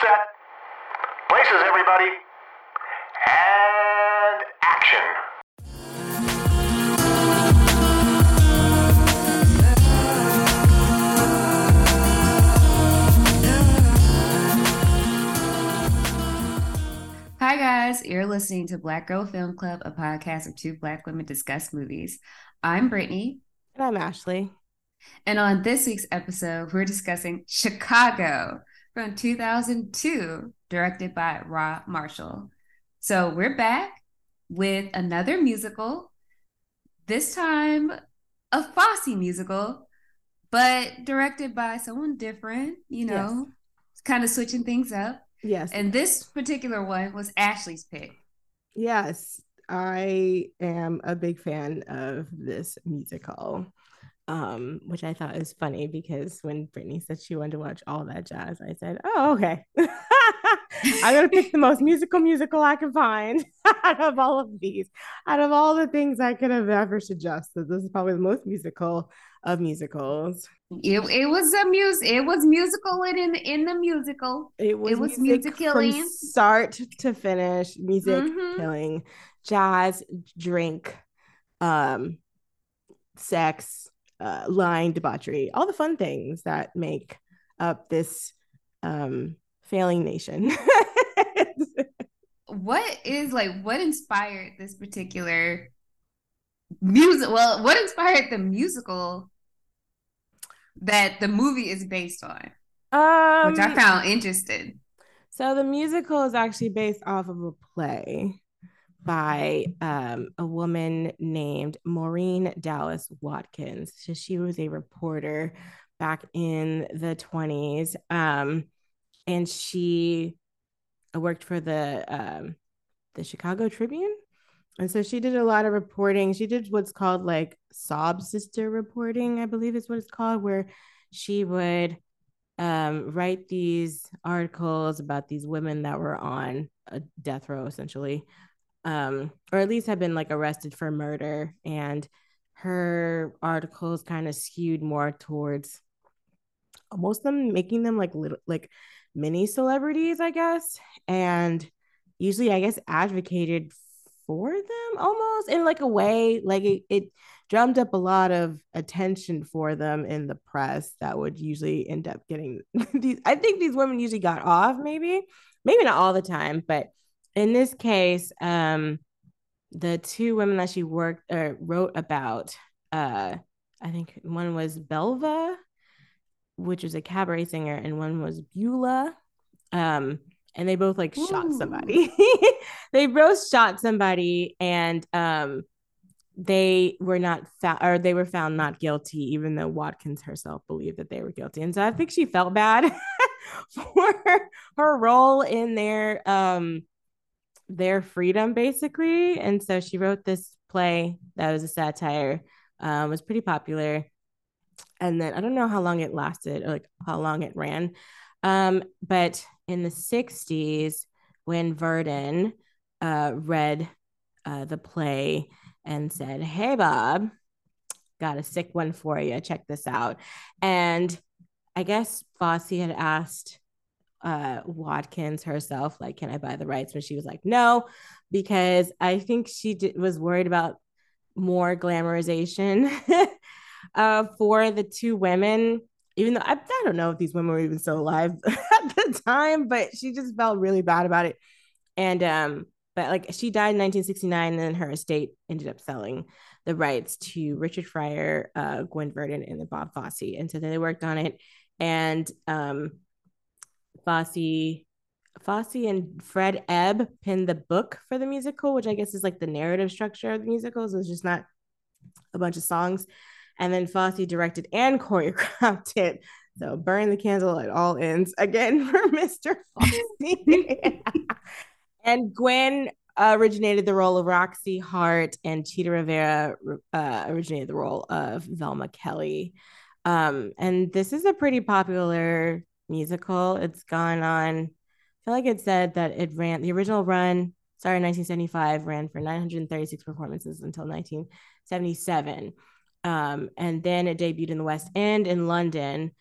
set. Places, everybody. And action. Hi, guys. You're listening to Black Girl Film Club, a podcast of two Black women discuss movies. I'm Brittany. And I'm Ashley. And on this week's episode, we're discussing Chicago from 2002, directed by Rob Marshall. So we're back with another musical, this time a Fosse musical, but directed by someone different, you know, yes. kind of switching things up. Yes. And this particular one was Ashley's pick. Yes. I am a big fan of this musical, um, which I thought was funny because when Brittany said she wanted to watch all that jazz, I said, "Oh, okay." I'm gonna pick the most musical musical I can find out of all of these. Out of all the things I could have ever suggested, this is probably the most musical of musicals. It, it was a music. It was musical in in, in the musical. It was, it was music, music from start to finish. Music mm-hmm. killing, jazz, drink, um, sex, uh, line debauchery, all the fun things that make up this um failing nation. what is like what inspired this particular music? Well, what inspired the musical that the movie is based on? Um, which I found interesting. So the musical is actually based off of a play by um, a woman named Maureen Dallas Watkins. So she was a reporter back in the 20s. Um, and she worked for the um, the Chicago Tribune. And so she did a lot of reporting. She did what's called like sob sister reporting, I believe is what it's called, where she would um, write these articles about these women that were on a death row, essentially, um, or at least have been like arrested for murder. And her articles kind of skewed more towards almost them making them like little like mini celebrities, I guess. And usually, I guess, advocated for them almost in like a way, like it, it drummed up a lot of attention for them in the press that would usually end up getting these. I think these women usually got off, maybe, maybe not all the time, but in this case, um, the two women that she worked or wrote about, uh, I think one was Belva, which was a cabaret singer, and one was Beulah. Um, and they both like Ooh. shot somebody. they both shot somebody, and um, they were not found, or they were found not guilty, even though Watkins herself believed that they were guilty. And so I think she felt bad for her, her role in their um their freedom, basically. And so she wrote this play that was a satire. Um, was pretty popular and then I don't know how long it lasted or like how long it ran. Um, but in the 60s, when Verdon uh, read uh, the play and said, Hey, Bob, got a sick one for you. Check this out. And I guess Fosse had asked uh, Watkins herself, like, Can I buy the rights? But she was like, No, because I think she did, was worried about more glamorization uh, for the two women. Even though I, I don't know if these women were even still alive at the time, but she just felt really bad about it. And um, but like she died in 1969, and then her estate ended up selling the rights to Richard Fryer, uh, Gwen Verdon, and the Bob Fosse, and so they worked on it. And um, Fosse, Fosse and Fred Ebb pinned the book for the musical, which I guess is like the narrative structure of the musical. So it's just not a bunch of songs. And then Fosse directed and choreographed it. So burn the candle at all ends again for Mr. Fosse. and Gwen originated the role of Roxy Hart, and Chita Rivera uh, originated the role of Velma Kelly. Um, and this is a pretty popular musical. It's gone on, I feel like it said that it ran, the original run in 1975, ran for 936 performances until 1977. Um, and then it debuted in the West End in London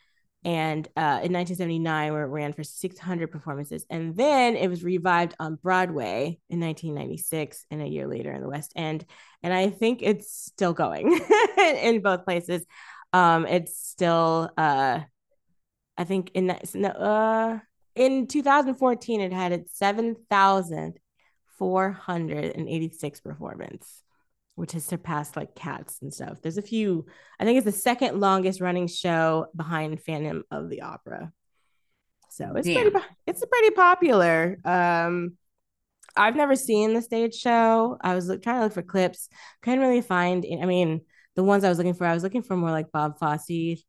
and uh, in 1979 where it ran for 600 performances and then it was revived on broadway in 1996 and a year later in the west end and i think it's still going in both places um it's still uh i think in uh in 2014 it had its 7486 performance which has surpassed like cats and stuff. There's a few, I think it's the second longest running show behind Phantom of the Opera. So it's Damn. pretty it's pretty popular. Um I've never seen the stage show. I was look, trying to look for clips. Couldn't really find I mean, the ones I was looking for, I was looking for more like Bob Fosse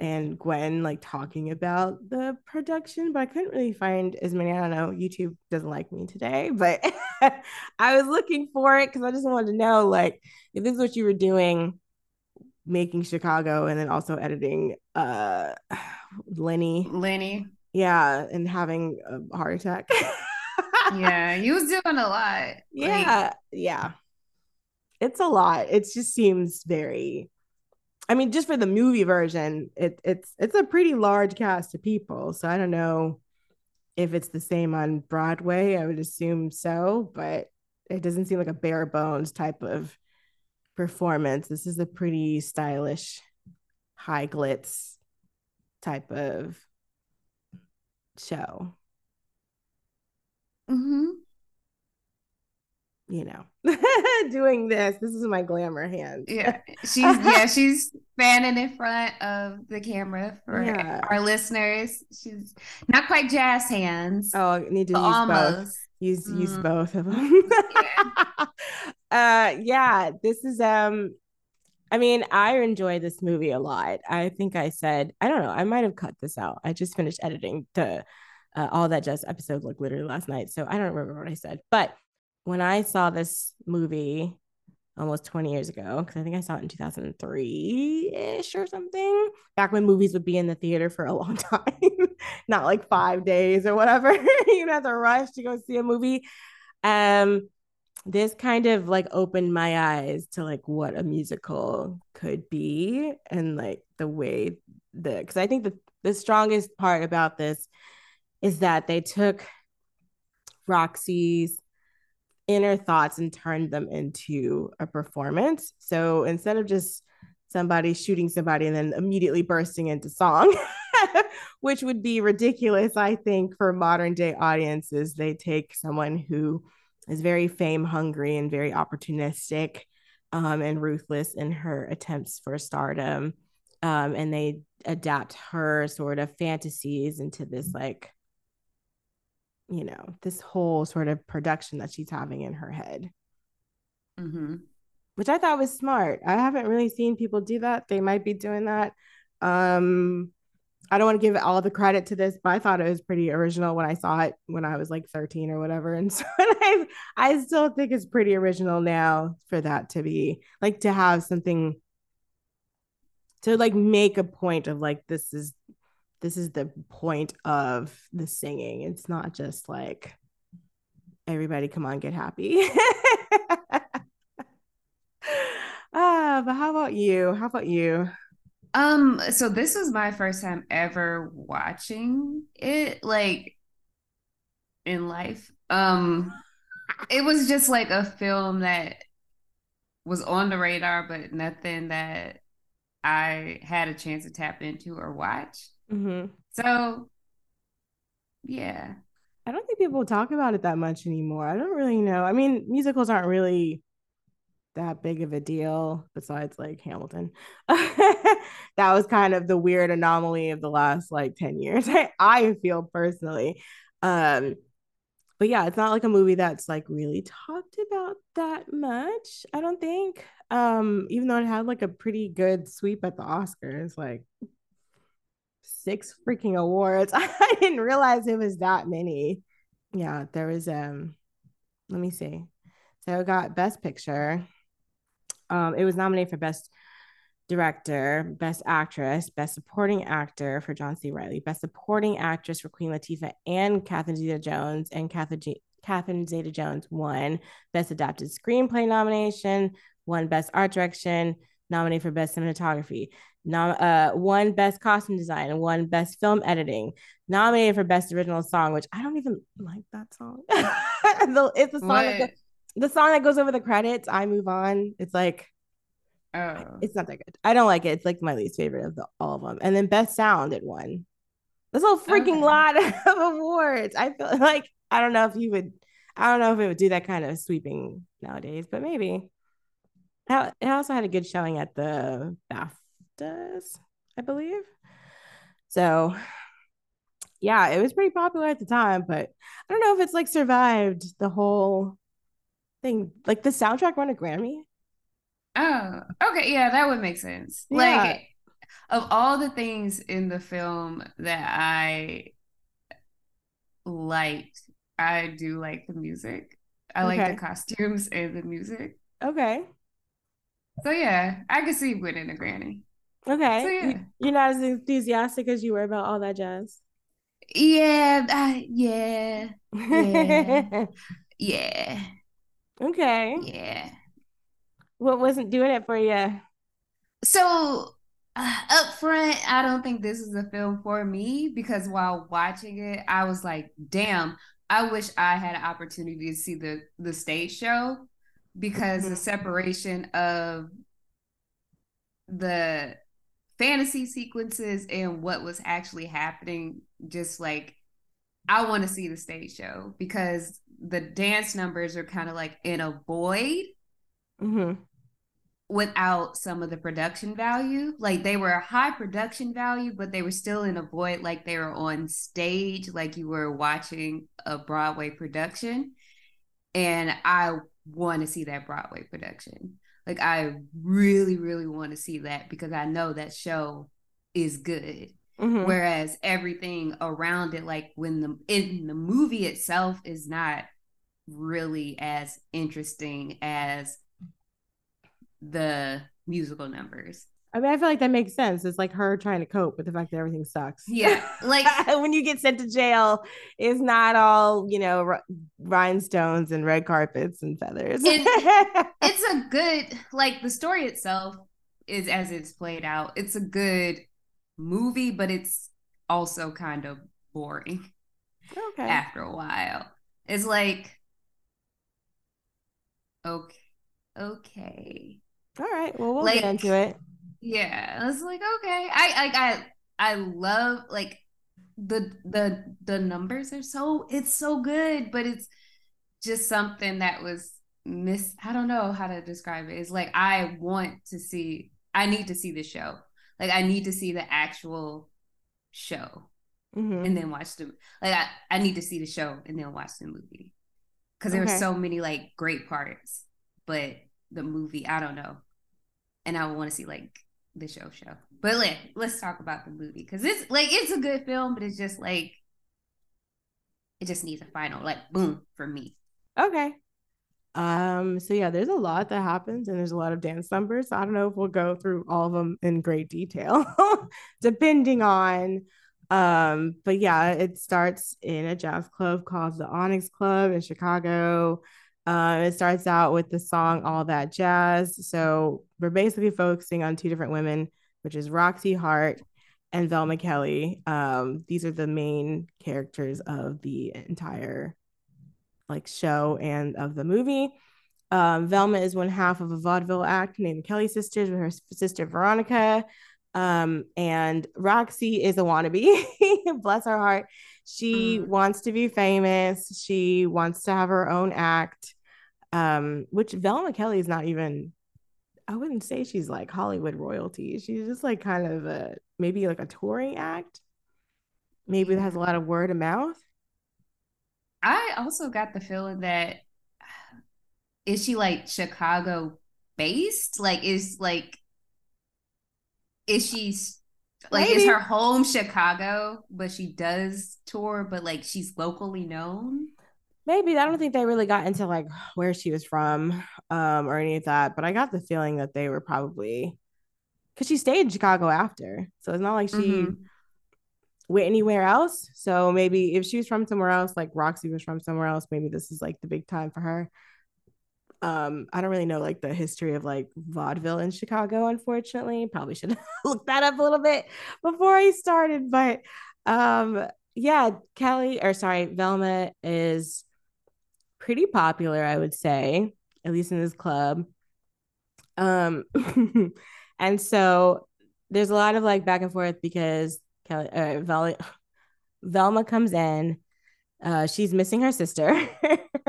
and Gwen like talking about the production, but I couldn't really find as many. I don't know. YouTube doesn't like me today, but I was looking for it because I just wanted to know like if this is what you were doing, making Chicago and then also editing uh Lenny. Lenny. Yeah, and having a heart attack. yeah, he was doing a lot. Yeah, like... yeah. It's a lot. It just seems very I mean, just for the movie version, it, it's it's a pretty large cast of people. So I don't know if it's the same on Broadway. I would assume so, but it doesn't seem like a bare bones type of performance. This is a pretty stylish, high glitz type of show. Mm-hmm you know, doing this. This is my glamour hand. Yeah. She's yeah, she's fanning in front of the camera for yeah. our listeners. She's not quite jazz hands. Oh, I need to use almost. both. Use mm. use both of them. yeah. uh yeah, this is um I mean, I enjoy this movie a lot. I think I said, I don't know, I might have cut this out. I just finished editing the uh, all that jazz episode like literally last night. So I don't remember what I said. But when I saw this movie almost 20 years ago, because I think I saw it in 2003 ish or something, back when movies would be in the theater for a long time, not like five days or whatever. you have to rush to go see a movie. Um, this kind of like opened my eyes to like what a musical could be and like the way the because I think the the strongest part about this is that they took Roxy's inner thoughts and turned them into a performance. So instead of just somebody shooting somebody and then immediately bursting into song, which would be ridiculous, I think, for modern day audiences, they take someone who is very fame hungry and very opportunistic um, and ruthless in her attempts for stardom. Um, and they adapt her sort of fantasies into this like you know, this whole sort of production that she's having in her head. Mm-hmm. Which I thought was smart. I haven't really seen people do that. They might be doing that. Um, I don't want to give all the credit to this, but I thought it was pretty original when I saw it when I was like 13 or whatever. And so I, I still think it's pretty original now for that to be like to have something to like make a point of like this is this is the point of the singing. It's not just like everybody come on get happy. ah, but how about you? How about you? Um, so this was my first time ever watching it like in life. Um it was just like a film that was on the radar, but nothing that I had a chance to tap into or watch. Mm-hmm. So, yeah. I don't think people talk about it that much anymore. I don't really know. I mean, musicals aren't really that big of a deal besides like Hamilton. that was kind of the weird anomaly of the last like 10 years. I, I feel personally. Um but yeah, it's not like a movie that's like really talked about that much, I don't think. Um even though it had like a pretty good sweep at the Oscars, like six freaking awards. I didn't realize it was that many. Yeah, there was um let me see. So I got best picture. Um it was nominated for best director, best actress, best supporting actor for John C. Reilly, best supporting actress for Queen Latifah and Catherine Zeta Jones, and Catherine, G- Catherine Zeta Jones won best adapted screenplay nomination, won best art direction, nominated for best cinematography. Nom- uh, one best costume design and one best film editing. Nominated for best original song, which I don't even like that song. the, it's the song that What? the song that goes over the credits. I move on. It's like Oh. it's not that good. I don't like it. It's like my least favorite of the, all of them. And then best sound it won. That's a freaking Okay. lot of awards. I feel like I don't know if you would. I don't know if it would do that kind of sweeping nowadays, but maybe. It also had a good showing at the BAFTAs, I believe. So, yeah, it was pretty popular at the time, but I don't know if it's like survived the whole thing. Like the soundtrack won a Grammy. Oh, okay. Yeah, that would make sense. Yeah. Like, of all the things in the film that I liked, I do like the music. I like the costumes and the music. Okay. So yeah, I could see winning a Grammy. Okay. So, yeah. You're not as enthusiastic as you were about all that jazz. Yeah, I, yeah, Yeah. yeah, okay. yeah. What wasn't doing it for you? So uh, up front, I don't think this is a film for me because while watching it, I was like, "Damn, I wish I had an opportunity to see the the stage show because the Mhm. separation of the fantasy sequences and what was actually happening just like I want to see the stage show because the dance numbers are kind of like in a void hmm without some of the production value. Like they were a high production value, but they were still in a void, like they were on stage, like you were watching a Broadway production. And I want to see that Broadway production. Like I really, really want to see that because I know that show is good. hmm Whereas everything around it, like when the in the movie itself is not really as interesting as the musical numbers. I mean, I feel like that makes sense. It's like her trying to cope with the fact that everything sucks. Yeah, like when you get sent to jail, it's not all, you know, r- rhinestones and red carpets and feathers. it's a good like the story itself is as it's played out. It's a good movie, but it's also kind of boring okay. after a while. It's like okay, okay. All right. Well, we'll Like- get into it. Yeah, I was like, okay. I I I I love like the the the numbers are so it's so good, but it's just something that was miss. I don't know how to describe it. It's like I want to see. I need to see the show. Like I need to see the actual show Mhm. and then watch the like. I I need to see the show and then watch the movie because there Okay. were so many like great parts, but the movie I don't know, and I want to see like the show show. But let let's talk about the movie because it's like it's a good film, but it's just like it just needs a final like boom for me. Okay. Um, so yeah, there's a lot that happens and there's a lot of dance numbers. So I don't know if we'll go through all of them in great detail, depending on um, but yeah, it starts in a jazz club called the Onyx Club in Chicago. Um, it starts out with the song All That Jazz. So we're basically focusing on two different women, which is Roxy Hart and Velma Kelly. Um, these are the main characters of the entire like show and of the movie. Um, Velma is one half of a vaudeville act named the Kelly Sisters with her sister Veronica. Um, and Roxy is a wannabe. Bless her heart. She Mm. wants to be famous. She wants to have her own act. Um, which Velma Kelly is not even, I wouldn't say she's like Hollywood royalty. She's just like kind of a maybe like a touring act. Maybe that has a lot of word of mouth. I also got the feeling that is she like Chicago based? Like is like is she like is her home Chicago, but she does tour, but like she's locally known? Maybe I don't think they really got into like where she was from um or any of that, but I got the feeling that they were probably because she stayed in Chicago after. So it's not like she Mhm. went anywhere else. So maybe if she was from somewhere else, like Roxy was from somewhere else, maybe this is like the big time for her. Um, I don't really know like the history of like vaudeville in Chicago, unfortunately. Probably should look that up a little bit before I started. But um, yeah, Kelly or sorry, Velma is pretty popular, I would say, at least in this club. Um, and so there's a lot of like back and forth because Kelly uh, Vel- Velma comes in. Uh, she's missing her sister.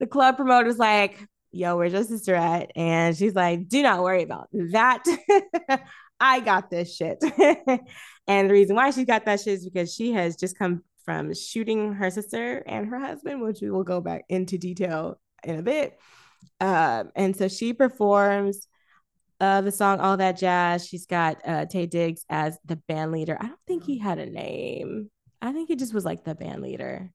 the club promoter's like, yo, where's your sister at? And she's like, do not worry about that. I got this shit. and the reason why she got that shit is because she has just come from shooting her sister and her husband, which we will go back into detail in a bit. Um, and so she performs uh, the song All That Jazz. She's got uh, Taye Diggs as the band leader. I don't think he had a name. I think he just was like the band leader.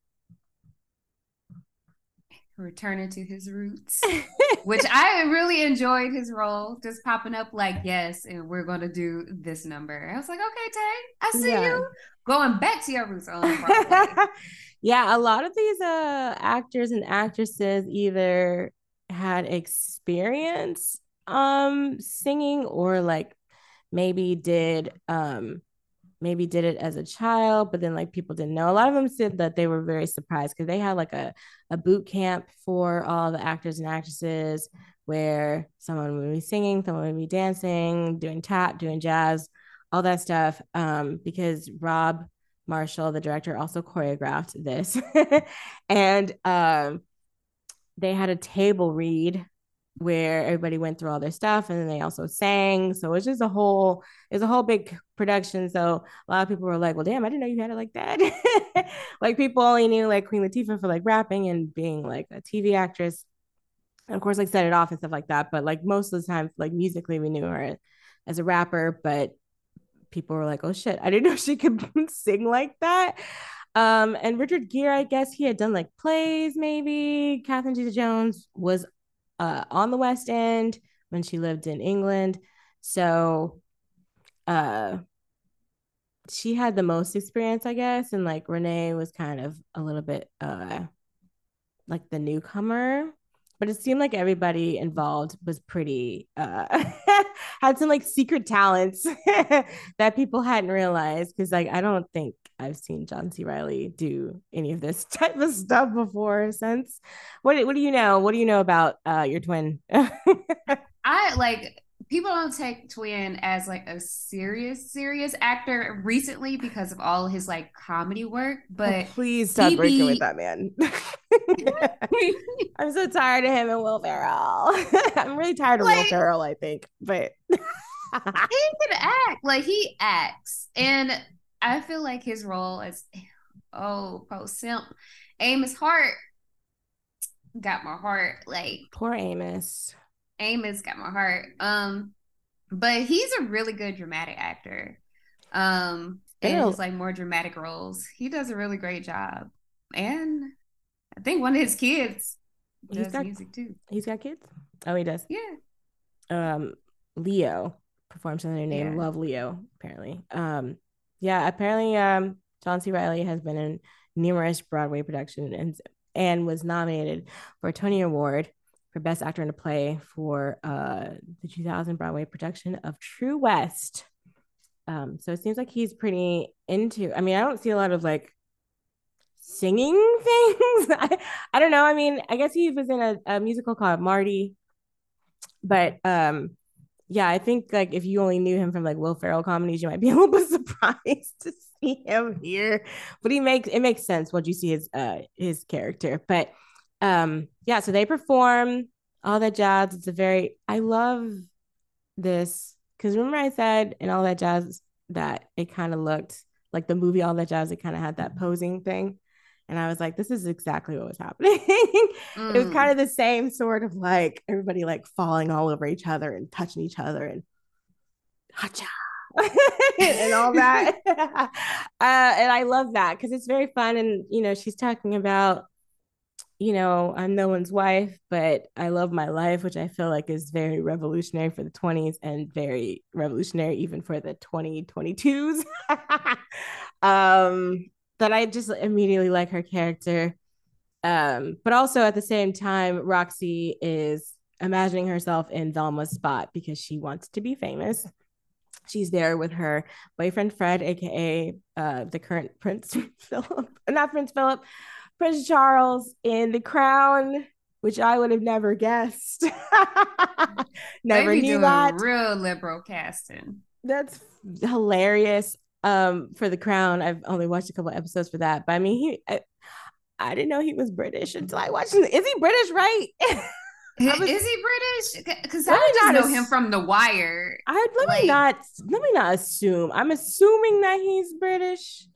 Returning to his roots, which I really enjoyed his role, just popping up like, yes, and we're going to do this number. I was like, okay, Taye, I see yeah. you going back to your roots yeah, a lot of these uh actors and actresses either had experience um singing or like maybe did um maybe did it as a child but then like people didn't know. A lot of them said that they were very surprised because they had like a, a boot camp for all the actors and actresses where someone would be singing someone would be dancing doing tap doing jazz all that stuff um because rob marshall the director also choreographed this. And um they had a table read where everybody went through all their stuff and then they also sang. So it's just a whole, it's a whole big production. So a lot of people were like, well, damn, I didn't know you had it like that. like people only knew like Queen Latifah for like rapping and being like a TV actress. And of course, like set it off and stuff like that. But like most of the time, like musically, we knew her as a rapper, but people were like, oh shit, I didn't know she could sing like that. Um, and Richard Gere, I guess he had done like plays, maybe. Catherine Zeta Jones was uh, on the West End when she lived in England. So uh, she had the most experience, I guess. And like Renee was kind of a little bit uh, like the newcomer. But it seemed like everybody involved was pretty uh had some like secret talents that people hadn't realized. Cause like I don't think I've seen John C. Reilly do any of this type of stuff before since. What what do you know? What do you know about uh, your twin? I like people don't take Twin as like a serious, serious actor recently because of all his like comedy work. Oh, but oh, please stop breaking with that man. I'm so tired of him and Will Ferrell. I'm really tired of like, Will Ferrell, I think. But he can act. Like he acts. And I feel like his role as oh post simp Amos Hart got my heart. Like poor Amos. Amos got my heart. Um, but he's a really good dramatic actor. Um, and his like more dramatic roles. He does a really great job. And I think one of his kids does got, music too. He's got kids? Oh, he does. Yeah. Um, Leo performs under the name yeah. Love Leo, apparently. Um, yeah, apparently um, John C. Reilly has been in numerous Broadway productions and and was nominated for a Tony Award for Best Actor in a Play for uh, the 2000 Broadway production of True West. Um, so it seems like he's pretty into. I mean, I don't see a lot of like singing things. I, I don't know. I mean, I guess he was in a, a musical called Marty, but um, yeah, I think like if you only knew him from like Will Ferrell comedies, you might be a little bit surprised to see him here. But he makes it makes sense once you see his uh his character. But um yeah, so they perform all that jazz. It's a very I love this because remember I said in all that jazz that it kind of looked like the movie All That Jazz. It kind of had that posing thing. And I was like, this is exactly what was happening. mm. It was kind of the same sort of like everybody like falling all over each other and touching each other and hacha and all that. uh, and I love that because it's very fun. And, you know, she's talking about, you know, I'm no one's wife, but I love my life, which I feel like is very revolutionary for the 20s and very revolutionary even for the 2022s. um, that I just immediately like her character. Um, but also at the same time, Roxy is imagining herself in Velma's spot because she wants to be famous. She's there with her boyfriend Fred, aka uh, the current Prince Philip, not Prince Philip, Prince Charles in The Crown, which I would have never guessed. never knew that. Real liberal casting. That's hilarious. Um, for The Crown, I've only watched a couple episodes for that, but I mean, he. I, I didn't know he was British until I watched him. Is he British, right? was, is he British? Because I just know ass- him from The Wire. I let like, me not let me not assume. I'm assuming that he's British.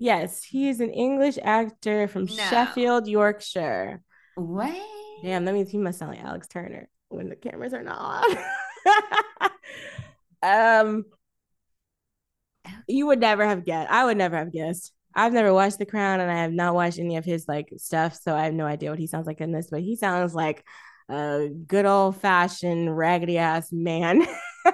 Yes, he is an English actor from no. Sheffield, Yorkshire. What? Damn, that means he must sound like Alex Turner when the cameras are not on. um, you would never have guessed. I would never have guessed. I've never watched The Crown and I have not watched any of his like stuff, so I have no idea what he sounds like in this. But he sounds like a good old fashioned raggedy ass man,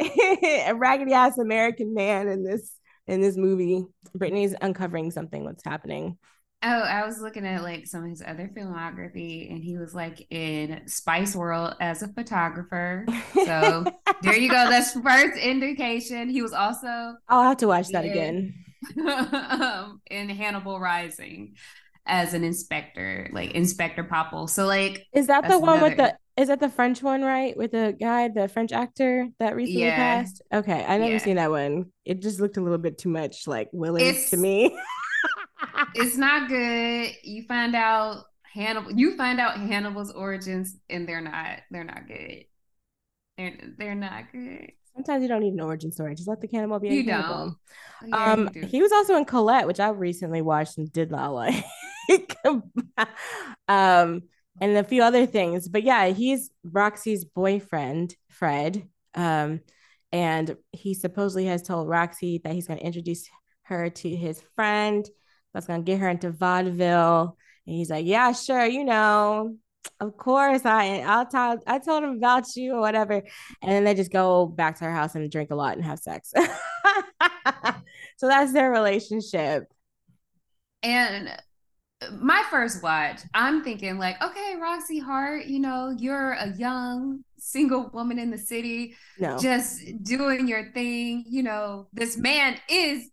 a raggedy ass American man in this in this movie. Brittany's uncovering something what's happening. Oh, I was looking at like some of his other filmography, and he was like in Spice World as a photographer. So there you go. That's first indication. He was also. I'll have to watch that in, again. um, in Hannibal Rising as an inspector, like Inspector Popple. So like, is that the one another... with the? Is that the French one, right? With the guy, the French actor that recently yeah. passed. Okay, I never yeah. seen that one. It just looked a little bit too much like Willis to me. it's not good. You find out Hannibal. You find out Hannibal's origins, and they're not. They're not good. They're they're not good. Sometimes you don't need an origin story. Just let the cannibal be. You don't. Yeah, um, do. he was also in Colette, which I recently watched and did not like. um, and a few other things, but yeah, he's Roxy's boyfriend, Fred. Um, and he supposedly has told Roxy that he's going to introduce her to his friend that's going to get her into vaudeville. And he's like, "Yeah, sure, you know, of course I I'll tell I told him about you or whatever. And then they just go back to her house and drink a lot and have sex. so that's their relationship. And my first watch, I'm thinking like, okay, Roxy Hart, you know, you're a young single woman in the city, no. just doing your thing. You know, this man is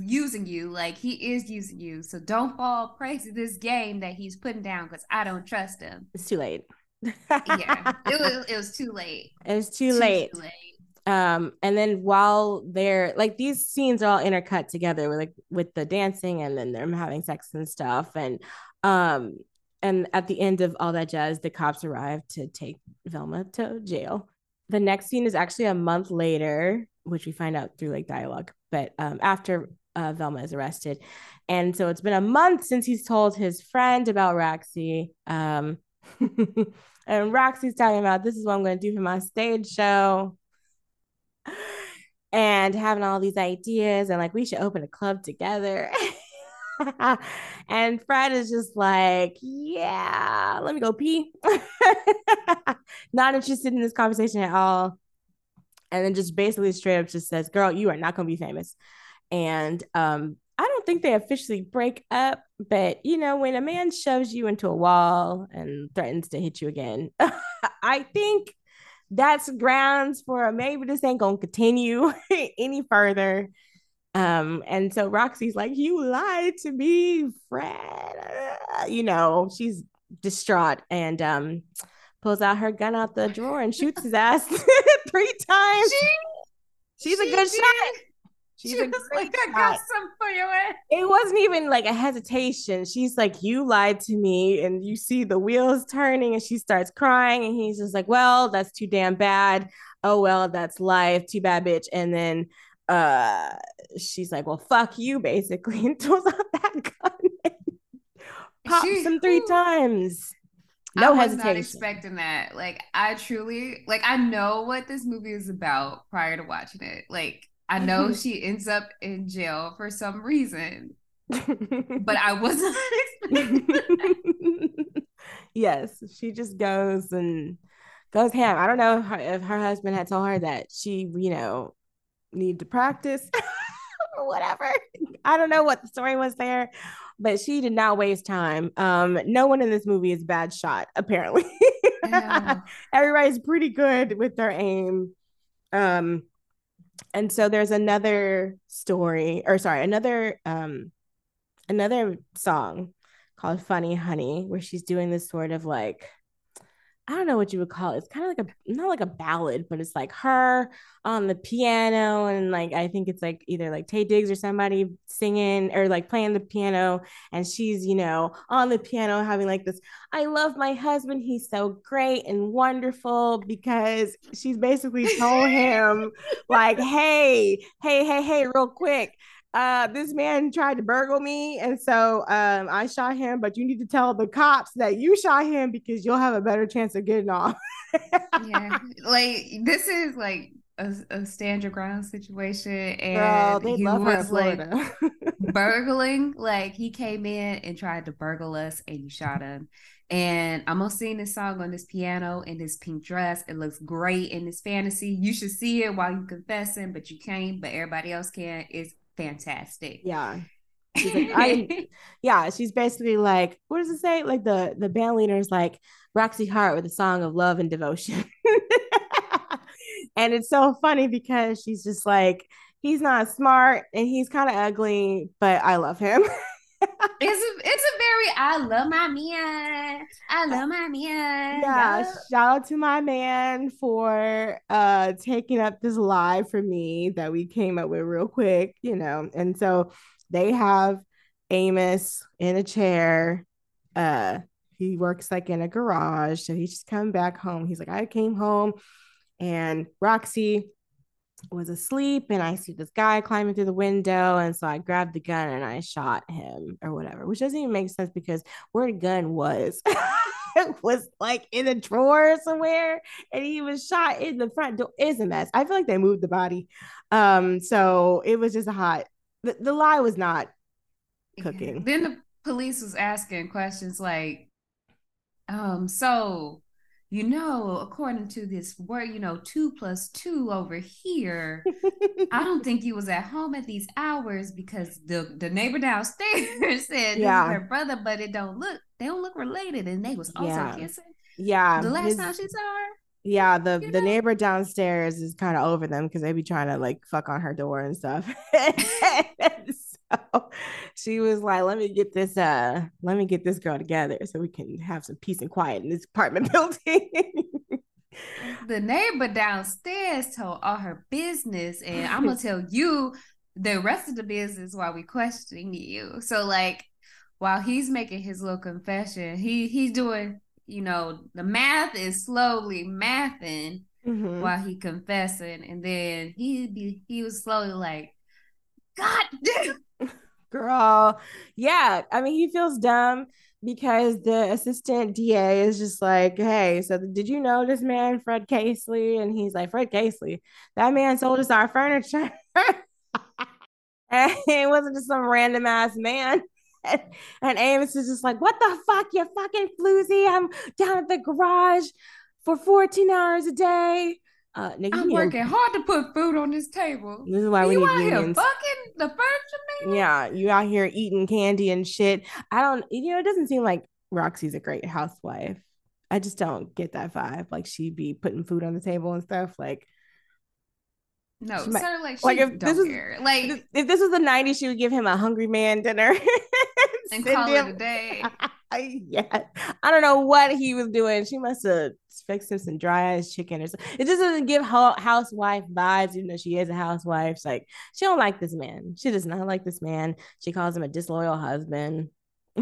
using you like he is using you so don't fall prey to this game that he's putting down because i don't trust him it's too late yeah it was it was too late it was too, too late. too late um and then while they're like these scenes are all intercut together with like with the dancing and then them having sex and stuff and um and at the end of all that jazz the cops arrive to take velma to jail the next scene is actually a month later which we find out through like dialogue but um, after uh, Velma is arrested. And so it's been a month since he's told his friend about Roxy. Um, and Roxy's talking about this is what I'm going to do for my stage show. And having all these ideas, and like, we should open a club together. and Fred is just like, yeah, let me go pee. Not interested in this conversation at all and then just basically straight up just says, "Girl, you are not going to be famous." And um, I don't think they officially break up, but you know, when a man shoves you into a wall and threatens to hit you again, I think that's grounds for maybe this ain't gonna continue any further. Um, and so Roxy's like, You lied to me, Fred. You know, she's distraught and um pulls out her gun out the drawer and shoots his ass three times. She, She's she a good did. shot. She's she was like, I got some for you. It wasn't even like a hesitation. She's like, You lied to me. And you see the wheels turning and she starts crying. And he's just like, Well, that's too damn bad. Oh, well, that's life. Too bad, bitch. And then uh she's like, Well, fuck you, basically, and throws out that gun and pops she, him three times no hesitation. I was hesitation. not expecting that. Like I truly like I know what this movie is about prior to watching it. Like I know she ends up in jail for some reason. but I wasn't expecting. Yes, she just goes and goes ham. I don't know if her husband had told her that she, you know, need to practice or whatever. I don't know what the story was there, but she did not waste time. Um, no one in this movie is bad shot, apparently. Yeah. Everybody's pretty good with their aim. Um, and so there's another story, or sorry, another um another song called Funny Honey, where she's doing this sort of like I don't know what you would call it. It's kind of like a not like a ballad, but it's like her on the piano and like I think it's like either like Taye Diggs or somebody singing or like playing the piano and she's, you know, on the piano having like this I love my husband. He's so great and wonderful because she's basically told him like, "Hey, hey, hey, hey, real quick uh, this man tried to burgle me, and so um, I shot him. But you need to tell the cops that you shot him because you'll have a better chance of getting off. yeah, like this is like a, a stand your ground situation, and Girl, they he love was like burgling. Like he came in and tried to burgle us, and you shot him. And I'm gonna sing this song on this piano in this pink dress. It looks great in this fantasy. You should see it while you confessing, but you can't. But everybody else can. It's fantastic. yeah. She's like, I, yeah, she's basically like, what does it say? Like the the band leader is like Roxy Hart with a song of love and devotion. and it's so funny because she's just like, he's not smart and he's kind of ugly, but I love him. It's a, it's a very I love my man. I love my man. yeah, shout out to my man for uh taking up this lie for me that we came up with real quick, you know. And so they have Amos in a chair. Uh he works like in a garage. So he's just come back home. He's like, I came home and Roxy was asleep and I see this guy climbing through the window. And so I grabbed the gun and I shot him or whatever, which doesn't even make sense because where the gun was. it was like in a drawer somewhere and he was shot in the front door. It's a mess. I feel like they moved the body. Um, so it was just a hot the, the lie was not cooking. Then the police was asking questions like, um, so you know, according to this word, you know, two plus two over here. I don't think you was at home at these hours because the the neighbor downstairs said Yeah. her brother, but it don't look they don't look related, and they was also Yeah. kissing. yeah. The last his- time she saw her, yeah, the the know? neighbor downstairs is kind of over them because they be trying to like fuck on her door and stuff. so she was like, "Let me get this uh, let me get this girl together so we can have some peace and quiet in this apartment building." the neighbor downstairs told all her business, and I'm gonna tell you the rest of the business while we questioning you. So like while he's making his little confession, he he's doing, you know, the math is slowly mathing Mhm. while he confessing, and then he be he was slowly like, God damn. Girl, yeah. I mean, he feels dumb because the assistant DA is just like, "Hey, so did you know this man, Fred Casely?" And he's like, "Fred Casely, that man sold us our furniture." and it wasn't just some random ass man. And, and Amos is just like, "What the fuck, you fucking floozy? I'm down at the garage for 14 hours a day." Uh, nigga, I'm need working hard to put food on this table. This is why we you need out here unions. fucking the furniture man? Yeah, you out here eating candy and shit. I don't, you know, it doesn't seem like Roxy's a great housewife. I just don't get that vibe. Like she'd be putting food on the table and stuff. Like, No, might- sort of like she like, if this is- care. Like if if this was the 90s, she would give him a hungry man dinner and call it him- a day. yeah, I don't know what he was doing. She must have fixed him some dry ass chicken or something. It just doesn't give housewife vibes, even though she is a housewife. It's like she don't like this man. She does not like this man. She calls him a disloyal husband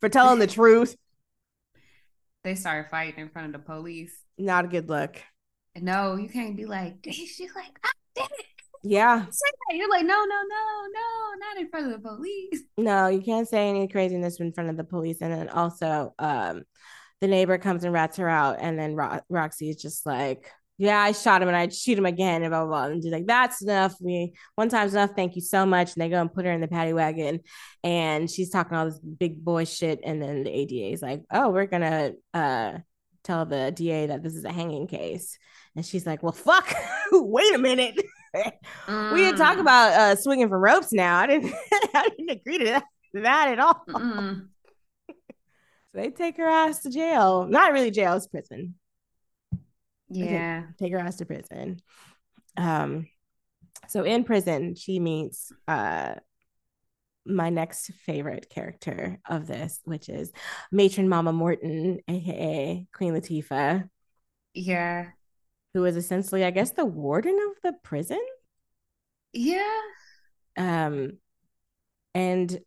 for telling the truth. They started fighting in front of the police. Not a good look. No, you can't be like, she's like, I did it. Yeah. You're like, no, no, no, no, not in front of the police. no, you can't say any craziness in front of the police. And then also, um, the neighbor comes and rats her out, and then Ro- Roxy is just like, "Yeah, I shot him, and I'd shoot him again." And blah blah blah. And she's like, "That's enough. We one time's enough. Thank you so much." And they go and put her in the paddy wagon, and she's talking all this big boy shit. And then the ADA is like, "Oh, we're gonna uh tell the DA that this is a hanging case." And she's like, "Well, fuck. Wait a minute." We didn't talk Mm. about uh swinging from ropes now. I didn't I didn't agree to that. that at all. Mm-mm. So they take her ass to jail. Not really jail, it's prison. Yeah. Take her ass to prison. Um, so in prison, she meets uh my next favorite character of this, which is matron Mama Morton, aka Queen Latifah, Yeah. Who is essentially, I guess, the warden of the prison. Yeah. Um, and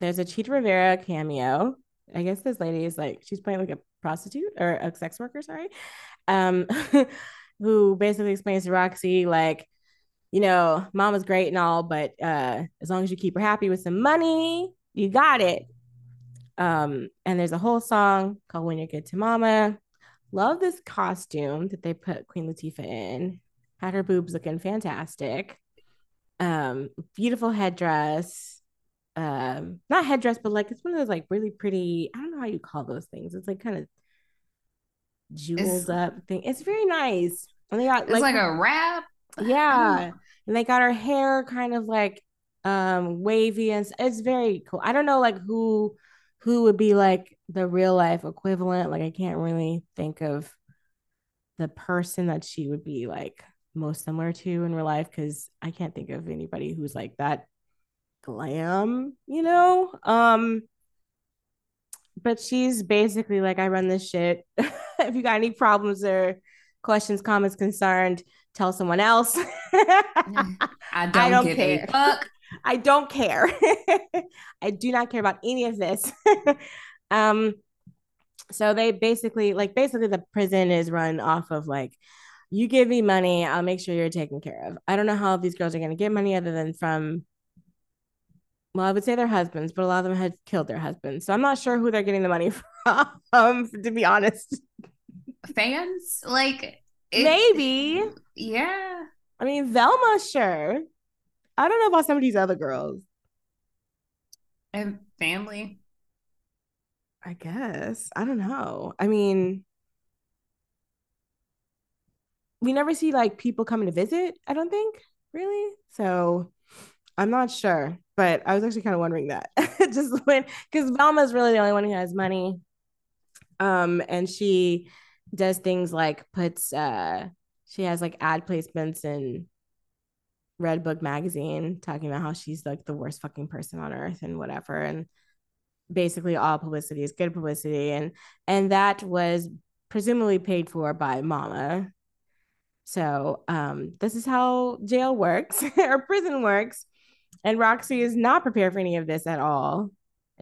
there's a Chita Rivera cameo. I guess this lady is like she's playing like a prostitute or a sex worker, sorry. Um, who basically explains to Roxy like, you know, mama's great and all, but uh, as long as you keep her happy with some money, you got it. Um, and there's a whole song called "When You're Good to Mama." Love this costume that they put Queen Latifah in. Had her boobs looking fantastic. Um, beautiful headdress. Um, not headdress, but like it's one of those like really pretty. I don't know how you call those things. It's like kind of jeweled It's- up thing. It's very nice. And they got It's like, a wrap. yeah, and they got her hair kind of like um wavy and it's very cool. I don't know like who who would be like the real life equivalent. Like I can't really think of the person that she would be like most similar to in real life because I can't think of anybody who's like that glam, you know? Um but she's basically like I run this shit. if you got any problems or questions, comments, concerned, tell someone else. I don't, don't give care. a fuck. I don't care. I do not care about any of this. Um, so they basically like basically the prison is run off of like you give me money, I'll make sure you're taken care of. I don't know how these girls are gonna get money other than from well, I would say their husbands, but a lot of them had killed their husbands. So I'm not sure who they're getting the money from, to be honest. Fans? Like Maybe. Yeah. I mean, Velma, sure. I don't know about some of these other girls. And family. I guess. I don't know. I mean, we never see like people coming to visit, I don't think, really. So I'm not sure. But I was actually kind of wondering that. Just when because Velma's really the only one who has money. Um, and she does things like puts uh she has like ad placements in Red Book magazine talking about how she's like the worst fucking person on earth and whatever. And basically all publicity is good publicity and and that was presumably paid for by mama. So um this is how jail works or prison works and roxy is not prepared for any of this at all.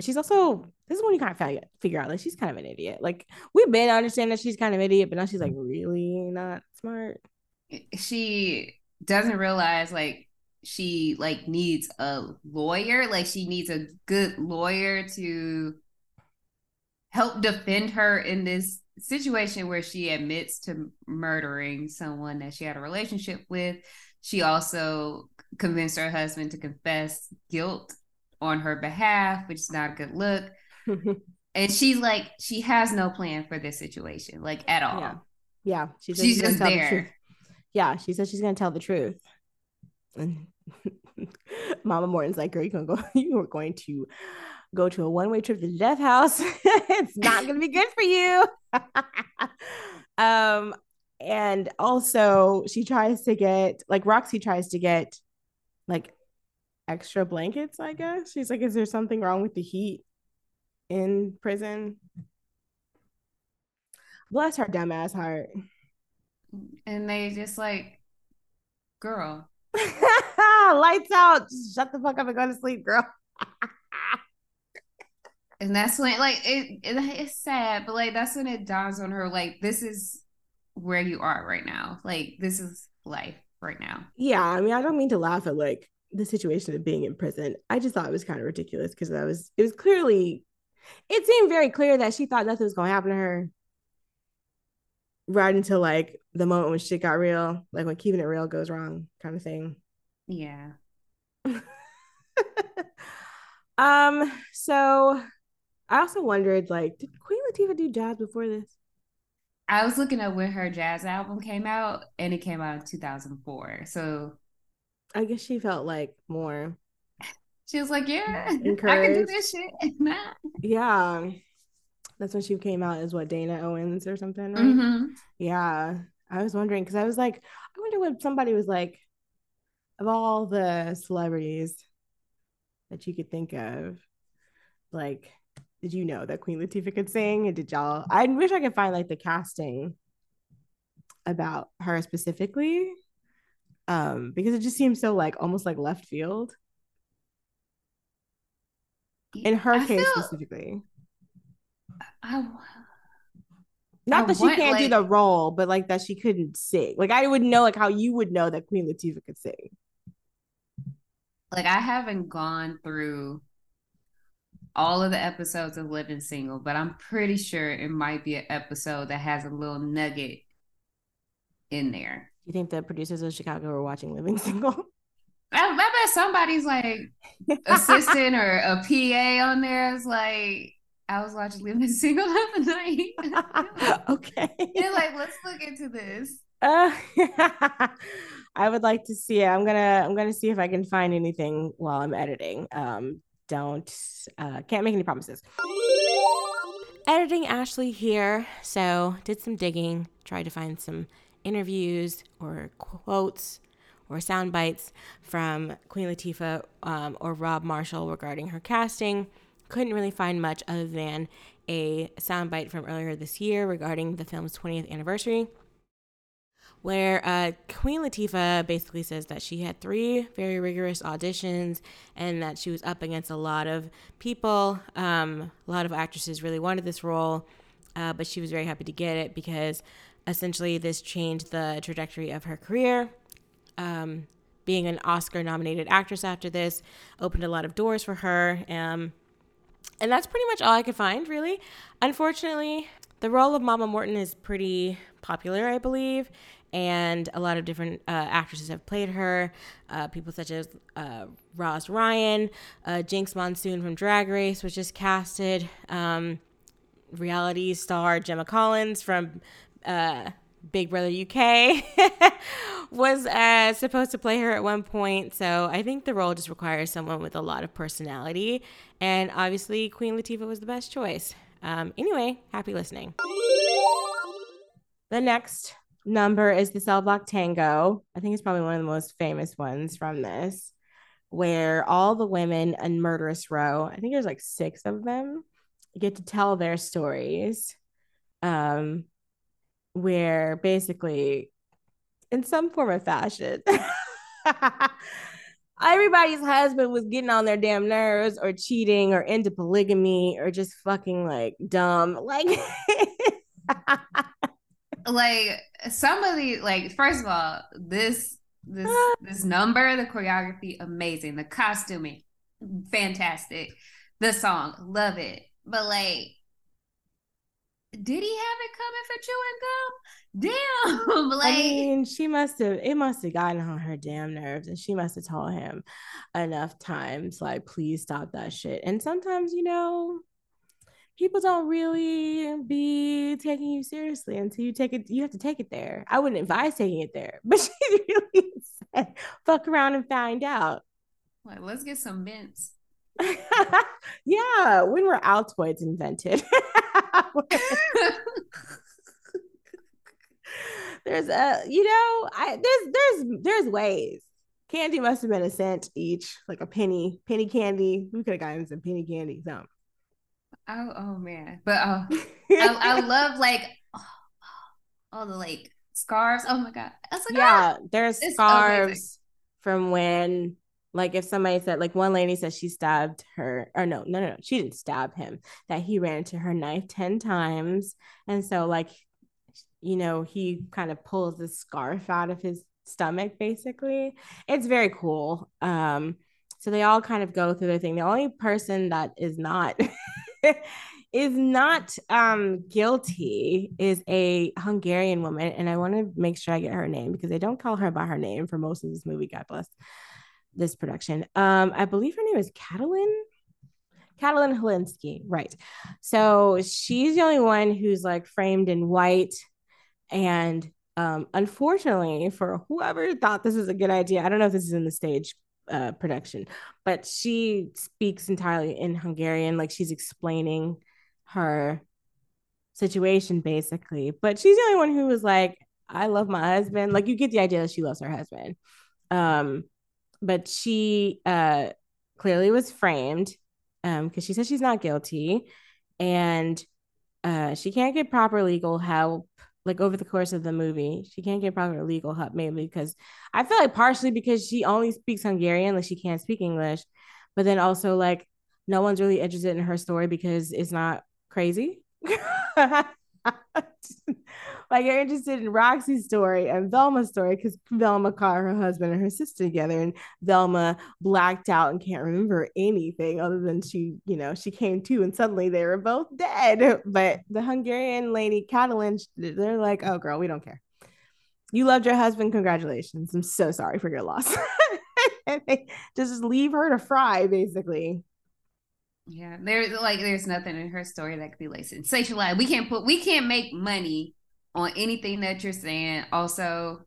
She's also this is when you kind of figure, out like she's kind of an idiot. Like we've been understanding that she's kind of an idiot but now she's like really not smart. She doesn't realize like she like needs a lawyer. Like she needs a good lawyer to help defend her in this situation where she admits to murdering someone that she had a relationship with. She also convinced her husband to confess guilt on her behalf, which is not a good look. And she's like, she has no plan for this situation, like at all. Yeah. yeah she She's gonna just tell the there. truth. yeah she says she's gonna tell the truth and mama morton's like girl you gonna go you are going to go to a one-way trip to the death house. It's not gonna be good for you. Um and also she tries to get like roxy tries to get like extra blankets i guess. She's like is there something wrong with the heat in prison? Bless her dumbass heart. And they just like, girl, lights out just shut the fuck up and go to sleep girl and that's when like it, it it's sad, but like that's when it dawns on her like this is where you are right now. Like this is life right now. yeah i mean i don't mean to laugh at like the situation of being in prison i just thought it was kind of ridiculous because that was it was clearly it seemed very clear that she thought nothing was going to happen to her right until like the moment when shit got real like when keeping it real goes wrong kind of thing Yeah. um so i also wondered like did queen latifah do jazz before this I was looking up when her jazz album came out and it came out in 2004. So i guess she felt like more She was like, "Yeah, I can do this shit." Yeah. That's when she came out as what Dana Owens or something, right? Mhm. Yeah. I was wondering because I was like, I wonder what somebody was like of all the celebrities that you could think of, like, did you know that Queen Latifah could sing? And did y'all? I wish I could find like the casting about her specifically. Um, because it just seems so like almost like left field in her I case feel- specifically. I, Not I that she want, can't do the role, but like that she couldn't sing. Like I would know like how you would know that Queen Latifah could sing. like I haven't gone through all of the episodes of Living Single, but I'm pretty sure it might be an episode that has a little nugget in there. You think the producers of Chicago were watching Living Single? I, I bet somebody's like assistant or a PA on there is like, I was watching Living Single the other night. okay. They're like, let's look into this. Uh, I would like to see it. I'm gonna I'm gonna see if I can find anything while I'm editing. Um, don't uh, can't make any promises. Editing Ashley here, so did some digging, tried to find some interviews or quotes or sound bites from Queen Latifah um, or Rob Marshall regarding her casting. Couldn't really find much other than a soundbite from earlier this year regarding the film's 20th anniversary where uh, Queen Latifah basically says that she had three very rigorous auditions and that she was up against a lot of people. Um, a lot of actresses really wanted this role, uh, but she was very happy to get it because essentially this changed the trajectory of her career. Um, being an Oscar nominated actress after this opened a lot of doors for her. Um, and that's pretty much all I could find, really. Unfortunately, the role of Mama Morton is pretty popular, I believe, and a lot of different uh, actresses have played her. Uh, people such as uh, Roz Ryan, uh, Jinkx Monsoon from Drag Race was just casted. Um, reality star Gemma Collins from uh, Big Brother UK was uh, supposed to play her at one point. So I think the role just requires someone with a lot of personality. And obviously, Queen Latifah was the best choice. Um, anyway, happy listening. The next number is the Cell Block Tango. I think it's probably one of the most famous ones from this, where all the women in Murderess Row, I think there's like six of them, get to tell their stories. Um, where basically, in some form of fashion, everybody's husband was getting on their damn nerves or cheating or into polygamy or just fucking like dumb. Like, Like some of the like, first of all, this this ah. this number, the choreography, amazing. The costuming, fantastic. The song, love it. But like, did he have it coming for chewing gum? Damn, like I mean, she must have, it must have gotten on her damn nerves and she must have told him enough times, like, please stop that shit. And sometimes, you know, people don't really be taking you seriously until you take it, you have to take it there. I wouldn't advise taking it there, but she really said, fuck around and find out. Like, let's get some mints. yeah, when were Altoids invented? there's a you know i there's there's there's ways candy must have been a cent each like a penny penny candy we could have gotten some penny candy some oh, oh man. But uh, I, I love like oh, all the like scarves. Oh my god. Like, yeah there's scarves amazing. from when like if somebody said like one lady said she stabbed her or no no no no she didn't stab him that he ran into her knife 10 times. And so like you know he kind of pulls the scarf out of his stomach basically. It's very cool. Um so they all kind of go through their thing. The only person that is not is not um guilty is a Hungarian woman. And I want to make sure I get her name because they don't call her by her name for most of this movie God bless this production um I believe her name is Katalin Katalin Helinszki right so she's the only one who's like framed in white and um unfortunately for whoever thought this was a good idea I don't know if this is in the stage uh, production, but she speaks entirely in Hungarian, like she's explaining her situation basically. But she's the only one who was like, I love my husband. Like you get the idea that she loves her husband. Um, but she uh clearly was framed um because she says she's not guilty and uh she can't get proper legal help like over the course of the movie. She can't get proper legal help maybe because i feel like partially because she only speaks hungarian like she can't speak english but then also like no one's really interested in her story because it's not crazy like you're interested in Roxy's story and Velma's story because Velma caught her husband and her sister together, and Velma blacked out and can't remember anything other than she, you know, she came to and suddenly they were both dead. But the Hungarian lady, Katalin, they're like, "Oh, girl, we don't care. You loved your husband. Congratulations. I'm so sorry for your loss." just leave her to fry, basically. Yeah, there's like there's nothing in her story that could be like sensationalized. We can't put we can't make money on anything that you're saying. Also,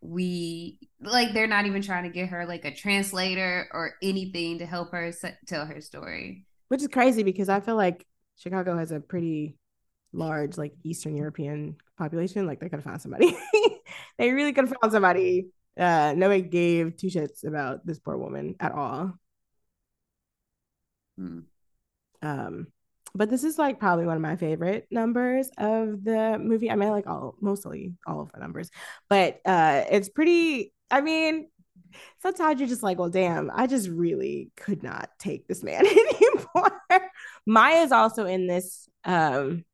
we like they're not even trying to get her like a translator or anything to help her tell her story. Which is crazy because I feel like Chicago has a pretty large like Eastern European population. Like they could have found somebody. they really could have found somebody. Uh, nobody gave two shits about this poor woman at all. Hmm. Um, but this is like probably one of my favorite numbers of the movie. I mean, like all mostly all of the numbers, but uh, it's pretty. I mean, sometimes you're just like, well, damn, I just really could not take this man anymore. Mya's also in this um,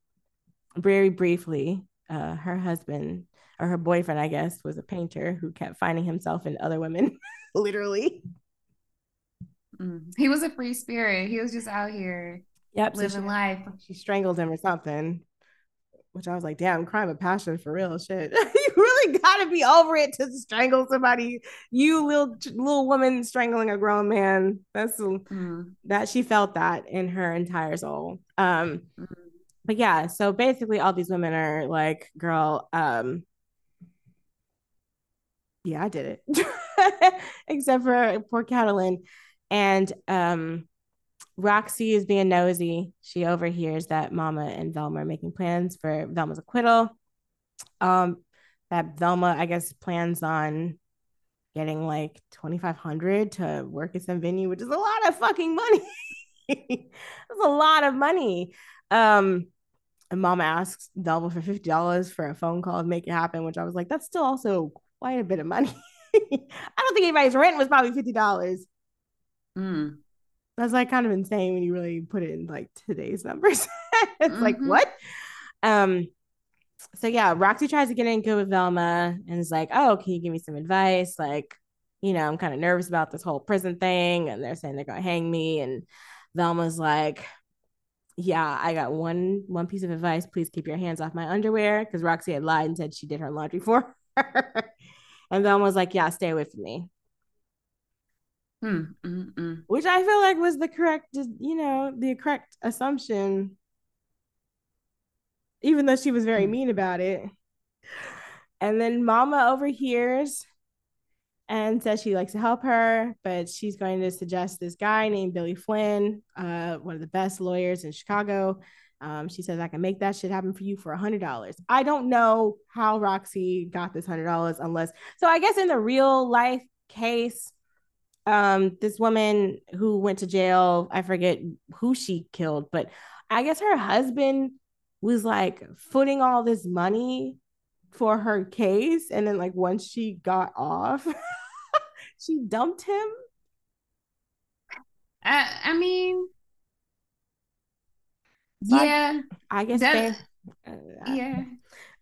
very briefly. Uh, her husband or her boyfriend, I guess, was a painter who kept finding himself in other women, literally. Mm. He was a free spirit. He was just out here Yep. Living so she, life. She strangled him or something. Which I was like, damn, crime of passion for real shit. you really gotta be over it to strangle somebody. You little little woman strangling a grown man. That's mm. that she felt that in her entire soul. Um, mm. but yeah, so basically all these women are like, girl, um, yeah, I did it. Except for poor Katalin. And um Roxy is being nosy. She overhears that Mama and Velma are making plans for Velma's acquittal. Um, that Velma, I guess, plans on getting like 2500 to work at some venue, which is a lot of fucking money. That's a lot of money. Um, and mom asks Velma for $50 for a phone call to make it happen, which I was like, that's still also quite a bit of money. I don't think anybody's rent was probably $50. Mm. That's like kind of insane when you really put it in like today's numbers. it's mm-hmm. like what? Um so yeah, Roxy tries to get in good with Velma and is like, Oh, can you give me some advice? Like, you know, I'm kind of nervous about this whole prison thing, and they're saying they're gonna hang me. And Velma's like, Yeah, I got one one piece of advice. Please keep your hands off my underwear. Because Roxy had lied and said she did her laundry for her. and Velma was like, Yeah, stay away from me. Mm, mm, mm. Which I feel like was the correct, you know, the correct assumption, even though she was very hmm. mean about it. And then Mama overhears and says she likes to help her, but she's going to suggest this guy named Billy Flynn, uh, one of the best lawyers in Chicago. Um, she says, I can make that shit happen for you for a $100. I don't know how Roxy got this $100 unless, so I guess in the real life case, um this woman who went to jail i forget who she killed but i guess her husband was like footing all this money for her case and then like once she got off she dumped him? I i mean so yeah I, I, guess that, they, uh, yeah.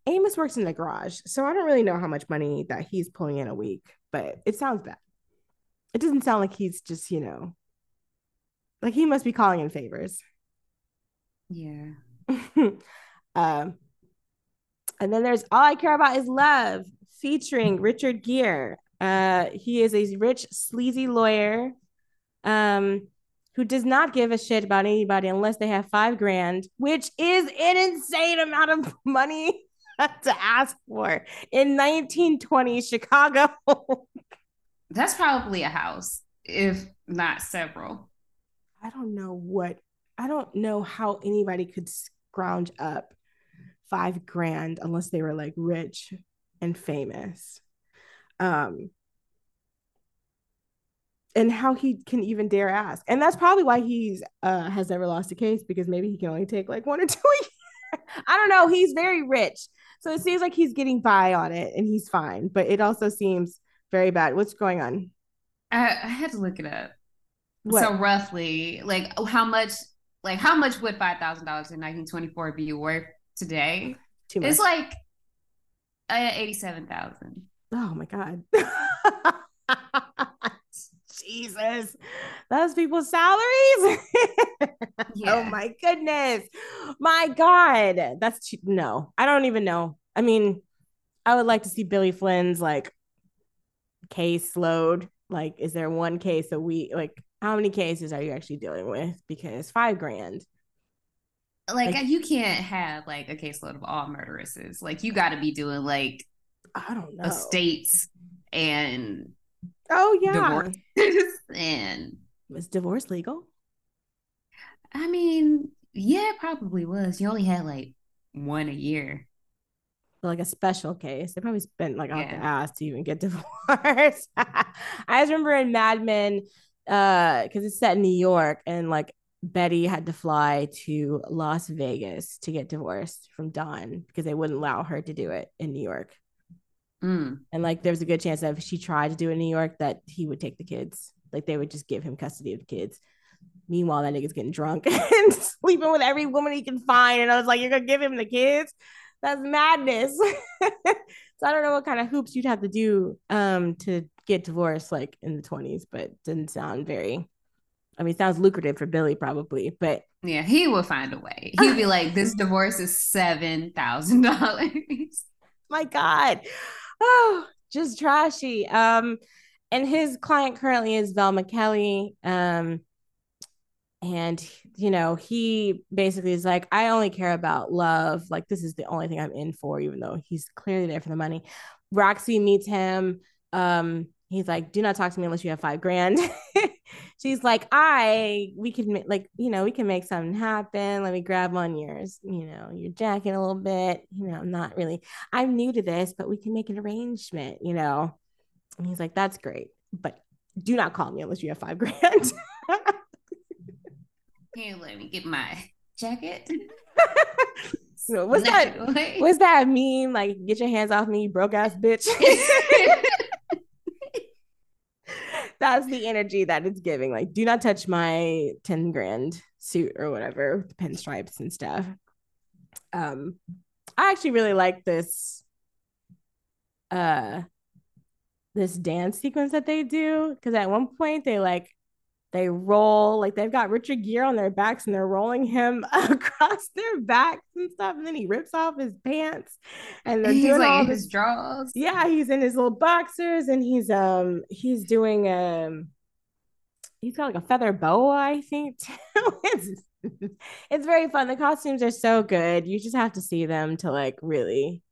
Amos works in the garage so i don't really know how much money that he's pulling in a week but it sounds bad it doesn't sound like he's just, you know, like he must be calling in favors. Yeah. um, and then there's All I Care About Is Love featuring Richard Gere. Uh, he is a rich, sleazy lawyer um, who does not give a shit about anybody unless they have five grand, which is an insane amount of money to ask for in 1920 Chicago. That's probably a house. if not several. I don't know what I don't know how anybody could scrounge up five grand unless they were like rich and famous. Um and how he can even dare ask. And that's probably why he's uh has never lost a case because maybe he can only take like one or two I don't know. He's very rich. So it seems like he's getting by on it and he's fine, but it also seems very bad. What's going on? I, I had to look it up. What? So roughly, like how much, like how much would five thousand dollars in nineteen twenty four be worth today? Too much. It's like uh, eighty seven thousand. oh my God. Jesus. Those people's salaries. Oh my goodness. My God. That's too- no, I don't even know. I mean, I would like to see Billy Flynn's like case load. Like, is there one case a week? Like, how many cases are you actually dealing with? Because five grand. Like, Like- you can't have like a caseload of all murderesses. Like you got to be doing like I don't know. estates and Oh yeah. divorce and Was divorce legal? I mean, yeah, it probably was. You only had like one a year. Like a special case. They probably spent like out the Yeah. ass to even get divorced. I just remember in Mad Men, uh, because it's set in New York, and like Betty had to fly to Las Vegas to get divorced from Don because they wouldn't allow her to do it in New York. Mm. And like there's a good chance that if she tried to do it in New York, that he would take the kids. Like they would just give him custody of the kids. Meanwhile, that nigga's getting drunk and sleeping with every woman he can find. And I was like, You're gonna give him the kids? That's madness. so I don't know what kind of hoops you'd have to do um to get divorced like in the 20s, but didn't sound very I mean, it sounds lucrative for Billy probably, but Yeah, he will find a way. He'd be like, "This divorce is seven thousand dollars." my god oh just trashy um and his client currently is velma kelly um and you know he basically is like i only care about love. Like this is the only thing i'm in for even though he's clearly there for the money. Roxy meets him. Um he's like do not talk to me unless you have five grand. She's like i we can like you know we can make something happen. Let me grab on yours you know your jacket a little bit. You know i'm not really i'm new to this but we can make an arrangement you know? And he's like that's great but do not call me unless you have five grand Here, let me get my jacket. Know, what's that what's that mean like get your hands off me broke ass bitch that's the energy that it's giving. Like, do not touch my 10 grand suit or whatever with the pinstripes and stuff. Um, I actually really like this uh this dance sequence that they do because at one point they like they roll like they've got Richard Gere on their backs and they're rolling him across their backs and stuff and then he rips off his pants and they're He's doing like all his drawers. yeah, he's in his little boxers and he's um he's doing um he's got like a feather boa, I think too. it's it's very fun. The costumes are so good. You just have to see them to like really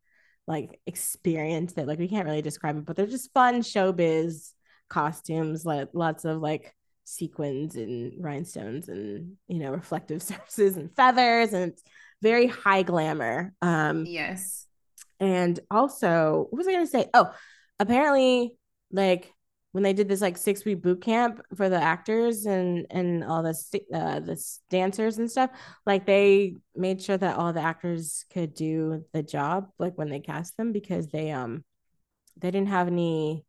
like experience it. Like we can't really describe it, but they're just fun showbiz costumes, like lots of like sequins and rhinestones and you know reflective surfaces and feathers and very high glamour. Um Yes. and also, what was I gonna say? Oh, apparently, like when they did this like six week boot camp for the actors and and all the uh, the dancers and stuff, like they made sure that all the actors could do the job, like when they cast them, because they um they didn't have any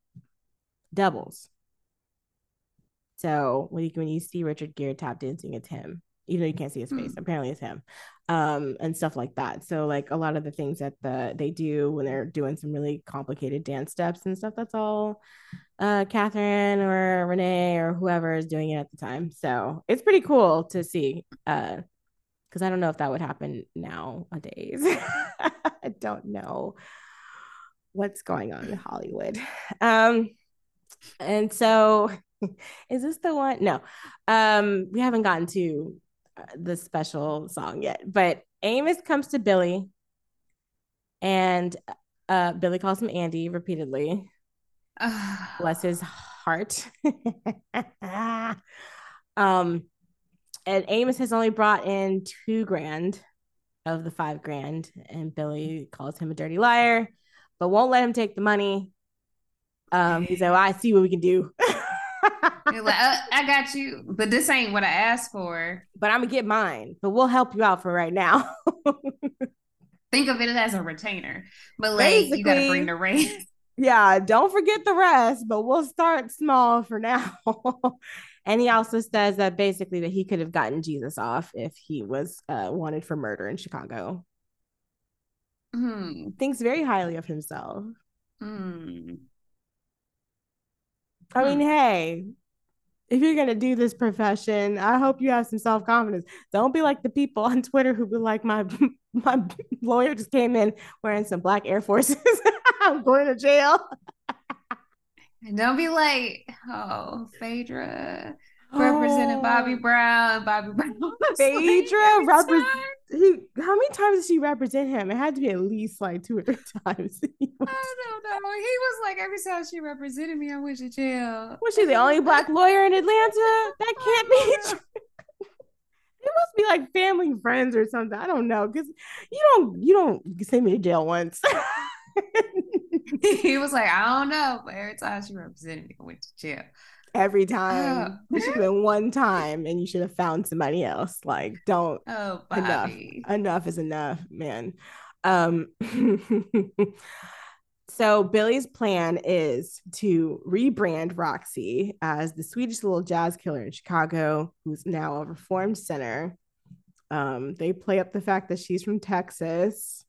doubles. So when you when you see Richard Gere tap dancing, it's him, even though you can't see his face. Hmm. Apparently, it's him. Um and stuff like that. So like a lot of the things that the they do when they're doing some really complicated dance steps and stuff that's all uh catherine or renee or whoever is doing it at the time. So it's pretty cool to see uh because i don't know if that would happen nowadays. I don't know what's going on in hollywood. Um and so is this the one no um we haven't gotten to uh, the special song yet, but Amos comes to Billy and uh, Billy calls him Andy repeatedly. Bless his heart. um, and Amos has only brought in two grand of the five grand, and Billy calls him a dirty liar, but won't let him take the money. Um, he said, well, I see what we can do. You're like, uh, I got you, but this ain't what I asked for. But I'm gonna get mine, but we'll help you out for right now. Think of it as a retainer, but like you gotta bring the rest. Yeah, don't forget the rest, but we'll start small for now. and he also says that basically that he could have gotten Jesus off if he was uh, wanted for murder in Chicago. Hmm. Thinks very highly of himself. Hmm. I mean, hmm. hey, if you're gonna do this profession, I hope you have some self confidence. Don't be like the people on Twitter who be like, my my lawyer just came in wearing some black Air Forces. I'm going to jail. And don't be like, oh, Phaedra represented oh. Bobby oh. Brown. Bobby Brown. Phaedra represent. He, how many times did she represent him? It had to be at least like two or three times. I don't know. He was like every time she represented me, I went to jail. Was she the only black lawyer in Atlanta? That can't be true. It must be like family friends or something. I don't know because you don't you don't send me to jail once. he was like, I don't know, but every time she represented me, I went to jail. Every time. Uh, it should have been one time and you should have found somebody else. Like, don't oh enough. Enough is enough, man. Um so Billy's plan is to rebrand Roxy as the Swedish little jazz killer in Chicago, who's now a reformed sinner. Um, they play up the fact that she's from Texas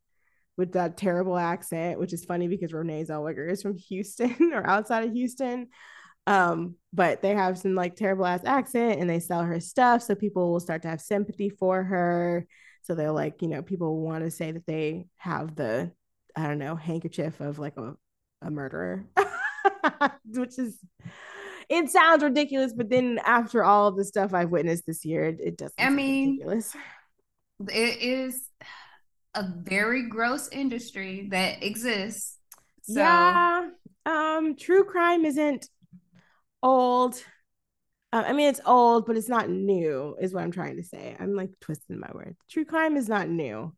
with that terrible accent, which is funny because Renee Zellweger is from Houston or outside of Houston. Um, but they have some like terrible ass accent and they sell her stuff. So people will start to have sympathy for her. So they're like, you know, people want to say that they have the, I don't know, handkerchief of like a, a murderer, which is, it sounds ridiculous. But then after all of the stuff I've witnessed this year, it, it doesn't. I mean, ridiculous. it is a very gross industry that exists. So. Yeah. Um, true crime isn't old. Uh, I mean, it's old, but it's not new, is what I'm trying to say. I'm like twisting my words. True crime is not new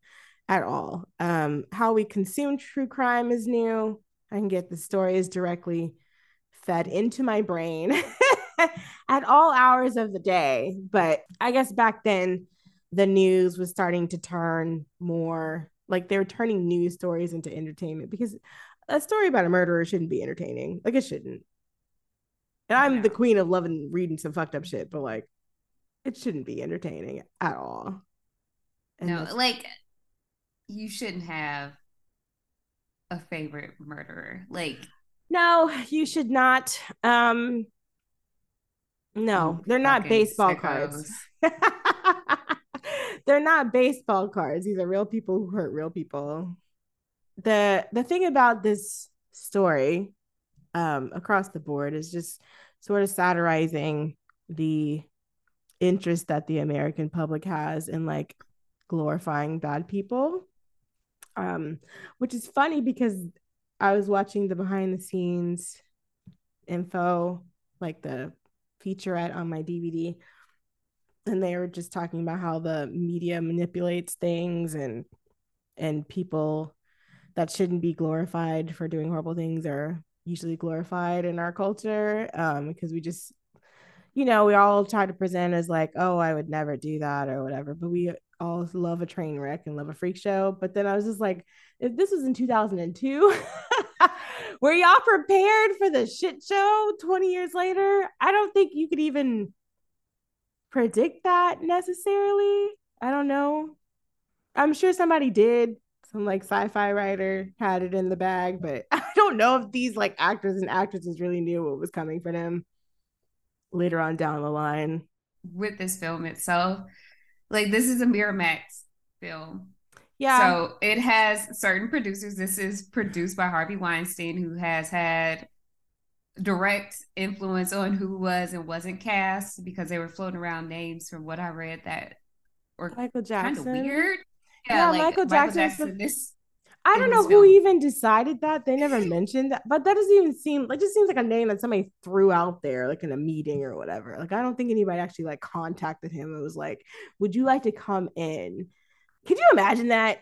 at all. Um, how we consume true crime is new. I can get the stories directly fed into my brain at all hours of the day. But I guess back then, the news was starting to turn more like they were turning news stories into entertainment because a story about a murderer shouldn't be entertaining. Like it shouldn't. And I'm yeah. the queen of loving reading some fucked up shit, but like it shouldn't be entertaining at all. And no, like you shouldn't have a favorite murderer. Like no, you should not. Um no, they're not baseball sickos. cards. they're not baseball cards. These are real people who hurt real people. The the thing about this story um across the board is just sort of satirizing the interest that the American public has in like glorifying bad people. Um, which is funny because I was watching the behind the scenes info, like the featurette on my DVD, and they were just talking about how the media manipulates things and and people that shouldn't be glorified for doing horrible things are usually glorified in our culture um because we just you know we all try to present as like oh i would never do that or whatever but we all love a train wreck and love a freak show but then i was just like if this was in 2002 were y'all prepared for the shit show 20 years later i don't think you could even predict that necessarily. I don't know. I'm sure somebody did. Some like sci-fi writer had it in the bag, but I don't know if these like actors and actresses really knew what was coming for them later on down the line. With this film itself, like this is a Miramax film. Yeah. So it has certain producers. This is produced by Harvey Weinstein, who has had direct influence on who was and wasn't cast because they were floating around names from what I read that were Michael Jackson. Kind of weird. Yeah, like Michael, Michael Jackson. this I don't know who film. even decided that. They never mentioned that, but that doesn't even seem like just seems like a name that somebody threw out there, like in a meeting or whatever. Like I don't think anybody actually like contacted him It was like, "Would you like to come in?" Could you imagine that?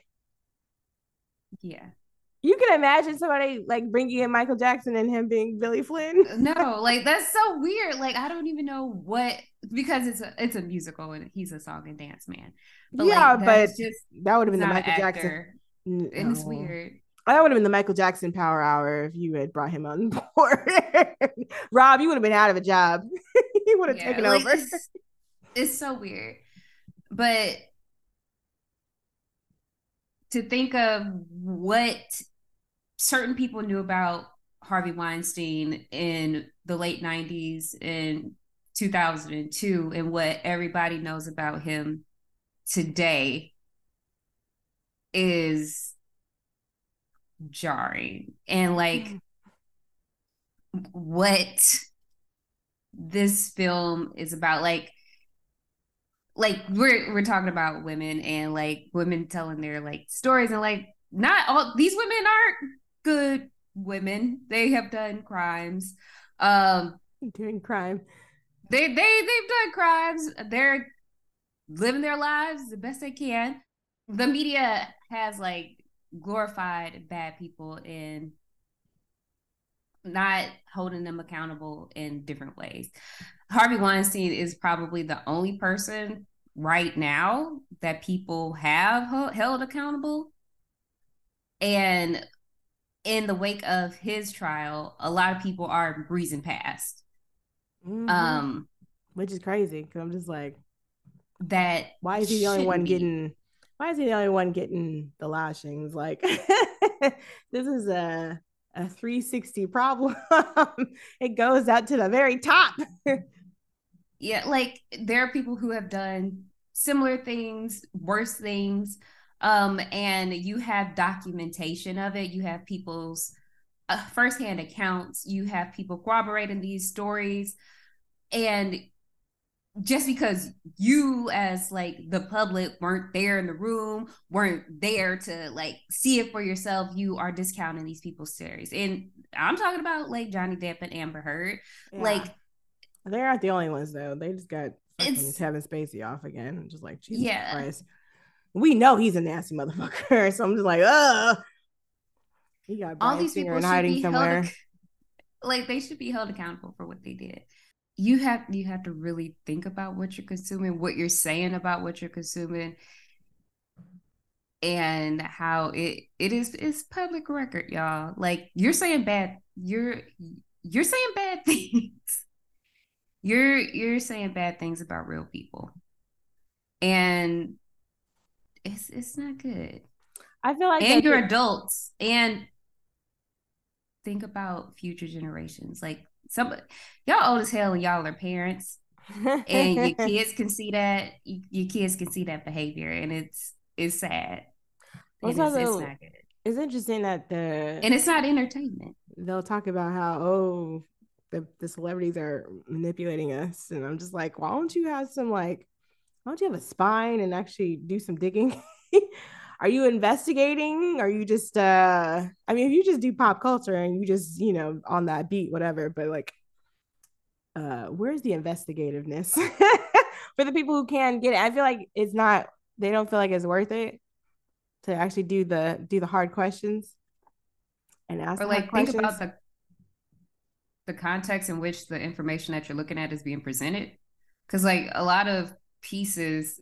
Yeah. You can imagine somebody like bringing in Michael Jackson and him being Billy Flynn. Uh, no, like that's so weird. Like I don't even know what because it's a it's a musical and he's a song and dance man. But yeah, like, but that would have been the Michael Jackson no. And it's weird. That would have been the Michael Jackson Power Hour if you had brought him on board. Rob, you would have been out of a job. he would have yeah, taken like, over. It's, it's so weird. But to think of what certain people knew about Harvey Weinstein in the late 90s and 2002 and what everybody knows about him today is jarring. And like what this film is about like like we're we're talking about women and like women telling their like stories and like not all these women aren't good women. They have done crimes. Um doing crime. they they they've done crimes. They're living their lives the best they can the media has like glorified bad people and not holding them accountable in different ways. Harvey Weinstein is probably the only person right now that people have held accountable. And in the wake of his trial, a lot of people are breezing past. Mm-hmm. Um, which is crazy because I'm just like, that why is he the only one be. getting why is he the only one getting the lashings? Like, this is a a 360 problem. it goes out to the very top. yeah, like there are people who have done similar things, worse things, um, and you have documentation of it. You have people's uh, firsthand accounts. You have people corroborating these stories, and just because you as like the public weren't there in the room weren't there to like see it for yourself you are discounting these people's stories and i'm talking about like johnny depp and amber heard. Yeah. like they're not the only ones though. They just got it's, kevin spacey off again I'm just like jesus yeah. christ. We know he's a nasty motherfucker so i'm just like uh he got all these people in hiding somewhere. held, like they should be held accountable for what they did you have you have to really think about what you're consuming, what you're saying about what you're consuming, and how it it is is public record, y'all. Like you're saying bad, you're you're saying bad things. you're you're saying bad things about real people, and it's it's not good. I feel like and you're adults and think about future generations. Like some y'all old as hell and y'all are parents. And your kids can see that your kids can see that behavior and it's it's sad. Well, it's, it's, not good. it's interesting that the and it's not entertainment. they'll talk about how oh the, the celebrities are manipulating us. And i'm just like why don't you have some like why don't you have a spine and actually do some digging are you investigating? Are you just uh i mean if you just do pop culture and you just you know on that beat whatever but like uh where's the investigativeness for the people who can get it? I feel like it's not they don't feel like it's worth it to actually do the do the hard questions and ask or like think about the the context in which the information that you're looking at is being presented. Because like a lot of pieces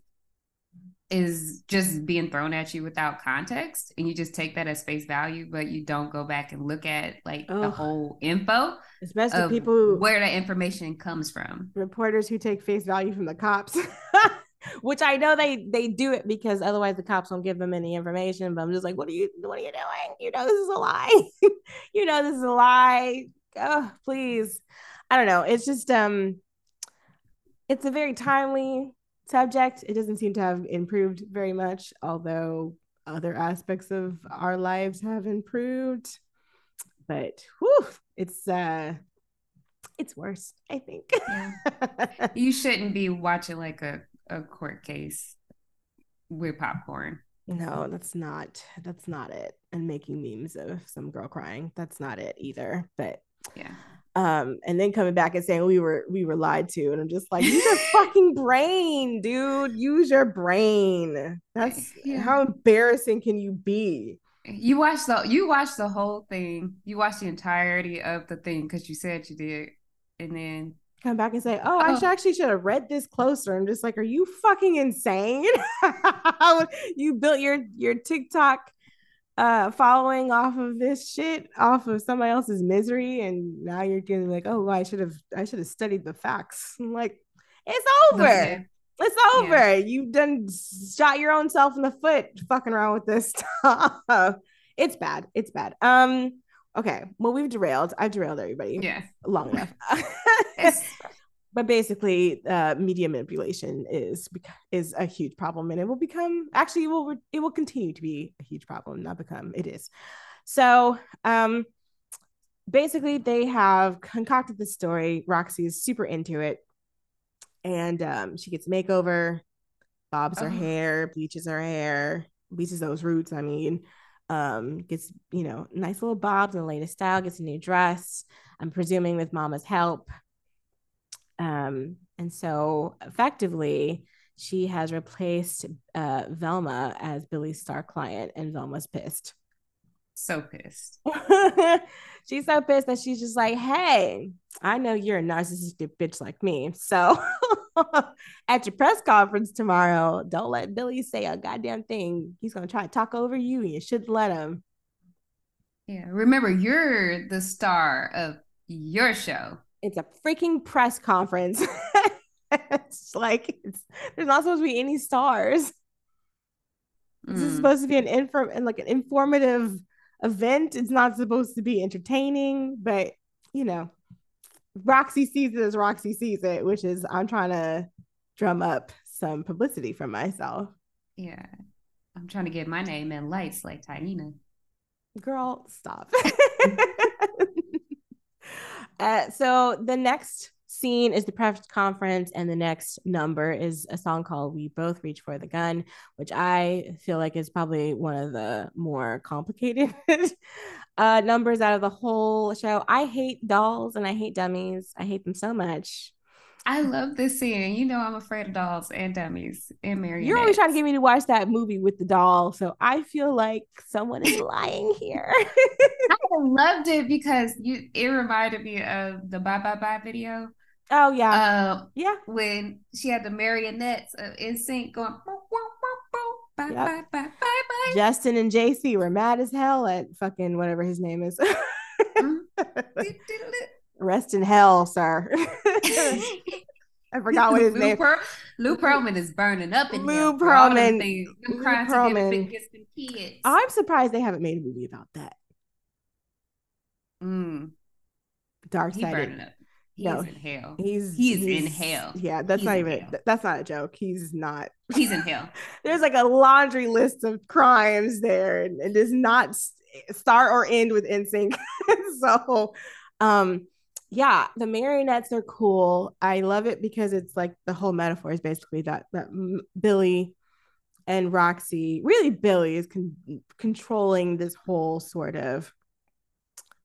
is just being thrown at you without context and you just take that as face value but you don't go back and look at like Ugh. the whole info especially people who, where that information comes from. Reporters who take face value from the cops which i know they they do it because otherwise the cops won't give them any information but i'm just like what are you what are you doing? You know this is a lie. You know this is a lie. Oh please. I don't know. It's just um it's a very timely subject. It doesn't seem to have improved very much, although other aspects of our lives have improved. But whew, it's uh it's worse, I think. yeah. You shouldn't be watching like a, a court case with popcorn. No, that's not that's not it. And making memes of some girl crying. That's not it either. But Yeah. Um and then coming back and saying we were we were lied to and i'm just like use your fucking brain dude use your brain that's Yeah. how embarrassing can you be You watched the you watched the whole thing. You watched the entirety of the thing because you said you did, and then come back and say oh i Oh. should actually should have read this closer i'm just like are you fucking insane you built your your tiktok uh following off of this shit off of somebody else's misery and now you're getting like oh i should have i should have studied the facts I'm like it's over Yeah. It's over. You've done shot your own self in the foot fucking around with this stuff. It's bad. It's bad. Um, okay. Well, we've derailed. I've derailed everybody yeah, long enough. But basically, uh, media manipulation is is a huge problem, and it will become actually it will it will continue to be a huge problem, not become. It is. So, um, basically, they have concocted this story. Roxy is super into it, and um, she gets a makeover, bobs her Oh. hair, bleaches her hair, bleaches those roots. I mean, um, gets you know nice little bobs and the latest style, gets a new dress. I'm presuming with Mama's help. Um, and so effectively, she has replaced uh, Velma as Billy's star client, and Velma's pissed. so pissed. she's so pissed that she's just like, hey, I know you're a narcissistic bitch like me. So at your press conference tomorrow, don't let Billy say a goddamn thing. He's going to try to talk over you, and you shouldn't let him. Yeah, remember you're the star of your show. It's a freaking press conference. it's like, it's, there's not supposed to be any stars. This is Mm. supposed to be an inform and like an informative event. It's not supposed to be entertaining, but you know, Roxy sees it as Roxy sees it, which is I'm trying to drum up some publicity for myself. Yeah, I'm trying to get my name in lights like Taina. Girl, stop. uh, so the next scene is the press conference, and the next number is a song called "We Both Reach for the Gun," which I feel like is probably one of the more complicated uh, numbers out of the whole show. I hate dolls and I hate dummies. I hate them so much. I love this scene. You know I'm afraid of dolls and dummies and marionettes. You're always trying to get me to watch that movie with the doll, so I feel like someone is lying here. I loved it because you it reminded me of the Bye Bye Bye video. oh yeah, Uh, yeah. when she had the marionettes of NSYNC going boop, boop, boop, boop, bye, Yep. bye, bye, bye, bye. Justin and JC were mad as hell at fucking whatever his name is. Rest in hell, sir. I forgot what his Lou name. Per- Lou Pearlman is burning up in Lou here for all them Pearlman- Lou crying to get Pearlman. a big kiss them kids. I'm surprised they haven't made a movie about that. Mm, Dark side. burning. He's No, in hell. He's He's in hell. Yeah, that's He's not even. hell. That's not a joke. He's not. He's in hell. There's like a laundry list of crimes there, and it does not start or end with NSYNC. so, um, yeah, the marionettes are cool. I love it because it's like the whole metaphor is basically that that Billy and Roxy, really Billy, is con- controlling this whole sort of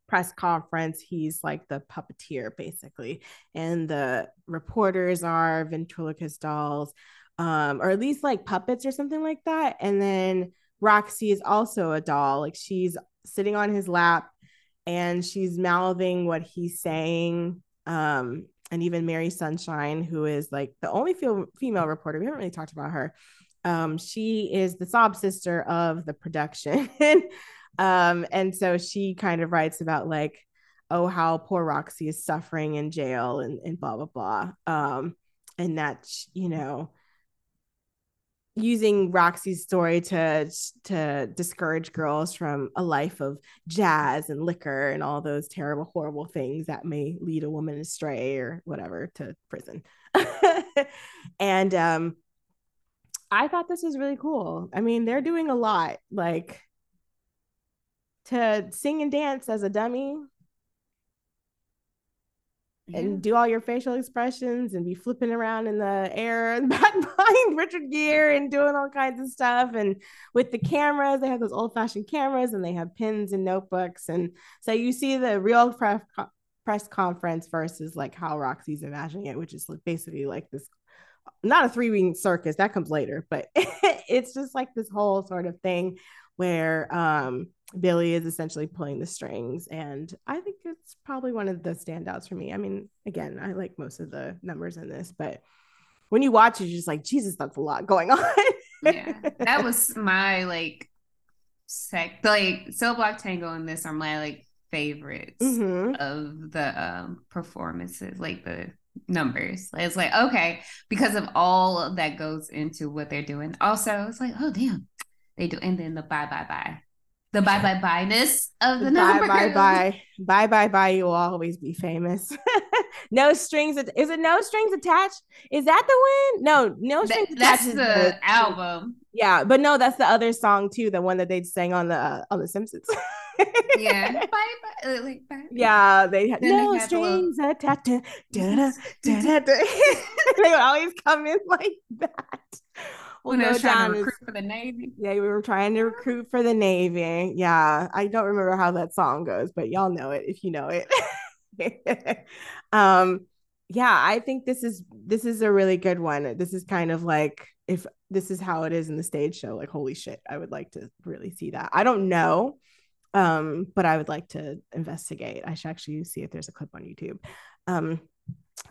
press conference. He's like the puppeteer, basically, and the reporters are ventriloquist dolls, um, or at least like puppets or something like that. And then Roxy is also a doll, like she's sitting on his lap and she's mouthing what he's saying. Um, and even Mary Sunshine, who is like the only fe- female reporter, we haven't really talked about her. Um, she is the sob sister of the production. um, and so she kind of writes about like, oh, how poor Roxy is suffering in jail and, and blah, blah, blah. Um, and that, you know, using Roxy's story to to discourage girls from a life of jazz and liquor and all those terrible horrible things that may lead a woman astray or whatever to prison. and um I thought this was really cool. I mean, they're doing a lot like to sing and dance as a dummy. And do all your facial expressions and be flipping around in the air and back behind Richard Gere and doing all kinds of stuff. And with the cameras, they have those old fashioned cameras and they have pins and notebooks. And so you see the real press, press conference versus like how Roxy's imagining it, which is basically like this not a three ring circus that comes later, but it's just like this whole sort of thing where um Billy is essentially pulling the strings. And I think it's probably one of the standouts for me. I mean, again, I like most of the numbers in this, but when you watch it, you're just like, Jesus, that's a lot going on. yeah. That was my like sec like Cell Block Tango and this are my like favorites mm-hmm. of the um performances, like the numbers. It's like, okay, because of all that goes into what they're doing. Also, it's like, oh damn, they do and then the bye bye bye the bye bye bye ness of the bye bye bye bye bye bye. You will always be famous. no strings. Is it no strings attached? Is that the one? No, no strings that, attached. That's the, the, album. Yeah, but no, that's the other song too. The one that they sang on the uh, on the Simpsons. yeah. Bye bye. Uh, like, bye. Yeah, they had then no they strings attached. They would always come in like that when I was trying to recruit for the Navy. Yeah, we were trying to recruit for the Navy. Yeah, I don't remember how that song goes, but y'all know it if you know it. um, yeah, I think this is this is a really good one. This is kind of like if this is how it is in the stage show, like holy shit, I would like to really see that. I don't know, um, but I would like to investigate. I should actually see if there's a clip on YouTube. Um,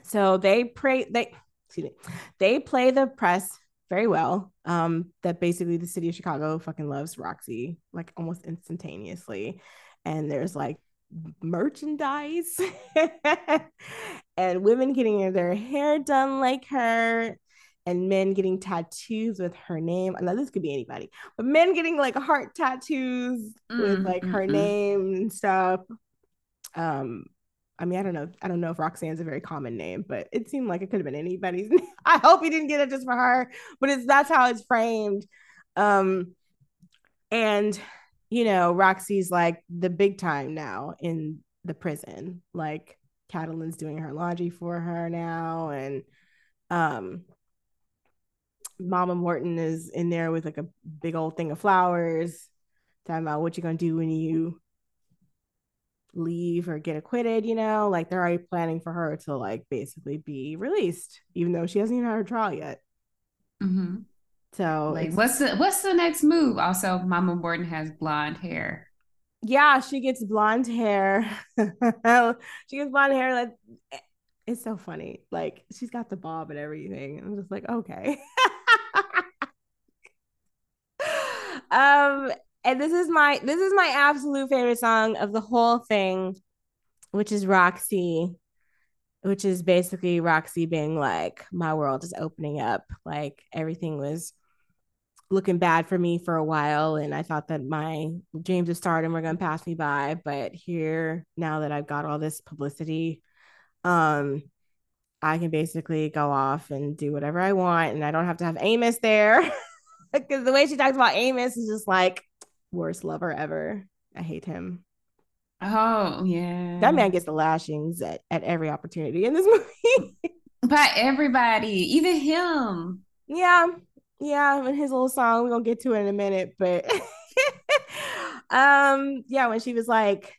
so they pray they excuse me, they play the press very well. Um, that basically the city of Chicago fucking loves Roxy like almost instantaneously. And there's like merchandise and women getting their hair done like her and men getting tattoos with her name. Now this could be anybody, but men getting like heart tattoos mm, with like her mm, name and stuff. Um, I mean, I don't know. I don't know if Roxanne's a very common name, but it seemed like it could have been anybody's. I hope he didn't get it just for her, but it's that's how it's framed. Um, and you know, Roxy's like the big time now in the prison. Like Katalin's doing her laundry for her now, and um, Mama Morton is in there with like a big old thing of flowers, talking about what you're gonna do when you leave or get acquitted, you know, like they're already planning for her to like basically be released, even though she hasn't even had her trial yet. Mm-hmm. So like what's the what's the next move? Also, Mama Morton has blonde hair. Yeah, she gets blonde hair. she gets blonde hair. Like it's so funny. Like she's got the bob and everything. I'm just like, okay. um and this is my this is my absolute favorite song of the whole thing, which is Roxy, which is basically Roxy being like, my world is opening up. Like everything was looking bad for me for a while, and I thought that my dreams of stardom were gonna pass me by. But here, now that I've got all this publicity, um, I can basically go off and do whatever I want, and I don't have to have Amos there. Because the way she talks about Amos is just like worst lover ever. I hate him. Oh yeah, that man gets the lashings at, at every opportunity in this movie. By everybody, even him. Yeah, yeah. And his little song, we're gonna get to it in a minute, but um, yeah, when she was like,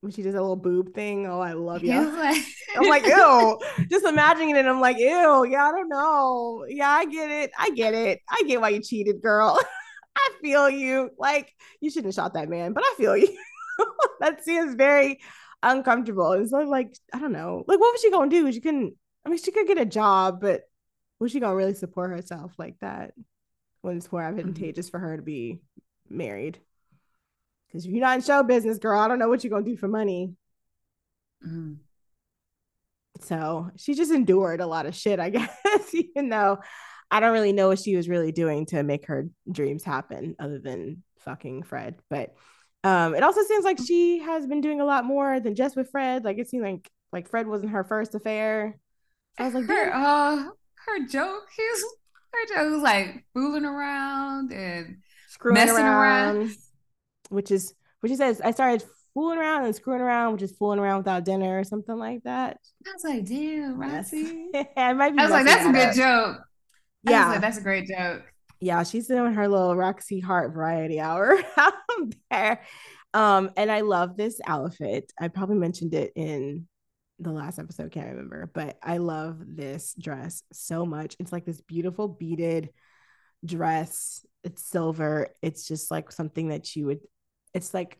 when she does a little boob thing, oh, I love you. Like... I'm like, ew. Just imagining it, I'm like, ew. Yeah, I don't know. Yeah, I get it. I get it. I get why you cheated, girl. I feel you. Like you shouldn't have shot that man, but I feel you. that seems very uncomfortable. And so like, I don't know. Like what was she gonna do? She couldn't I mean she could get a job, but was she gonna really support herself like that when it's more mm-hmm. advantageous for her to be married? Because if you're not in show business, girl, I don't know what you're gonna do for money. Mm-hmm. So she just endured a lot of shit, I guess, even though I don't really know what she was really doing to make her dreams happen other than fucking Fred. But um, it also seems like she has been doing a lot more than just with Fred. Like it seemed like like Fred wasn't her first affair. I was like, her, uh, her joke, he's her joke was like fooling around and Screwing messing around. around. Which is which she says, I started fooling around and screwing around, which is fooling around without dinner or something like that. I was like, damn. Yes. I might be I was like, that's a good up. joke. Yeah, like, that's a great joke. yeah, she's doing her little Roxy Hart variety hour out there. Um, and I love this outfit. I probably mentioned it in the last episode, can't remember, but I love this dress so much. It's like this beautiful beaded dress. It's silver. It's just like something that you would, it's like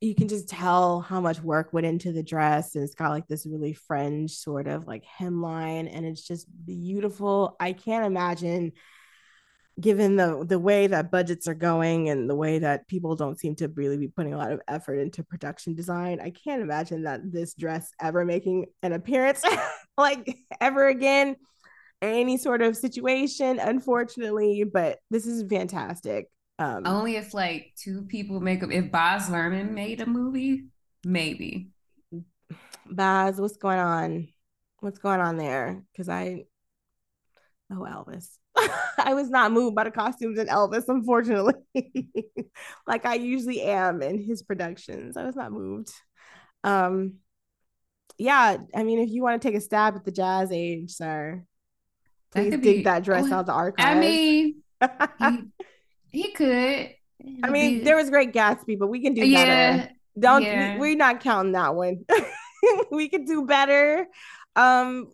you can just tell how much work went into the dress and it's got like this really fringe sort of like hemline and it's just beautiful. I can't imagine given the the way that budgets are going and the way that people don't seem to really be putting a lot of effort into production design i can't imagine that this dress ever making an appearance like ever again. Any sort of situation unfortunately but this is fantastic um Only if like two people make up. If Baz Luhrmann made a movie, maybe. Baz, what's going on? What's going on there? Because I, oh Elvis, I was not moved by the costumes in Elvis, unfortunately. like I usually am in his productions. I was not moved. Um, yeah, I mean, if you want to take a stab at the jazz age, sir, please dig be- that dress well, out the archives. I mean, he, he could. I mean, there was Great Gatsby, but we can do better. Don't Yeah. we, we're not counting that one. we could do better. Um,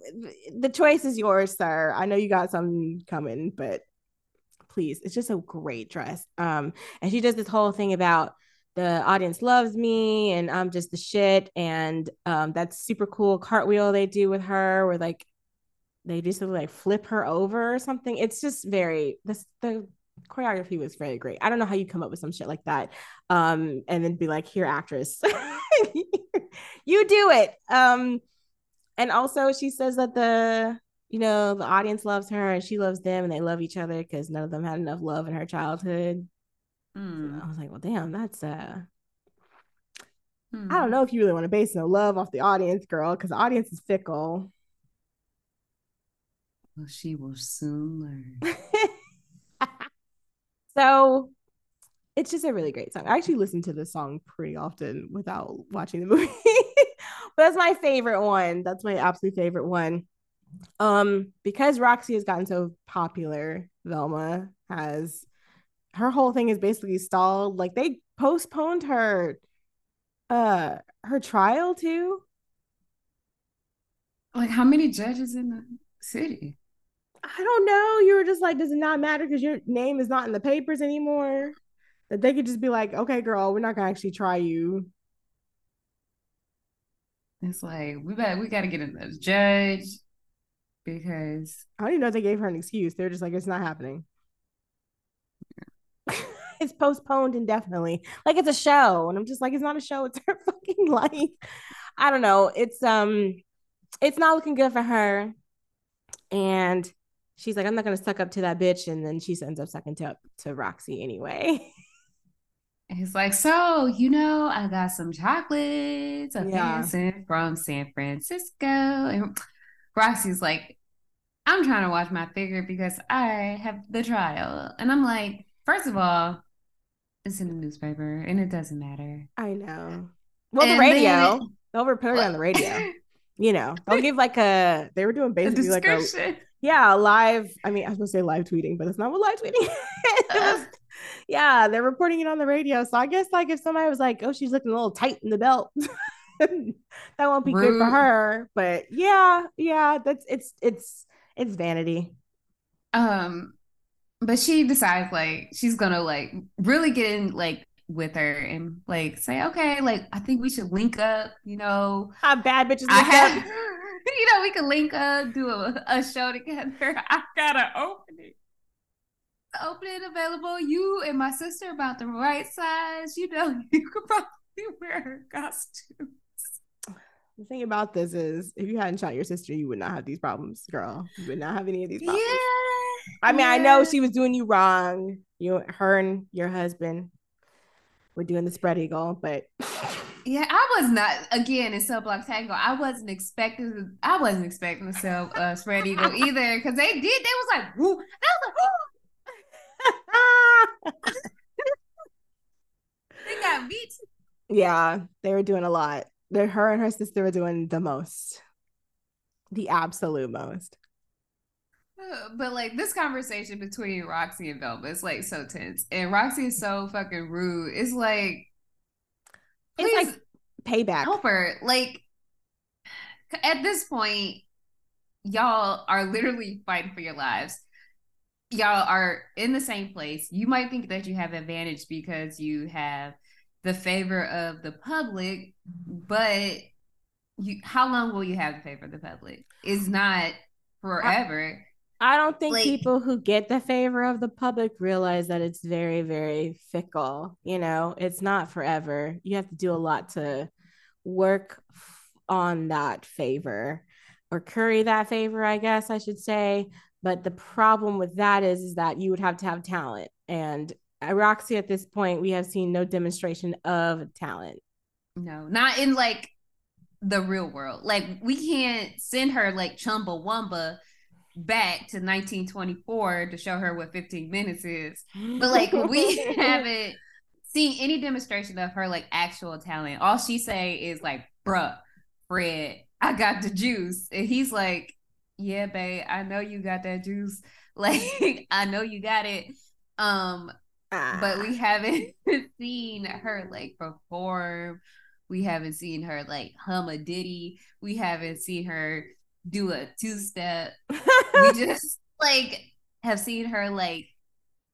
the choice is yours, sir. I know you got something coming, but please, it's just a great dress. Um, and she does this whole thing about the audience loves me and I'm just the shit. And um, that's super cool cartwheel they do with her, where like they just like flip her over or something. It's just very this the choreography was very great. I don't know how you come up with some shit like that. Um, and then be like, here, actress. you do it. Um, and also she says that the you know the audience loves her and she loves them and they love each other because none of them had enough love in her childhood. Hmm. I was like, well, damn, that's uh Hmm. I don't know if you really want to base no love off the audience, girl, because the audience is fickle. Well, she will soon learn. so it's just a really great song. I actually listen to this song pretty often without watching the movie. but that's my favorite one. That's my absolute favorite one. Um, because Roxy has gotten so popular, Velma has her whole thing is basically stalled. Like they postponed her uh her trial too. Like, how many judges in the city? I don't know. You were just like, does it not matter because your name is not in the papers anymore? That they could just be like, okay, girl, we're not gonna actually try you. It's like we better we got to get another judge because I don't even know if they gave her an excuse. They're just like, it's not happening. it's postponed indefinitely. Like it's a show. And I'm just like, it's not a show, it's her fucking life. I don't know. It's um it's not looking good for her. And she's like, I'm not gonna suck up to that bitch. And then she ends up sucking to to Roxy anyway. it's like so you know I got some chocolates a Yeah. from San Francisco and Roxy's like I'm trying to watch my figure because I have the trial and I'm like first of all it's in the newspaper and it doesn't matter. I know. Well, the radio. then- They'll report it on the radio. You know, they'll give like a. They were doing basically like a description. Yeah live. I mean, I was gonna say live tweeting, but it's not what live tweeting. It was- yeah, they're reporting it on the radio. So I guess like if somebody was like, "Oh, she's looking a little tight in the belt," that won't be good for her. But yeah, yeah, that's it's it's it's vanity. Um, but she decides like she's gonna like really get in like with her and like say, okay, like I think we should link up, you know. How bad bitches I have, up. you know, we can link up, do a, a show together. I got an opening. The opening available. You and my sister about the right size. You know, you could probably wear her costume. The thing about this is, if you hadn't shot your sister, you would not have these problems, girl. You would not have any of these Yeah. I mean, I know she was doing you wrong. You, her, and your husband were doing the spread eagle, but Yeah, I was not again in Cell Block Tango. I wasn't expecting. I wasn't expecting to sell uh, spread eagle either because they did. They was like, woo. They was like, woo. They got beats. Yeah, they were doing a lot. They're, her and her sister were doing the most, the absolute most. Uh, But like this conversation between Roxy and Velma is like so tense, and Roxy is so fucking rude. It's like, It's please like payback. help her. Like at this point, y'all are literally fighting for your lives. Y'all are in the same place. You might think that you have advantage because you have the favor of the public, but you how long will you have the favor of the public? It's not forever. I don't think Like- people who get the favor of the public realize that it's very, very fickle. You know, it's not forever. You have to do a lot to work on that favor or curry that favor, I guess I should say. But the problem with that is, is that you would have to have talent. And Roxy, at this point, we have seen no demonstration of talent. No, not in like the real world. Like we can't send her like Chumba Chumbawamba back to 1924 to show her what 15 minutes is. But like we haven't seen any demonstration of her like actual talent. All she say is like, bruh, Fred, I got the juice. And he's like, Yeah, babe, I know you got that juice. Like, I know you got it. Um, but we haven't seen her like perform. We haven't seen her like hum a ditty. We haven't seen her do a two step. We just like have seen her like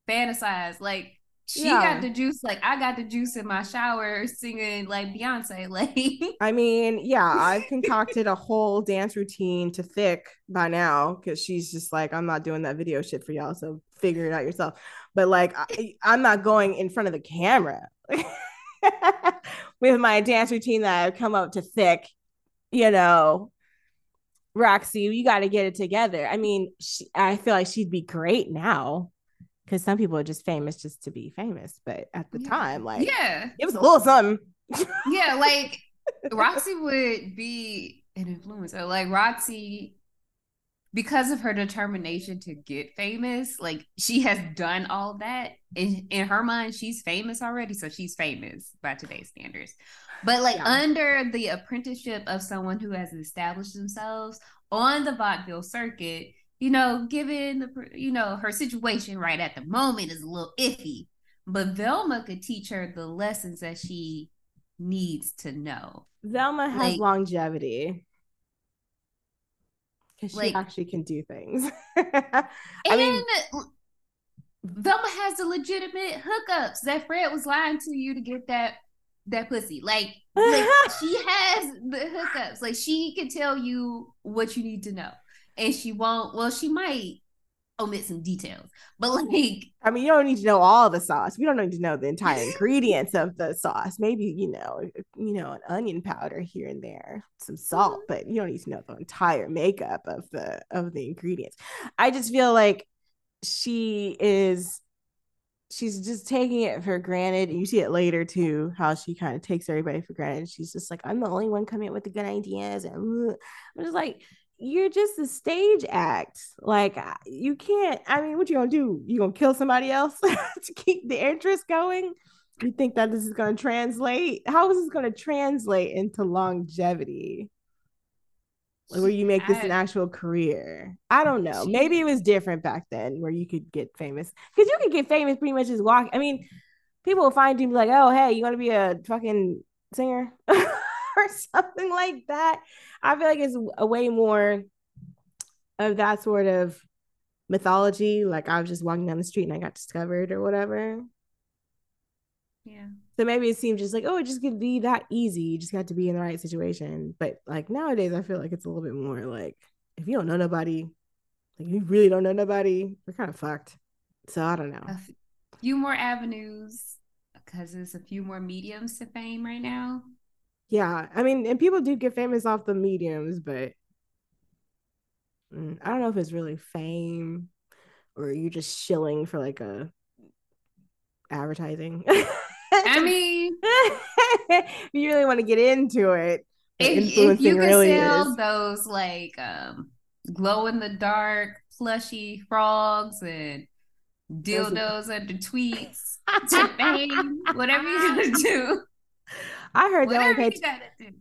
fantasize. Like she Yeah. got the juice. Like I got the juice in my shower singing like Beyonce. Like I mean, yeah, I've concocted a whole dance routine to thick by now because she's just like, I'm not doing that video shit for y'all, so figure it out yourself. But like, I, I'm not going in front of the camera with my dance routine that I've come up to thick, you know. Roxy, you got to get it together. I mean, she, I feel like she'd be great now because some people are just famous just to be famous. But at the Yeah. time, like, yeah, it was a little something. yeah. Like Roxy would be an influencer. Like Roxy, because of her determination to get famous, like she has done all that. In in her mind, she's famous already, so she's famous by today's standards. But like Yeah. under the apprenticeship of someone who has established themselves on the vaudeville circuit, you know, given the you know her situation right at the moment is a little iffy. But Velma could teach her the lessons that she needs to know. Velma has Like- longevity because she Like- actually can do things. I And mean- Velma has the legitimate hookups that Fred was lying to you to get that that pussy. Like, like she has the hookups. Like she can tell you what you need to know. And she won't, well, she might omit some details. But like I mean, you don't need to know all the sauce. We don't need to know the entire ingredients of the sauce. Maybe you know, you know, an onion powder here and there, some salt, mm-hmm. but you don't need to know the entire makeup of the of the ingredients. I just feel like she is she's just taking it for granted. And you see it later too, how she kind of takes everybody for granted. She's just like, I'm the only one coming up with the good ideas. And. I'm just like, you're just a stage act. Like you can't. I mean, what you gonna do? You gonna kill somebody else to keep the interest going? You think that this is gonna translate? How is this gonna translate into longevity? Like, where you make this an actual career? I don't know. She- Maybe it was different back then, where you could get famous because you could get famous pretty much just walk. I mean, people will find you like, "Oh, hey, you want to be a fucking singer?" or something like that. I feel like it's a way more of that sort of mythology. Like I was just walking down the street and I got discovered or whatever. yeah. So maybe it seemed just like, oh, it just could be that easy. You just got to be in the right situation. But like nowadays, I feel like it's a little bit more like if you don't know nobody, like you really don't know nobody, we're kind of fucked. So I don't know. A few more avenues because there's a few more mediums to fame right now. Yeah, I mean, and people do get famous off the mediums, but mm, I don't know if it's really fame or you're just shilling for like a advertising. I mean, if you really want to get into it, if, if you can really sell is. those like um glow in the dark plushy frogs and dildos under tweets to fame, whatever you're gonna do. I heard they only paid.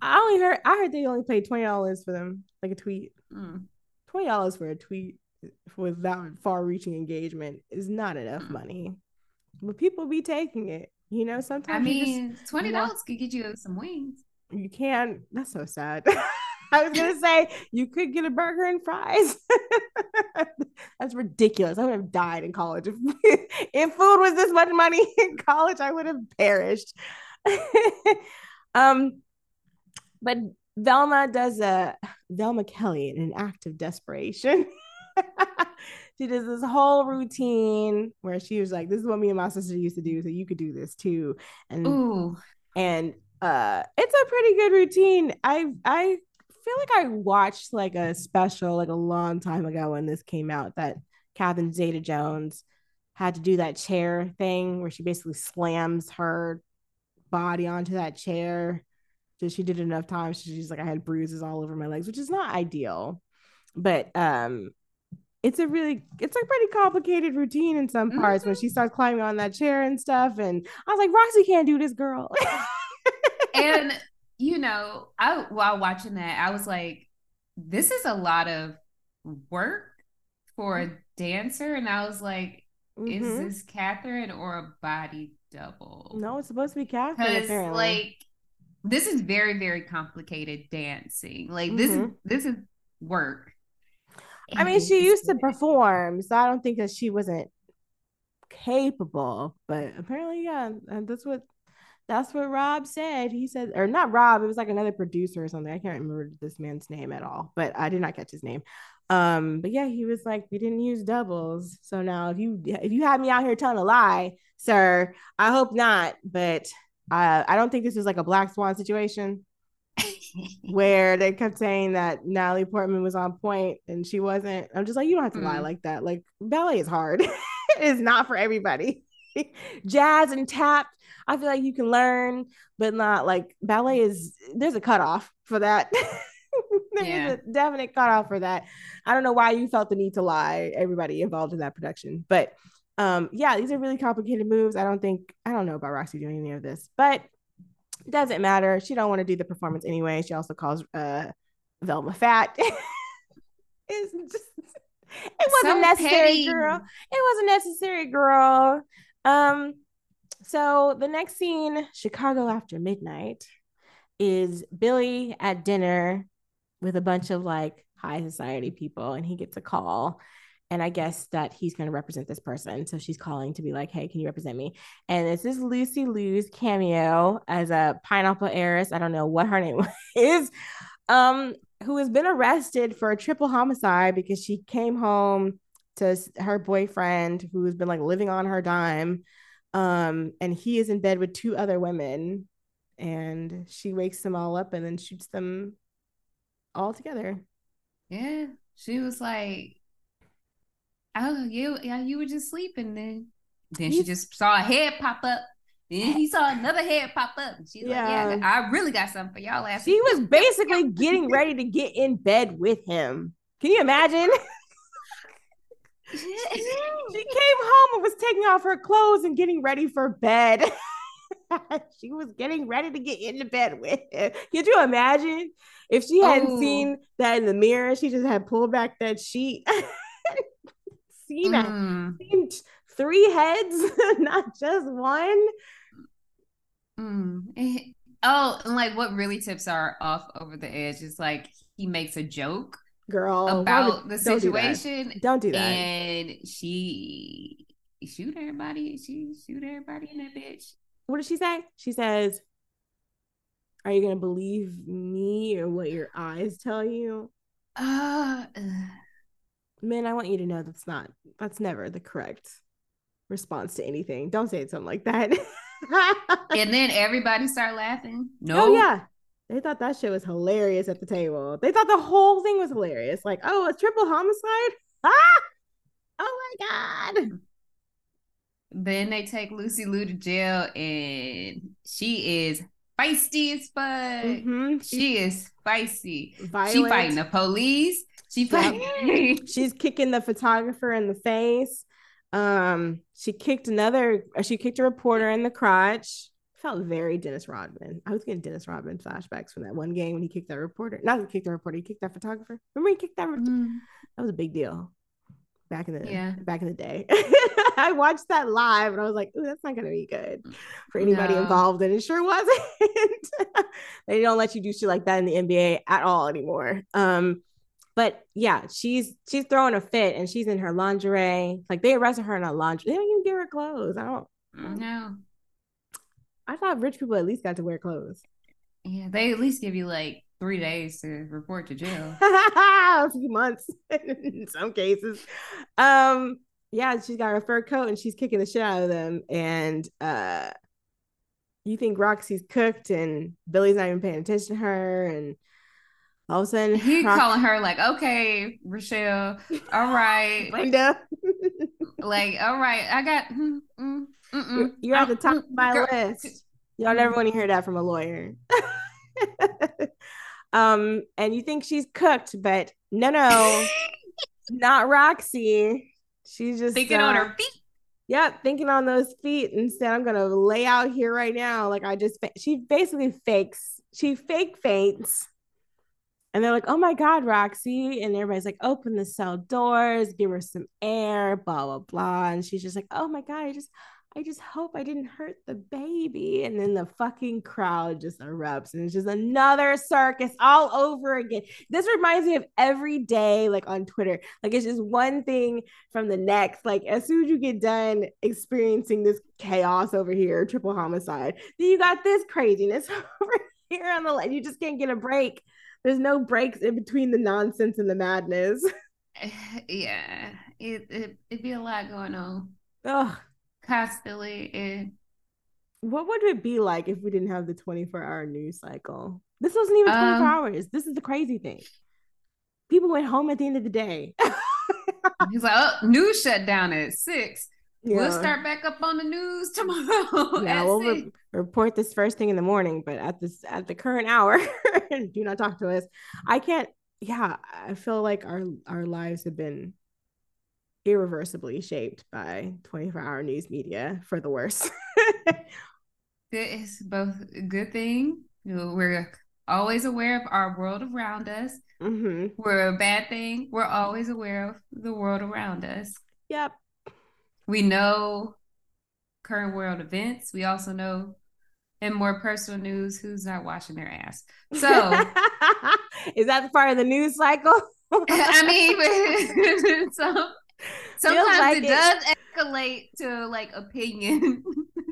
I only heard. I heard they only paid twenty dollars for them, like a tweet. Mm. Twenty dollars for a tweet with that far-reaching engagement is not enough Mm. money, but people be taking it. You know, I sometimes just mean, twenty dollars could get you some wings. you can't. That's so sad. I was gonna say you could get a burger and fries. That's ridiculous. I would have died in college if if food was this much money in college. I would have perished. Um, but Velma does a Velma Kelly in an act of desperation. she does this whole routine where she was like, "This is what me and my sister used to do, so you could do this too." And Ooh, and uh it's a pretty good routine i i feel like i watched like a special like a long time ago when this came out that catherine zeta jones had to do that chair thing where she basically slams her body onto that chair so she did it enough times she's like i had bruises all over my legs which is not ideal but um it's a really it's a pretty complicated routine in some parts when she starts climbing on that chair and stuff and i was like roxy can't do this girl and you know, I while watching that, I was like, this is a lot of work for a dancer, and I was like, is Mhm. this Catherine or a body double? no it's supposed to be catherine because apparently like this is very very complicated dancing. Like this is Mhm. this is work. i mean she used to perform so i don't think that she wasn't capable but apparently yeah and that's what that's what rob said he said or not rob it was like another producer or something i can't remember this man's name at all but i did not catch his name um but yeah he was like we didn't use doubles so now if you if you have me out here telling a lie sir i hope not but uh, i don't think this is like a black swan situation where they kept saying that Natalie Portman was on point and she wasn't. I'm just like, you don't have to lie Mm. like that. Like ballet is hard. it is not for everybody. Jazz and tap, I feel like you can learn, but not like ballet is there's a cutoff for that. there's Yeah. a definite cutoff for that. I don't know why you felt the need to lie, everybody involved in that production. But um, yeah, these are really complicated moves. I don't think I don't know about Roxy doing any of this, but it doesn't matter. She don't want to do the performance anyway. She also calls uh Velma fat. it's just it wasn't So necessary, petty. girl. It wasn't necessary, girl. Um, so the next scene, Chicago after midnight, is Billy at dinner with a bunch of like high society people, and he gets a call. And I guess that he's going to represent this person. So she's calling to be like, hey, can you represent me? And this is Lucy Liu's cameo as a pineapple heiress. I don't know what her name is. Um, who has been arrested for a triple homicide because she came home to her boyfriend who has been like living on her dime. Um, and he is in bed with two other women, and she wakes them all up and then shoots them all together. Yeah, she was like, "Oh, you, yeah, you were just sleeping." Then, then she just saw a head pop up. Then he saw another head pop up. And she's like, "Yeah, Yeah. I really got something for y'all." Last She was basically getting ready to get in bed with him. Can you imagine? She came home and was taking off her clothes and getting ready for bed. she was getting ready to get into bed with him. Could you imagine if she hadn't Oh. seen that in the mirror? She just had pulled back that sheet. Seen, a- Mm, seen three heads, not just one. mm. Eh, Oh, and like what really tips are off over the edge is like he makes a joke Girl, about would- the don't do that. situation, Don't do that. and she shoot everybody. She shoot everybody in that bitch. what does she say? She says, Are you going to believe me or what your eyes tell you? Uh. Man, I want you to know that's not, that's never the correct response to anything. Don't say something like that. and then everybody start laughing. No, Oh, yeah. They thought that shit was hilarious at the table. They thought the whole thing was hilarious. Like, oh, a triple homicide? Ah! Oh my God. Then they take Lucy Liu to jail, and she is feisty as fuck. Mhm. She is feisty. She fighting the police. She Yep. She's kicking the photographer in the face. Um, she kicked another, uh, she kicked a reporter in the crotch felt very Dennis Rodman. I was getting Dennis Rodman flashbacks from that one game when he kicked that reporter. Not he kicked the reporter, he kicked that photographer. Remember he kicked that? Mm. That was a big deal back in the Yeah. back in the day. I watched that live and I was like, "Ooh, that's not gonna be good for anybody No. involved." And it sure wasn't. they don't let you do shit like that in the NBA at all anymore. Um, but yeah, she's she's throwing a fit and she's in her lingerie. Like they arrested her in a lingerie. They don't even give her clothes. I don't. No. I thought rich people at least got to wear clothes. Yeah, they at least give you like three days to report to jail. a few months in some cases. Um, yeah, she's got her fur coat and she's kicking the shit out of them. And uh you think Roxy's cooked and Billy's not even paying attention to her, and all of a sudden He calling her like, okay, Rochelle, all right, Brenda, like, all right, I got. Mm, mm, mm-mm. you're, you're at the top of my Girl. list. Y'all never want to hear that from a lawyer. um, and you think she's cooked, but no, no, not Roxy. She's just Thinking on uh, her feet. Yep, thinking on those feet instead. I'm gonna lay out here right now. Like I just, fa- she basically fakes. She fake faints, and they're like, "Oh my god, Roxy!" And everybody's like, "Open the cell doors, give her some air, blah blah blah." And she's just like, "Oh my god, I just, I just hope I didn't hurt the baby." And then the fucking crowd just erupts, and it's just another circus all over again. This reminds me of every day, like on Twitter. Like it's just one thing from the next. Like as soon as you get done experiencing this chaos over here, triple homicide, then you got this craziness over here on the line. You just can't get a break. There's no breaks in between the nonsense and the madness. Yeah, it, it it'd be a lot going on Ugh. constantly. And What would it be like if we didn't have the 24 hour news cycle? This wasn't even 24 Um, hours. This is the crazy thing. People went home at the end of the day. he's like, oh, news shut down at six. We'll start back up on the news tomorrow. Yeah, we'll re- report this first thing in the morning, but at this at the current hour, do not talk to us. I can't. Yeah, I feel like our our lives have been irreversibly shaped by 24 hour news media for the worse. It's both a good thing. We're always aware of our world around us. hmm We're a bad thing. We're always aware of the world around us. Yep. We know current world events. We also know in more personal news who's not washing their ass. So is that part of the news cycle? I mean, some, sometimes like it, it. does escalate to like opinion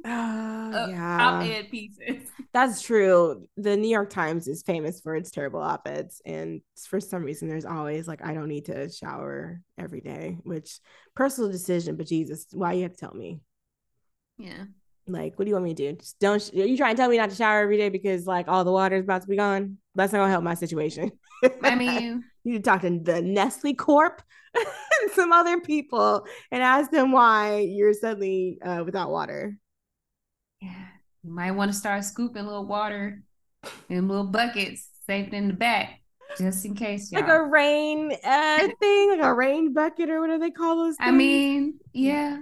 Oh, uh, yeah. op-ed pieces. That's true. The New York Times is famous for its terrible op-eds, and for some reason, there's always like, "I don't need to shower every day," which personal decision. But Jesus, why you have to tell me? Yeah. Like, what do you want me to do? Just don't. Sh- you trying to tell me not to shower every day because like all the water is about to be gone? That's not gonna help my situation. I mean, you need to talk to the Nestle Corp and some other people and ask them why you're suddenly uh, without water. yeah, you might want to start scooping a little water in little buckets, saved in the back, just in case. Y'all. Like a rain uh, thing, like a rain bucket or whatever they call those? Things. I mean, yeah.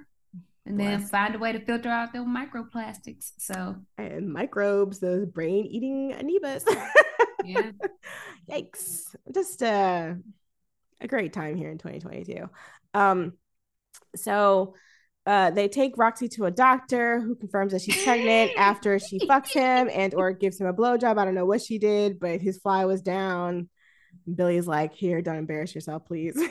And then Bless. find a way to filter out those microplastics. So, and microbes, those brain eating amoebas. yeah. Yikes. Just uh, a great time here in 2022. Um, so uh, they take Roxy to a doctor who confirms that she's pregnant after she fucks him and or gives him a blowjob. I don't know what she did, but his fly was down. Billy's like, here, don't embarrass yourself, please.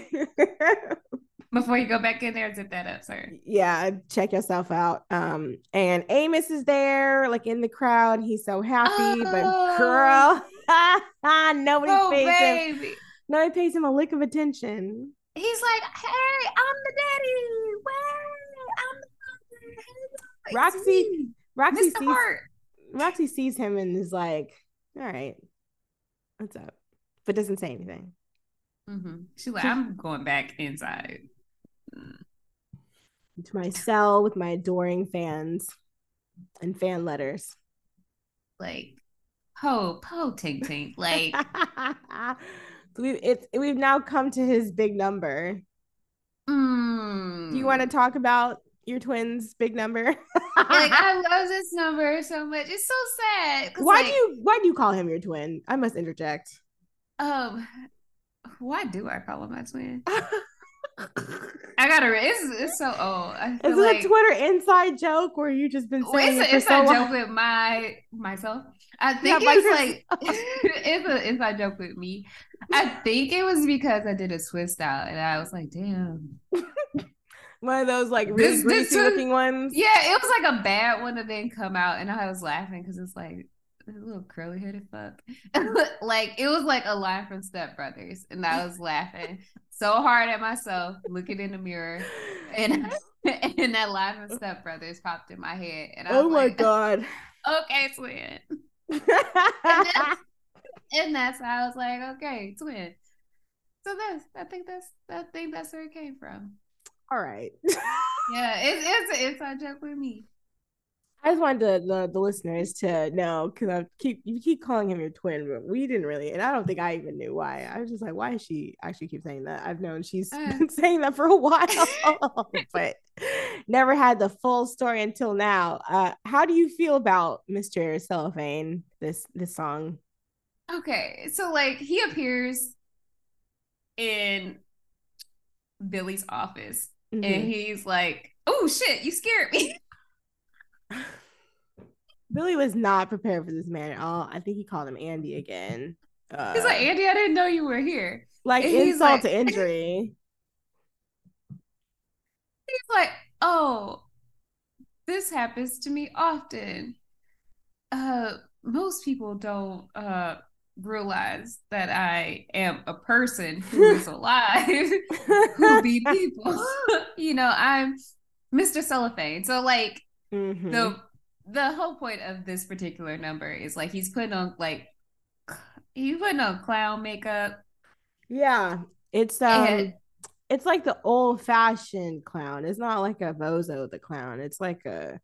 Before you go back in there, zip that up, sir. yeah, check yourself out. Um, and Amos is there, like in the crowd. He's so happy, but Oh. girl, nobody Oh, pays him. Nobody pays him a lick of attention. He's like, hey, I'm the daddy. Wait, I'm the father. Hey, Roxy- Roxy Mr. sees Hart. Roxy sees him and is like, "All right, what's up?" But doesn't say anything. hmm She's like, I'm going back inside. To my cell with my adoring fans and fan letters. Like, po, po, tink, tink. Like, we've, it's we've now come to his big number. mm, Do you want to talk about your twin's big number? like I love this number so much. It's so sad. Why like, do you why do you call him your twin? I must interject. Um, why do I call him my twin? I gotta. It's it's so old. I Is it like, a Twitter inside joke where you just been saying it's it an so inside long? joke with my myself. I think Yeah, it's like it's an inside joke with me. I think it was because I did a twist out and I was like, damn. One of those like really This- this greasy was- looking ones. Yeah, it was like a bad one that didn't come out, and I was laughing because it's like a little curly headed fuck. like it was like a line from Step Brothers, and I was laughing so hard at myself, looking in the mirror, and and that line from Step Brothers popped in my head, and I oh was oh my like, god. okay, twin. And that's how I was like, okay, twin. So that's I think that's I think that's where it came from. All right. Yeah, it's it's an inside joke with me. I just wanted the, the, the listeners to know because I keep you keep calling him your twin, but we didn't really, and I don't think I even knew why. I was just like, why is she actually keep saying that? I've known she's Uh. been saying that for a while, but never had the full story until now. Uh, how do you feel about Mr. Cellophane? This this song. Okay, so like he appears in Billy's office Mhm. and he's like, "Oh shit, you scared me." Billy was not prepared for this man at all. I think he called him Andy again. Uh, He's like, "Andy, I didn't know you were here." like and insult like- to injury. He's like, "Oh, this happens to me often. Uh, most people don't uh realize that I am a person who is alive, who be people. you know, I'm Mr. Cellophane. So like." Mhm. the the whole point of this particular number is like he's putting on like he's putting on clown makeup Yeah, it's um, And- it's like the old fashioned clown. It's not like a bozo the clown. It's like a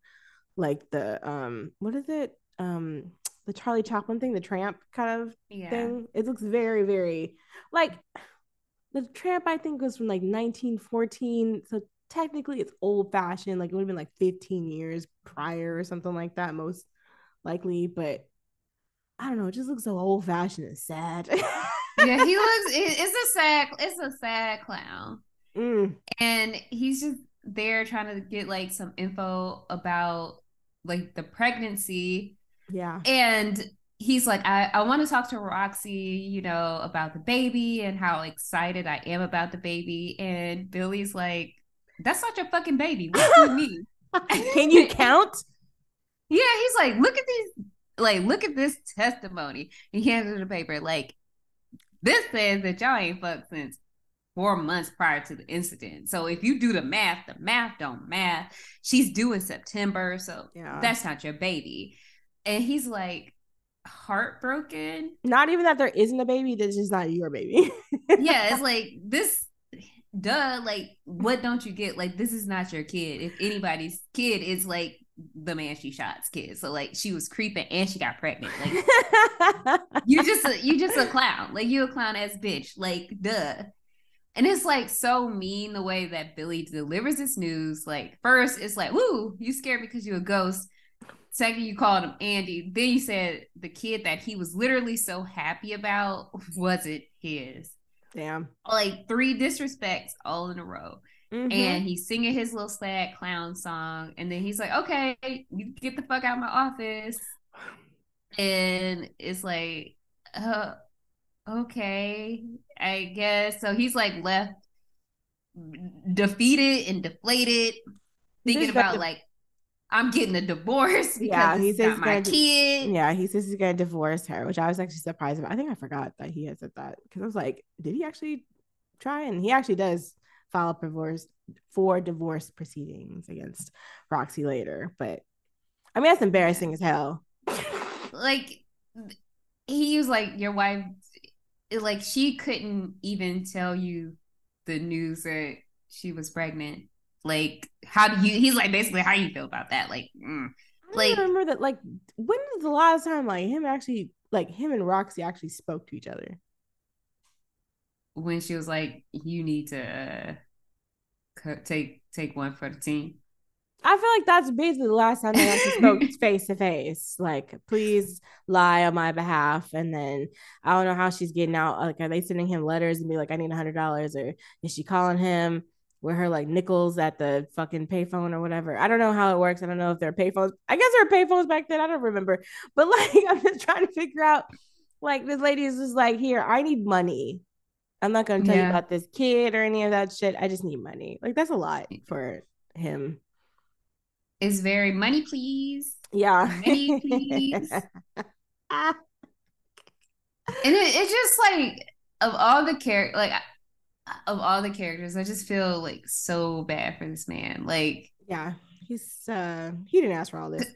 like the um, what is it? Um, the Charlie Chaplin thing, the tramp kind of yeah thing. It looks very very like the tramp. I think was from like 1914. So technically, it's old fashioned. Like it would have been like 15 years prior or something like that, most likely. But I don't know. It just looks so old fashioned and sad. yeah he looks it's a sad it's a sad clown Mm. and he's just there trying to get like some info about like the pregnancy Yeah. and he's like i, I want to talk to roxy you know about the baby and how excited i am about the baby and billy's like that's not your fucking baby what do you mean Can you count? Yeah, he's like, look at these, like, look at this testimony. He hands her the paper. Like, this says that y'all ain't fucked since four months prior to the incident. So if you do the math, the math don't math. She's due in September, so Yeah. that's not your baby. And he's like heartbroken. Not even that there isn't a baby, that's just not your baby. yeah, it's like this. Duh, like what don't you get? Like this is not your kid. If anybody's kid, it's like the man she shot's kid. So like she was creeping and she got pregnant. Like you just a, you just a clown. Like you a clown ass bitch. Like duh. And it's like so mean the way that Billy delivers this news. Like first it's like, woo, you scared because you a ghost. Second, you called him Andy. Then you said the kid that he was literally so happy about wasn't his. Damn. Like three disrespects all in a row. Mhm. And he's singing his little sad clown song. And then he's like, okay, you get the fuck out of my office. And it's like, uh, okay, I guess. So he's like left defeated and deflated, thinking about the- like, I'm getting a divorce because Yeah, he he's says my gonna kid. yeah, he says he's gonna divorce her, which I was actually surprised about. I think I forgot that he had said that because I was like, did he actually try? And he actually does file a divorce for divorce proceedings against Roxy later. But I mean, that's embarrassing as hell. like he was like your wife like she couldn't even tell you the news that she was pregnant like how do you he's like basically how do you feel about that like mm. I Like- remember that. Like, when was the last time like him actually, like him and Roxy actually spoke to each other? when she was like you need to uh, take take one for the team I feel like that's basically the last time they actually spoke face to face. Like, please lie on my behalf. And then I don't know how she's getting out. Like, are they sending him letters and be like, I need a hundred dollars? Or is she calling him with her like nickels at the fucking payphone or whatever? I don't know how it works. I don't know if there are payphones. I guess there are payphones back then. I don't remember. But like, I'm just trying to figure out. Like, this lady is just like, here, I need money. I'm not gonna tell Yeah. you about this kid or any of that shit. I just need money. Like, that's a lot for him. It's very money, please. Yeah. Money, please. Ah, And it, it's just like of all the character, like of all the characters, I just feel like so bad for this man. Like, yeah. He's uh he didn't ask for all this.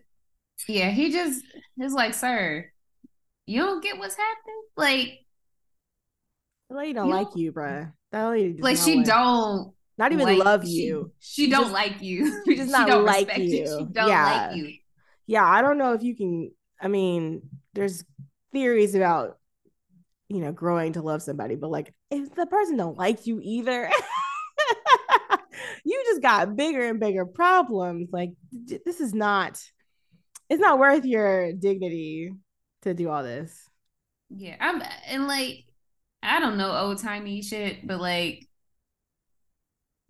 yeah, he just is like, sir, you don't get what's happening. Like, The lady don't You like don't- you, bruh. That lady like she like- don't not even like- love she- you. She, don't just- like you. she does not don't like respect you. She don't Yeah. like you. Yeah, I don't know if you can I mean, there's theories about you know, growing to love somebody, but like if the person don't like you either, you just got bigger and bigger problems. Like this is not it's not worth your dignity to do all this. Yeah, I'm and like I don't know old timey shit, but like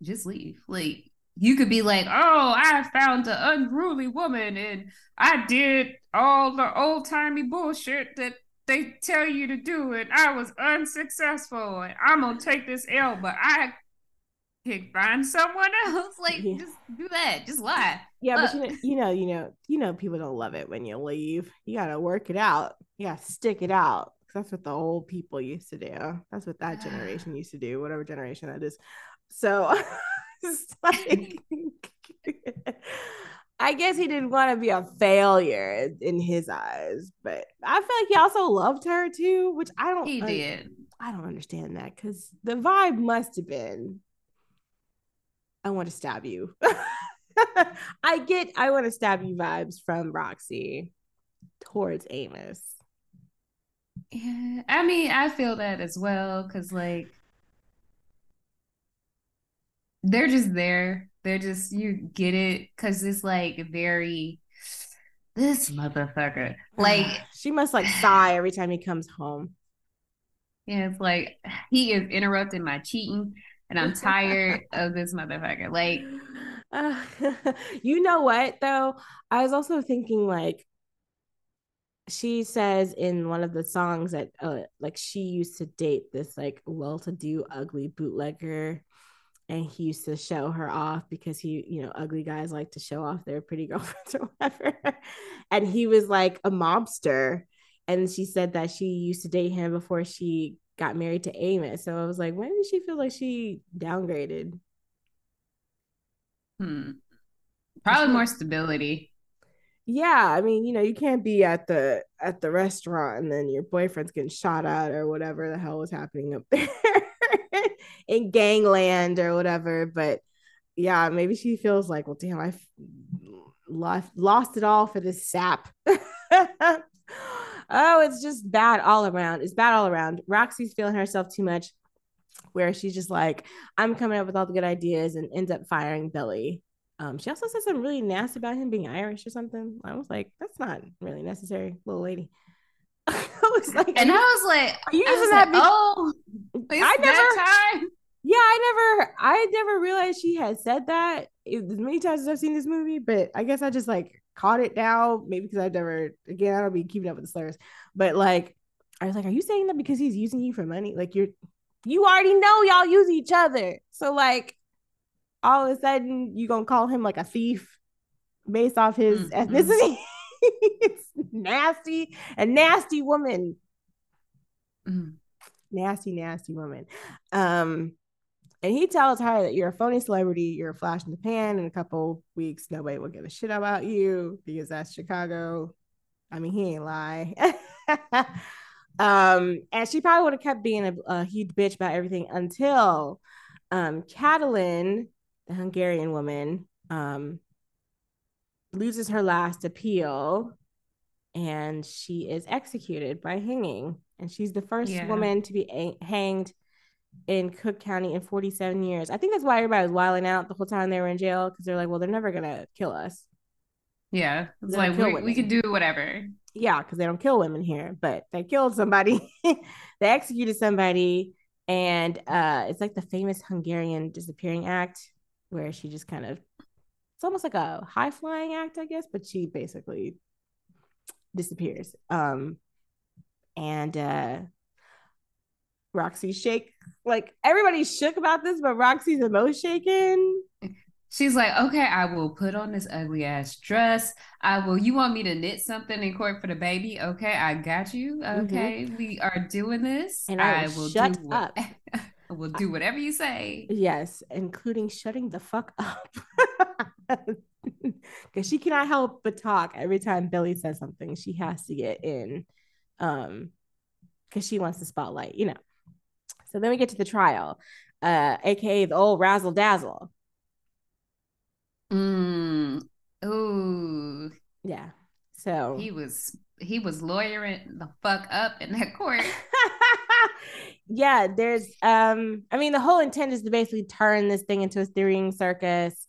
just leave. Like you could be like, "Oh, I found an unruly woman, and I did all the old timey bullshit that they tell you to do, it. I was unsuccessful, and I'm gonna take this L, but I can find someone else. Like, Yeah. just do that. Just lie. Yeah, but Uh. you know, you know, you know, you know, people don't love it when you leave. You gotta work it out. You gotta stick it out. That's what the old people used to do. That's what that generation used to do, whatever generation that is. So it's like I guess he didn't want to be a failure in his eyes, but I feel like he also loved her too, which I don't He did. I don't understand that because the vibe must have been I want to stab you. I get I want to stab you vibes from Roxy towards Amos. Yeah, I mean, I feel that as well because, like, they're just there. They're just, you get it because it's like very, this motherfucker. Like, she must like sigh every time he comes home. yeah, it's like he is interrupting my cheating and I'm tired of this motherfucker. Like, Uh, you know what though? I was also thinking like she says in one of the songs that uh, like she used to date this like well-to-do ugly bootlegger and he used to show her off because he you know ugly guys like to show off their pretty girlfriends or whatever. And he was like a mobster. And she said that she used to date him before she got married to Amos. So I was like when did she feel like she downgraded? Hmm. Probably more stability. yeah i mean you know you can't be at the at the restaurant and then your boyfriend's getting shot at or whatever the hell was happening up there in gangland or whatever but yeah maybe she feels like well damn i lost lost it all for this sap oh it's just bad all around it's bad all around roxy's feeling herself too much where she's just like i'm coming up with all the good ideas and ends up firing billy um, she also said something really nasty about him being Irish or something. I was like, that's not really necessary, little lady. I was like, And I was like, are you I using like, that? oh, it's I never, time. yeah, I never, I never realized she had said that it, as many times as I've seen this movie, but I guess I just like caught it now, maybe because I've never, again, I don't be keeping up with the slurs, but like, I was like, are you saying that because he's using you for money? Like, you're, you already know y'all use each other. So, like, all of a sudden, you gonna call him like a thief based off his Mhm. ethnicity? it's nasty, a nasty woman Mm. nasty, nasty woman. Um, and he tells her that you're a phony celebrity, you're a flash in the pan. In a couple weeks, nobody will give a shit about you because that's Chicago. I mean, he ain't lie. um, and she probably would have kept being a, a huge bitch about everything until um Katalin, the Hungarian woman, um loses her last appeal and she is executed by hanging and she's the first Yeah. woman to be a- hanged in Cook County in 47 years. I think that's why everybody was wilding out the whole time they were in jail because they're like, well, they're never gonna kill us. Yeah. It's like we, we can do whatever. Yeah, because they don't kill women here, but they killed somebody. they executed somebody, and uh, it's like the famous Hungarian disappearing act, where she just kind of, it's almost like a high flying act, I guess, but she basically disappears. Um, and uh, Roxy shake like everybody's shook about this, but Roxy's the most shaken. She's like, okay, I will put on this ugly ass dress. I will. You want me to knit something in court for the baby? Okay, I got you. Okay, we are doing this, Mm-hmm. And I will shut do up. I will do whatever you say. Yes, including shutting the fuck up. Because she cannot help but talk every time Billy says something. She has to get in. Um, because she wants the spotlight, you know. So then we get to the trial, uh, aka the old razzle dazzle. Mm. Ooh, Yeah. So he was he was lawyering the fuck up in that court. yeah, there's um, I mean, the whole intent is to basically turn this thing into a steering circus.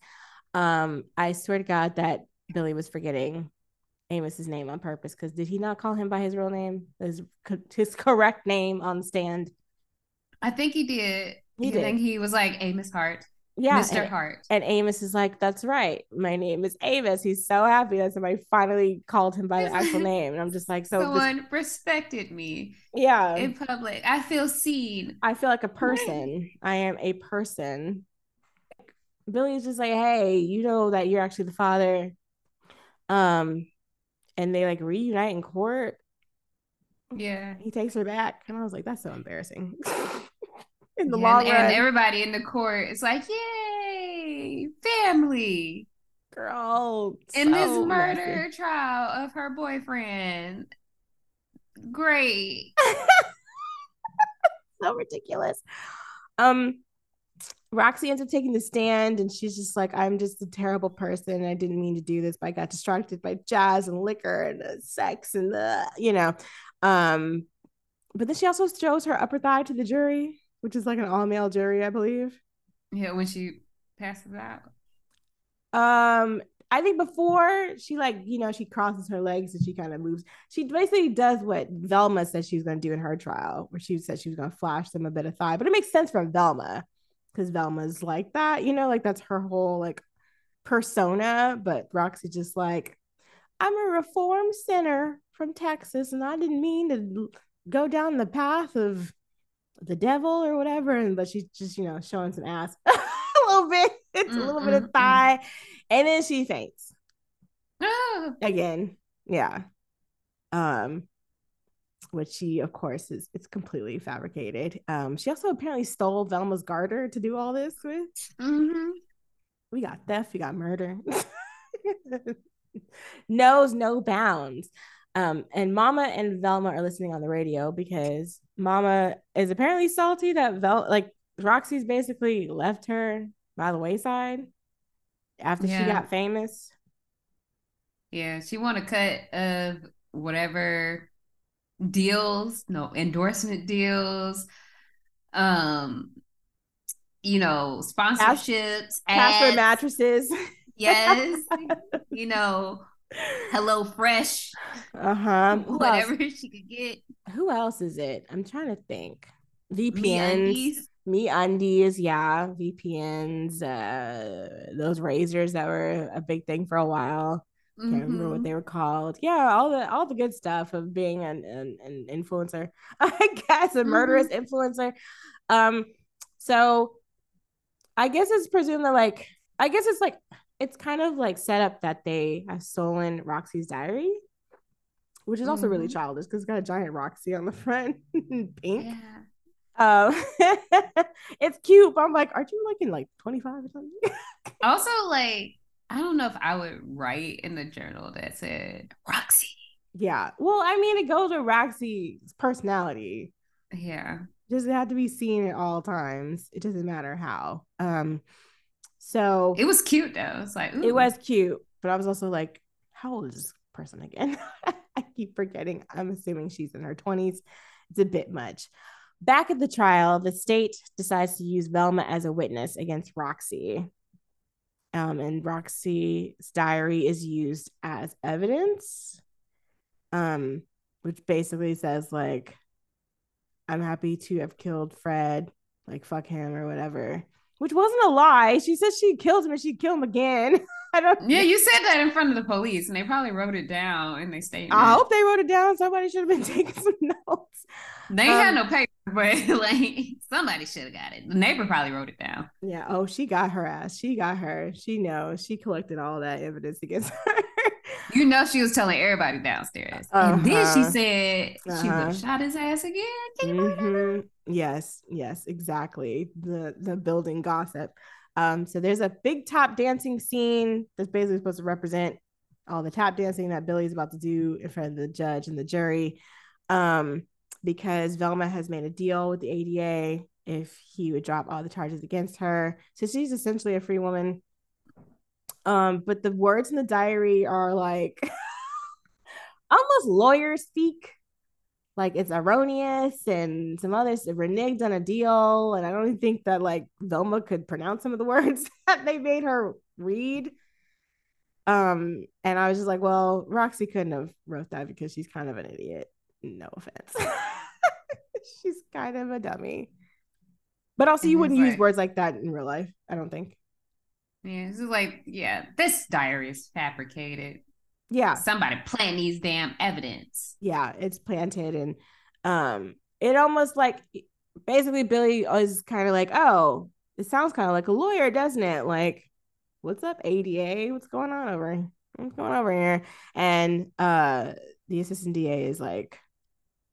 Um, I swear to God that Billy was forgetting Amos's name on purpose because did he not call him by his real name? His his correct name on the stand. I think he did. He I did. think he was like Amos Hart, Yeah, Mr. and, Hart. and Amos is like, "That's right, my name is Amos." He's so happy that somebody finally called him by the actual name, and I'm just like, "So, this, Someone respected me yeah." in public. I feel seen. I feel like a person. I am a person. Billy's just like, hey, you know that you're actually the father. Um, and they like reunite in court. Yeah. He takes her back, and I was like, that's so embarrassing. in the Yeah, long and, run, and everybody in the court is like, yay, family. girl. In this murder messy. trial of her boyfriend. Great. so ridiculous. Um, Roxy ends up taking the stand and she's just like, I'm just a terrible person. I didn't mean to do this, but I got distracted by jazz and liquor and uh, sex and the, you know. Um, but then she also shows her upper thigh to the jury, which is like an all male jury, I believe. Yeah, when she passes out. Um, I think before she like, you know, she crosses her legs and she kind of moves. She basically does what Velma said she was going to do in her trial, where she said she was going to flash them a bit of thigh. But it makes sense from Velma because Velma's like that, you know, like that's her whole like persona. But Roxy just like, I'm a reformed sinner from Texas, and I didn't mean to go down the path of the devil or whatever. And but she's just, you know, showing some ass a little bit. It's a little bit of thigh. And then she faints again. Yeah. Um, which she, of course, is it's completely fabricated. Um, she also apparently stole Velma's garter to do all this with. mhm. We got theft, we got murder. Knows no bounds. Um, and Mama and Velma are listening on the radio because Mama is apparently salty that Vel like Roxy's basically left her by the wayside after she got famous. Yeah, she want a cut of whatever deals, no endorsement deals, um, you know, sponsorships, Casper mattresses. Yes, you know, Hello Fresh, Uh-huh. Who else? whatever she could get. Who else is it? I'm trying to think. VPNs. Me undies, yeah, VPNs, uh, those razors that were a big thing for a while. Can't remember what Mhm. they were called. Yeah, all the all the good stuff of being an an, an influencer. I guess a murderous influencer. Um, so I guess it's presumed that like I guess it's like it's kind of like set up that they have stolen Roxy's diary, which is also really Mhm. childish because it's got a giant Roxy on the front, in pink. Yeah. Um, it's cute, but I'm like, aren't you like in like 25 or something? Also, like, I don't know if I would write in the journal that said Roxy. yeah. Well, I mean, it goes with Roxy's personality. Yeah. Just have to be seen at all times. It doesn't matter how. Um, so It was cute though. It's like, it was cute, but I was also like, how old is this person again? I keep forgetting. I'm assuming she's in her 20s. It's a bit much. back at the trial, the state decides to use Velma as a witness against Roxy. Um, and Roxy's diary is used as evidence, um, which basically says, like, I'm happy to have killed Fred, like, fuck him or whatever, which wasn't a lie. She said she killed him and she'd kill him again. I don't. Yeah, you said that in front of the police, and they probably wrote it down in their statement. I hope they wrote it down. Somebody should have been taking some notes. They um, had no paper, but like somebody should have got it. The neighbor probably wrote it down. Yeah. Oh, she got her ass. She got her. She knows. She collected all that evidence against her. you know, she was telling everybody downstairs, uh-huh. and then she said uh-huh. she would have shot his ass again. Mm-hmm. Yes. Yes. Exactly. The the building gossip. Um, so there's a big tap dancing scene that's basically supposed to represent all the tap dancing that Billy's about to do in front of the judge and the jury. Um, because Velma has made a deal with the ADA if he would drop all the charges against her. So she's essentially a free woman. Um, but the words in the diary are like almost lawyer speak like it's erroneous and some others reneged on a deal. And I don't even think that like Velma could pronounce some of the words that they made her read. Um, and I was just like, well, Roxy couldn't have wrote that because she's kind of an idiot. No offense. she's kind of a dummy. But also, you wouldn't use words like that in real life, I don't think. Yeah, this is like, yeah, this diary is fabricated yeah somebody plant these damn evidence yeah it's planted and um it almost like basically billy is kind of like oh it sounds kind of like a lawyer doesn't it like what's up ada what's going on over what's going over here and uh the assistant da is like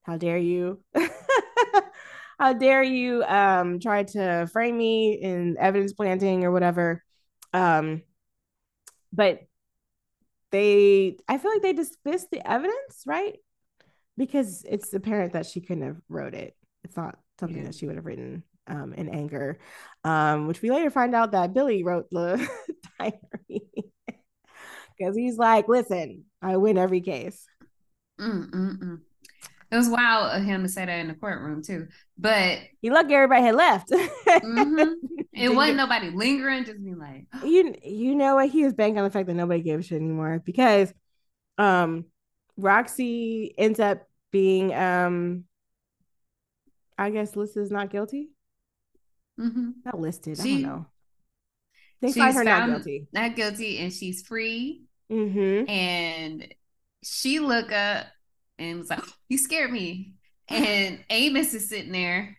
how dare you how dare you um try to frame me in evidence planting or whatever um but they I feel like they dismissed the evidence, right? Because it's apparent that she couldn't have wrote it. It's not something yeah. that she would have written um, in anger. Um, which we later find out that Billy wrote the diary. Because he's like, listen, I win every case. Mm-mm-mm. It was wild of him to say that in the courtroom too. But he lucky everybody had left. mm-hmm. It wasn't nobody lingering, just being like you you know what? He was banking on the fact that nobody gave a shit anymore because um Roxy ends up being um I guess listed as not guilty. Mm-hmm. Not listed. She, I don't know. They find her not guilty. Not guilty, and she's free. Mm-hmm. And she look up and was like, "You scared me." And Amos is sitting there.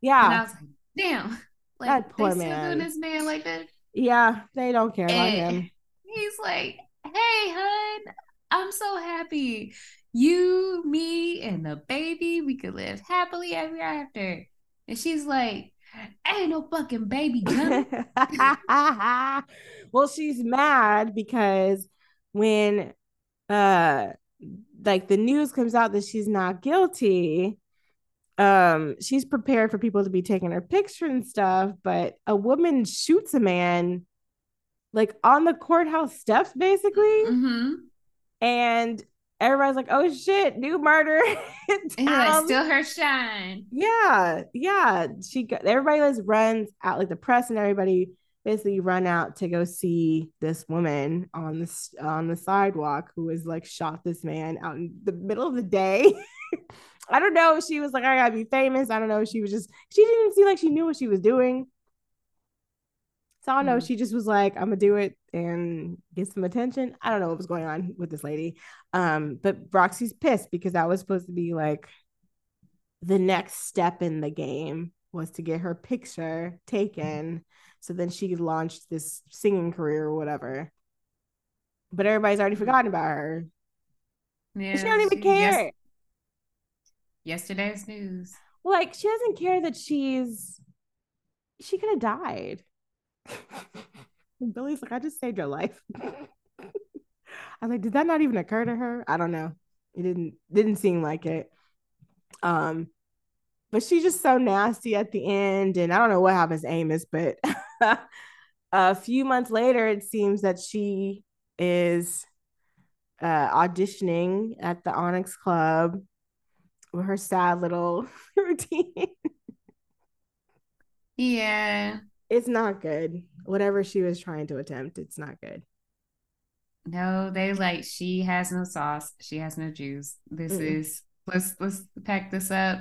Yeah. And I was like, "Damn." Like that poor they man. doing this man like this. Yeah, they don't care about him. He's like, "Hey, hun, I'm so happy. You, me, and the baby, we could live happily ever after." And she's like, "Ain't no fucking baby well, she's mad because when uh like the news comes out that she's not guilty. Um she's prepared for people to be taking her picture and stuff but a woman shoots a man like on the courthouse steps basically. Mm-hmm. and everybody's like oh shit new murder yeah, still her shine. Yeah yeah. She got everybody just runs out like the press and everybody basically run out to go see this woman on the on the sidewalk who was like shot this man out in the middle of the day I don't know. if She was like, I gotta be famous. I don't know. if She was just, she didn't seem like she knew what she was doing. So I don't know. Mm. She just was like, I'm gonna do it and get some attention. I don't know what was going on with this lady. Um, but Roxy's pissed because that was supposed to be like the next step in the game was to get her picture taken. So then she launched this singing career or whatever. But everybody's already forgotten about her. Yeah, she don't even care. Yes yesterday's news. Like she doesn't care that she's she could have died. Billy's like, I just saved your life. I'm like, did that not even occur to her? I don't know. It didn't didn't seem like it. Um, but she's just so nasty at the end, and I don't know what happens to Amos, but a few months later, it seems that she is uh, auditioning at the Onyx Club with her sad little routine. Yeah. It's not good. Whatever she was trying to attempt, it's not good. No, they like she has no sauce. She has no juice. This Mm-mm. is let's let's pack this up.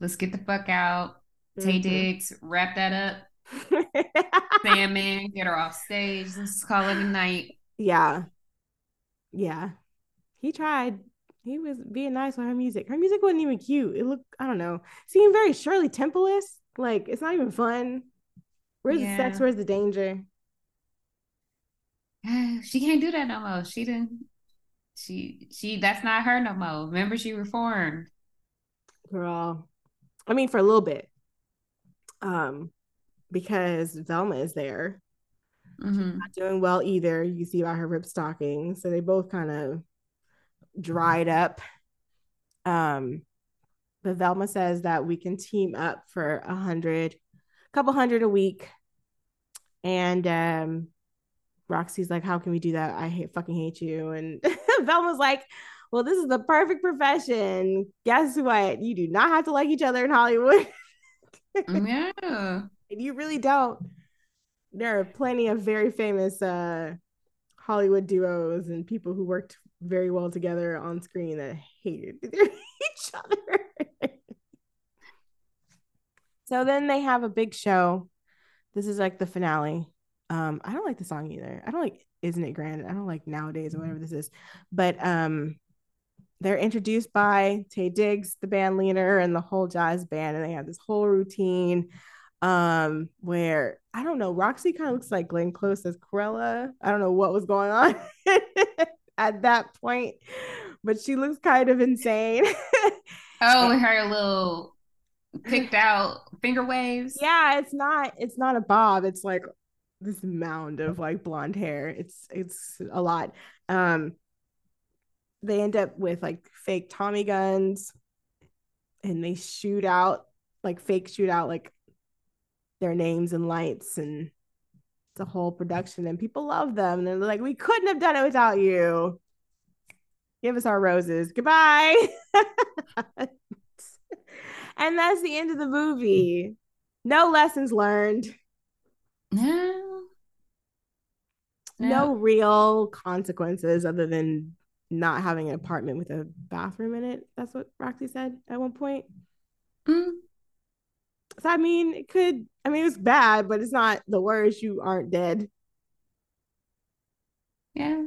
Let's get the fuck out. Taye Mhm. Diggs, wrap that up. Salmon, get her off stage. Let's call it a night. yeah. Yeah. He tried. He was being nice with her music. Her music wasn't even cute. It looked, I don't know, seemed very Shirley Temple Like, it's not even fun. Where's the sex? Where's the danger? She can't do that no more. She didn't. She she that's not her no more. Remember, she reformed. Girl. I mean, for a little bit. Um, because Velma is there. Mhm. Not doing well either. You see by her rip stocking. So they both kind of dried up. Um, but Velma says that we can team up for a hundred, a couple hundred a week. And um Roxy's like, How can we do that? I hate fucking hate you. And Velma's like, Well, this is the perfect profession. Guess what? You do not have to like each other in Hollywood. Yeah. And you really don't. There are plenty of very famous uh, Hollywood duos and people who worked very well together on screen that hated each other. so then they have a big show. This is like the finale. Um, I don't like the song either. I don't like Isn't It Grand? I don't like Nowadays or whatever this is. But um, they're introduced by Taye Diggs, the band leader, and the whole jazz band, and they have this whole routine um where I don't know, Roxy kind of looks like Glenn Close as Cruella. I don't know what was going on at that point, but she looks kind of insane. Oh, her little picked out finger waves. yeah, it's not it's not a bob, it's like this mound of like blonde hair. It's it's a lot. Um they end up with like fake Tommy guns and they shoot out like fake shoot out like their names and lights and the whole production and people love them and they're like we couldn't have done it without you. Give us our roses. Goodbye. And that's the end of the movie. No lessons learned. No. no real consequences other than not having an apartment with a bathroom in it. That's what roxy said at one point. Mm, so i mean it could i mean it was bad but it's not the worst you aren't dead yeah.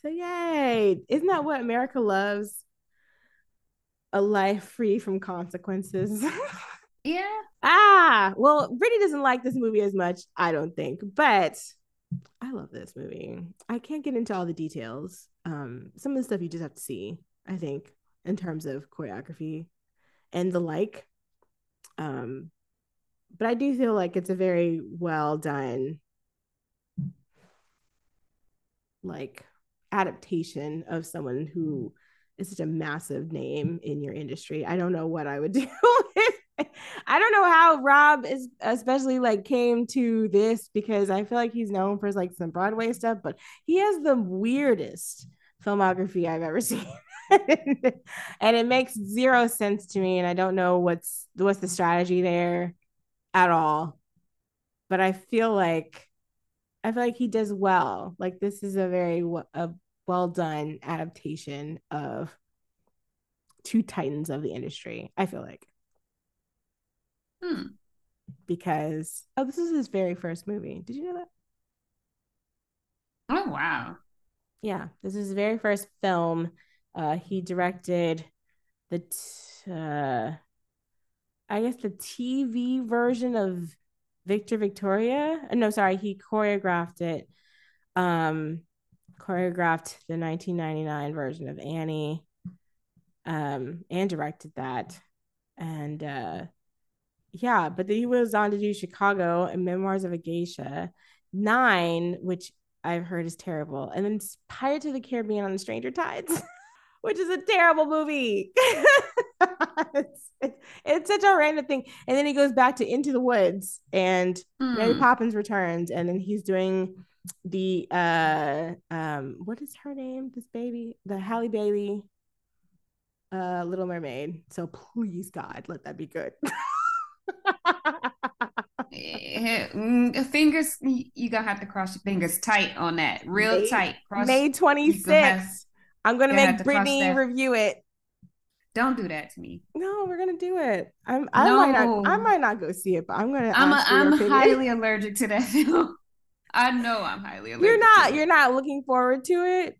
So yay. Isn't that what America loves? A life free from consequences. Yeah. ah, well, Brittany doesn't like this movie as much, I don't think, but I love this movie. I can't get into all the details. Um, some of the stuff you just have to see, I think, in terms of choreography and the like. Um, but I do feel like it's a very well done like adaptation of someone who is such a massive name in your industry. I don't know what I would do. I don't know how Rob is especially like came to this because I feel like he's known for like some Broadway stuff, but he has the weirdest filmography I've ever seen. and it makes zero sense to me and I don't know what's what's the strategy there at all. But I feel like I feel like he does well. Like this is a very w- a well done adaptation of two titans of the industry. I feel like Hmm. because oh, this is his very first movie. Did you know that? Oh wow. Yeah, this is his very first film. Uh, he directed the, t- uh, I guess the TV version of Victor Victoria. Uh, No, sorry, he choreographed it. Um, choreographed the 1999 version of Annie. Um, and directed that. And uh, yeah, but then he was on to do Chicago and Memoirs of a Geisha, Nine, which I've heard is terrible, and then Pirates of the Caribbean on Stranger Tides. Which is a terrible movie. it's, it's, it's such a random thing. And then he goes back to Into the Woods and Mary Hmm. Poppins returns, and then he's doing the uh um what is her name? This baby, the Halle Bailey. uh Little Mermaid. So please God, let that be good. Eh, mm, fingers, you gonna have to cross your fingers tight on that, real May- tight. Cross, May you gonna have- 26th. I'm gonna make Brittany review it. Don't do that to me. No, we're gonna do it. I'm I might not I might not go see it, but I'm gonna I'm a, ask for your I'm opinion. highly allergic to that film. I know I'm highly allergic. You're not you're not looking forward to it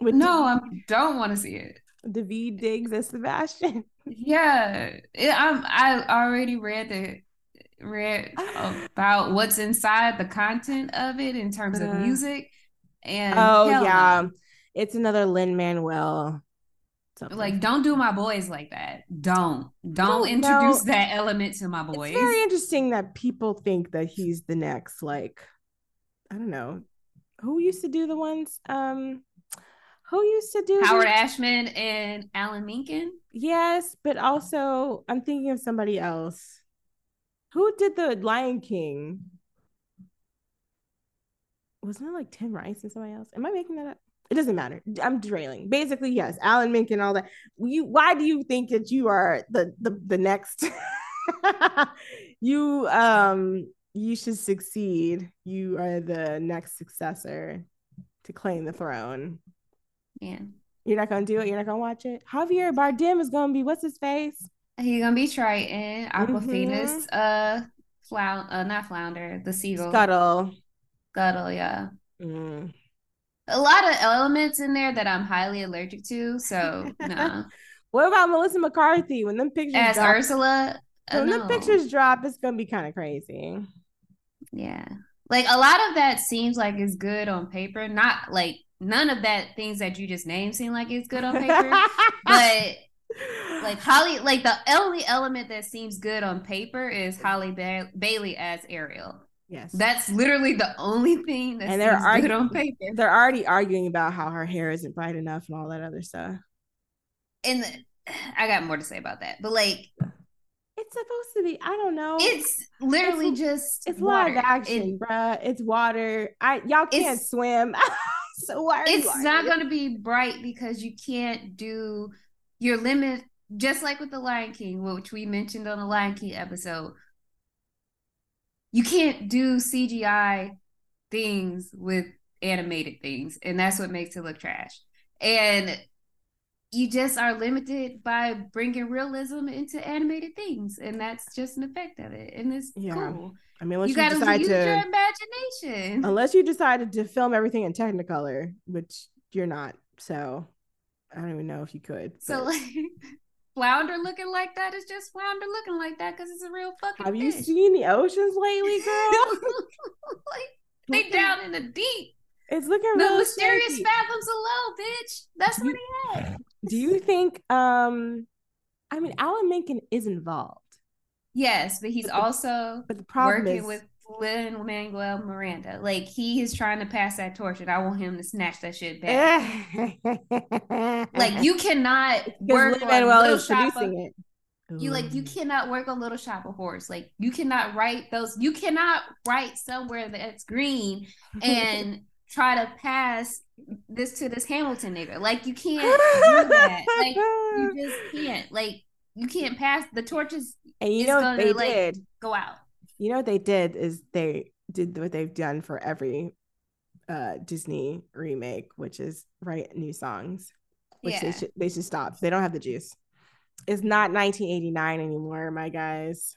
with No, I don't want to see it. Daveed Diggs as Sebastian. Yeah, it, I'm. I already read the read about what's inside the content of it in terms of Uh, music, and Oh yeah no. It's another Lin Manuel. like don't do my boys like that. Don't don't don't introduce know. that element to my boys. It's very interesting that people think that he's the next, like, I don't know, who used to do the ones? Um, who used to do Howard Ashman and Alan Menken. Yes, but also I'm thinking of somebody else. Who did the Lion King? Wasn't it like Tim Rice and somebody else? Am I making that up? It doesn't matter. I'm derailing. Basically, yes, Alan Menken, all that. You, why do you think that you are the the the next? you um you should succeed. You are the next successor to claim the throne. Man, You're not gonna do it. You're not gonna watch it. Javier Bardem is gonna be what's his face? he gonna be Triton, Awkwafina's, Mhm. uh, flound, uh, not flounder, the seagull, Scuttle. Scuttle, yeah. Mm. A lot of elements in there that I'm highly allergic to. So nah. What about Melissa McCarthy? When them pictures As drop, Ursula, uh, when them pictures drop, it's gonna be kind of crazy. Yeah. Like a lot of that seems like it's good on paper. Not like none of that things that you just named seem like it's good on paper. but like Halle, like the only element that seems good on paper is Halle ba- Bailey as Ariel. Yes, That's literally the only thing that And they're good argu- on paper. they're already arguing about how her hair isn't bright enough and all that other stuff. And I got more to say about that, but like It's supposed to be. I don't know. it's literally It's- just it's water. live action, It- bruh. It's water. I y'all can't swim, so why? Are it's not going to be bright because you can't do your limit just like with the lion king which we mentioned on the lion king episode you can't do cgi things with animated things and that's what makes it look trash and you just are limited by bringing realism into animated things and that's just an effect of it and it's Yeah. cool I mean, unless you you, got to decide use to, your imagination unless you decided to film everything in Technicolor, which you're not. So I don't even know if you could. So like flounder looking like that is just flounder looking like that because it's a real fucking have you seen the oceans lately, girl? like they down in the deep. It's looking The real mysterious shaky. fathoms below, bitch. That's Do what he had. Do you think? Um, I mean, Alan Menken is involved, Yes, but he's But the- also but the problem working is, with Lin Manuel Miranda. Like he is trying to pass that torch, and I want him to snatch that shit back. like you cannot work on Lin-Manuel Little is Shop of producing it. You like you cannot work on Little Shop of Horrors. Like you cannot write those. You cannot write somewhere that's green and try to pass this to this Hamilton nigga. Like you can't do that. Like you just can't. Like you can't pass the torches. and you know gonna, they like- did. Go out. You know what they did is they did what they've done for every uh Disney remake, which is write new songs, which they Yeah. should they should stop. They don't have the juice. It's not 1989 anymore, my guys.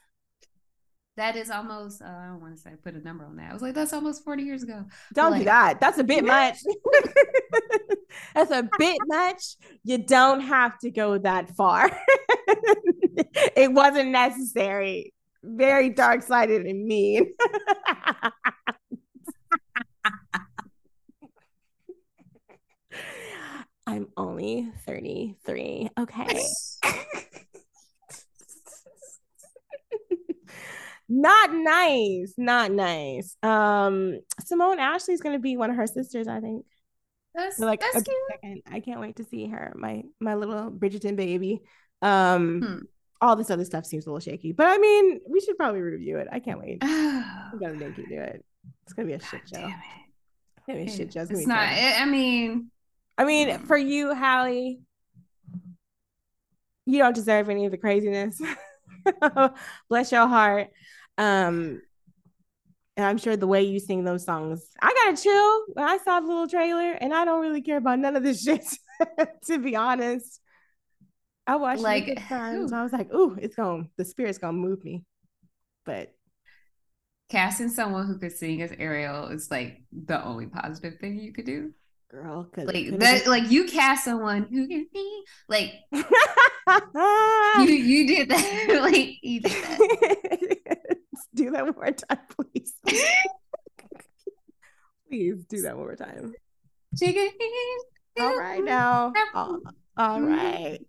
That is almost. Uh, I don't want to say put a number on that. I was like, that's almost forty years ago. Don't Like- do that. That's a bit much. That's a bit much. You don't have to go that far. it wasn't necessary. Very dark sided and mean. I'm only 33. Okay. not nice. Not nice. Um, Simone is gonna be one of her sisters, I think. That's like that's a cute. second. I can't wait to see her, my my little Bridgerton baby. Um, Hmm. All this other stuff seems a little shaky, but I mean, we should probably review it. I can't wait. Oh, I'm gonna make you do it. It's gonna be a shit show. damn It's gonna be a it. shit show. It's, It's not. terrible. I mean, I mean, for you, Halle, you don't deserve any of the craziness. Bless your heart. Um, and I'm sure the way you sing those songs, I gotta chill. When I saw the little trailer, and I don't really care about none of this shit, to be honest. I watched like, it times. I was like, "Ooh, it's going. The spirit's gonna move me." But casting someone who could sing as Ariel is like the only positive thing you could do. Girl, like that, like you cast someone who can sing, like you you did that, like you did that. do that one more time, please. please do that one more time. Chicken. All right now. all, all right.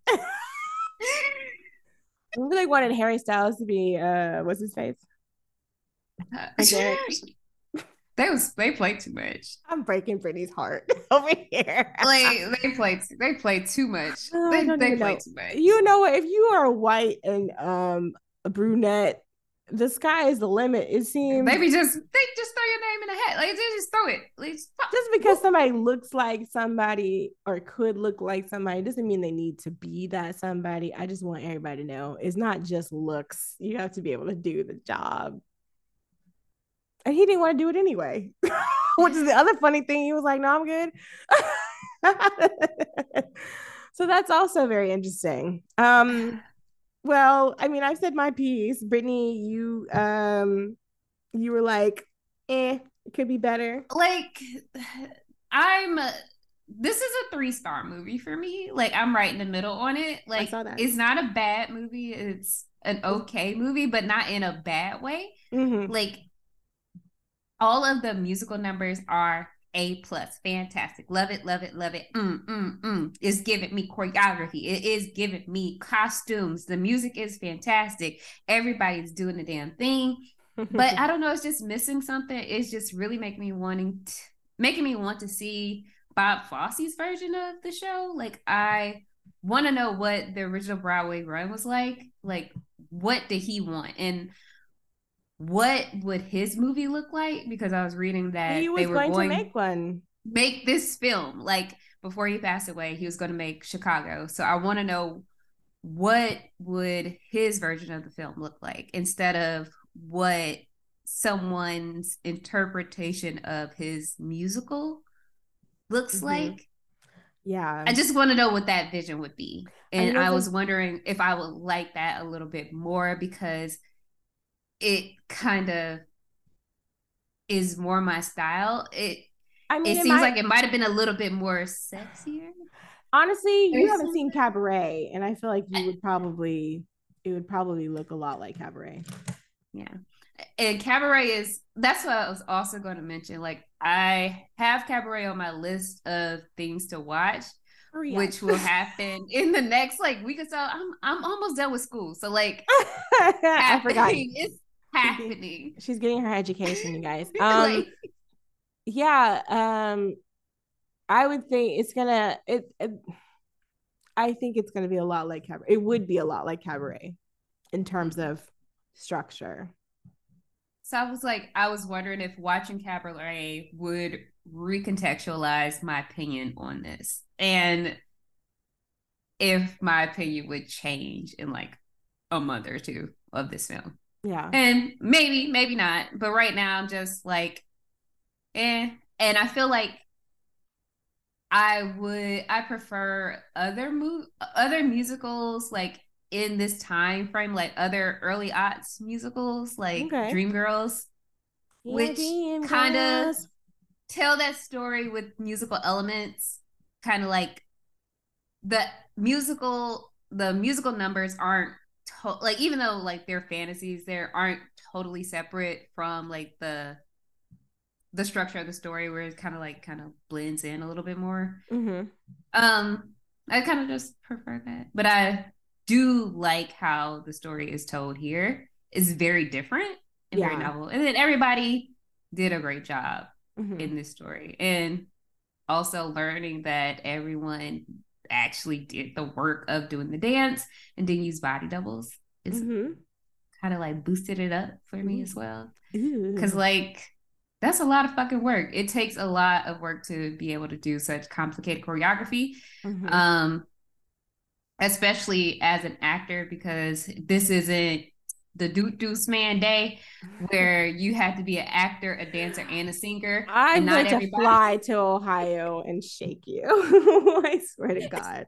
I really wanted Harry Styles to be uh what's his face? they was they played too much. I'm breaking Brittany's heart over here. like they played they played too much. Oh, they they played know. too much. You know what? If you are white and um a brunette, the sky is the limit. It seems maybe just they just throw your name in the hat. Like they just throw it. Like, just because somebody looks like somebody or could look like somebody doesn't mean they need to be that somebody. I just want everybody to know it's not just looks. You have to be able to do the job and he didn't want to do it anyway. Which is the other funny thing. He was like, "No, I'm good." so that's also very interesting. Um, well, I mean, I've said my piece. Brittany, you um, you were like, "Eh, it could be better." Like, I'm. This is a three star movie for me. Like, I'm right in the middle on it. Like, it's not a bad movie. It's an okay movie, but not in a bad way. Mm-hmm. Like all of the musical numbers are a plus, fantastic. Love it, love it, love it. Mm, mm, mm. It's giving me choreography. It is giving me costumes. The music is fantastic. Everybody's doing the damn thing. But I don't know, it's just missing something. It's just really making me wanting to, making me want to see Bob Fosse's version of the show. Like I want to know what the original Broadway run was like. Like what did he want? And what would his movie look like? Because I was reading that he was going, going, to make one, make this film. Like before he passed away, he was going to make Chicago. So I want to know what would his version of the film look like instead of what someone's interpretation of his musical looks mm-hmm. like. Yeah. I just want to know what that vision would be. And I, I was wondering if I would like that a little bit more because it kind of is more my style. It I mean, it, it seems might... like it might have been a little bit more sexier. Honestly, you haven't seen Cabaret, and I feel like you would probably it would probably look a lot like Cabaret. Yeah. And Cabaret is that's what I was also going to mention. Like I have Cabaret on my list of things to watch, which will happen in the next like week or so. I'm I'm almost done with school. So like I forgot. It's happening. She's getting her education, you guys. Um, like, yeah. Um, I would think it's gonna. It, it. I think it's gonna be a lot like cabaret. It would be a lot like cabaret in terms of structure. So I was like, I was wondering if watching Cabaret would recontextualize my opinion on this, and if my opinion would change in like a month or two of this film. Yeah. And maybe, maybe not. But right now I'm just like, eh. And I feel like I would I prefer other move other musicals like in this time frame, like other early aughts musicals like okay. Dreamgirls, yeah, which kind of tell that story with musical elements, kind of like the musical the musical numbers aren't to- like even though like their fantasies there aren't totally separate from like the the structure of the story where it kind of like kind of blends in a little bit more. Mm-hmm. Um, I kind of just prefer that, but I do like how the story is told here. is very different and yeah. very novel, and then everybody did a great job mm-hmm. in this story, and also learning that everyone actually did the work of doing the dance and didn't use body doubles is mm-hmm. kind of like boosted it up for me as well. Because like that's a lot of fucking work. It takes a lot of work to be able to do such complicated choreography. Mm-hmm. Um, especially as an actor, because this isn't the Doot Deuce Man Day where you have to be an actor, a dancer, and a singer. I'm going to everybody- fly to Ohio and shake you. I swear to God.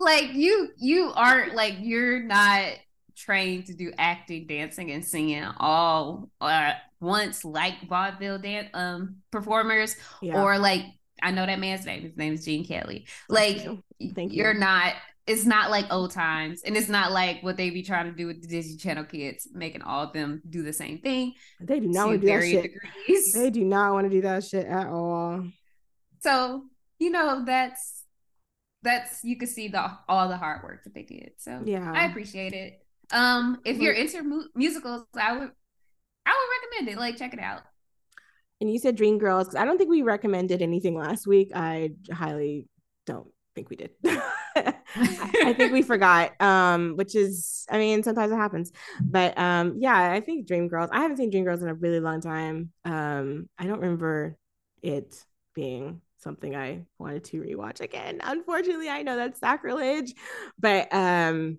like you you aren't like you're not trained to do acting dancing and singing all uh once like vaudeville dance um performers Yeah. or like i know that man's name his name is gene kelly like you. Thank you're not it's not like old times and it's not like what they be trying to do with the disney channel kids making all of them do the same thing they do not want to do that shit. degrees They do not want to do that shit at all. so you know that's that's you can see the all the hard work that they did so Yeah. I appreciate it. Um, if you're into mu- musicals, I would, I would recommend it. Like, check it out. And you said Dream Girls. 'cause I don't think we recommended anything last week. I highly don't think we did. I, think we forgot. Um, which is, I mean, sometimes it happens. But um, yeah, I think Dream Girls. I haven't seen Dream Girls in a really long time. Um, I don't remember it being something I wanted to rewatch again. Unfortunately, I know that's sacrilege, but um,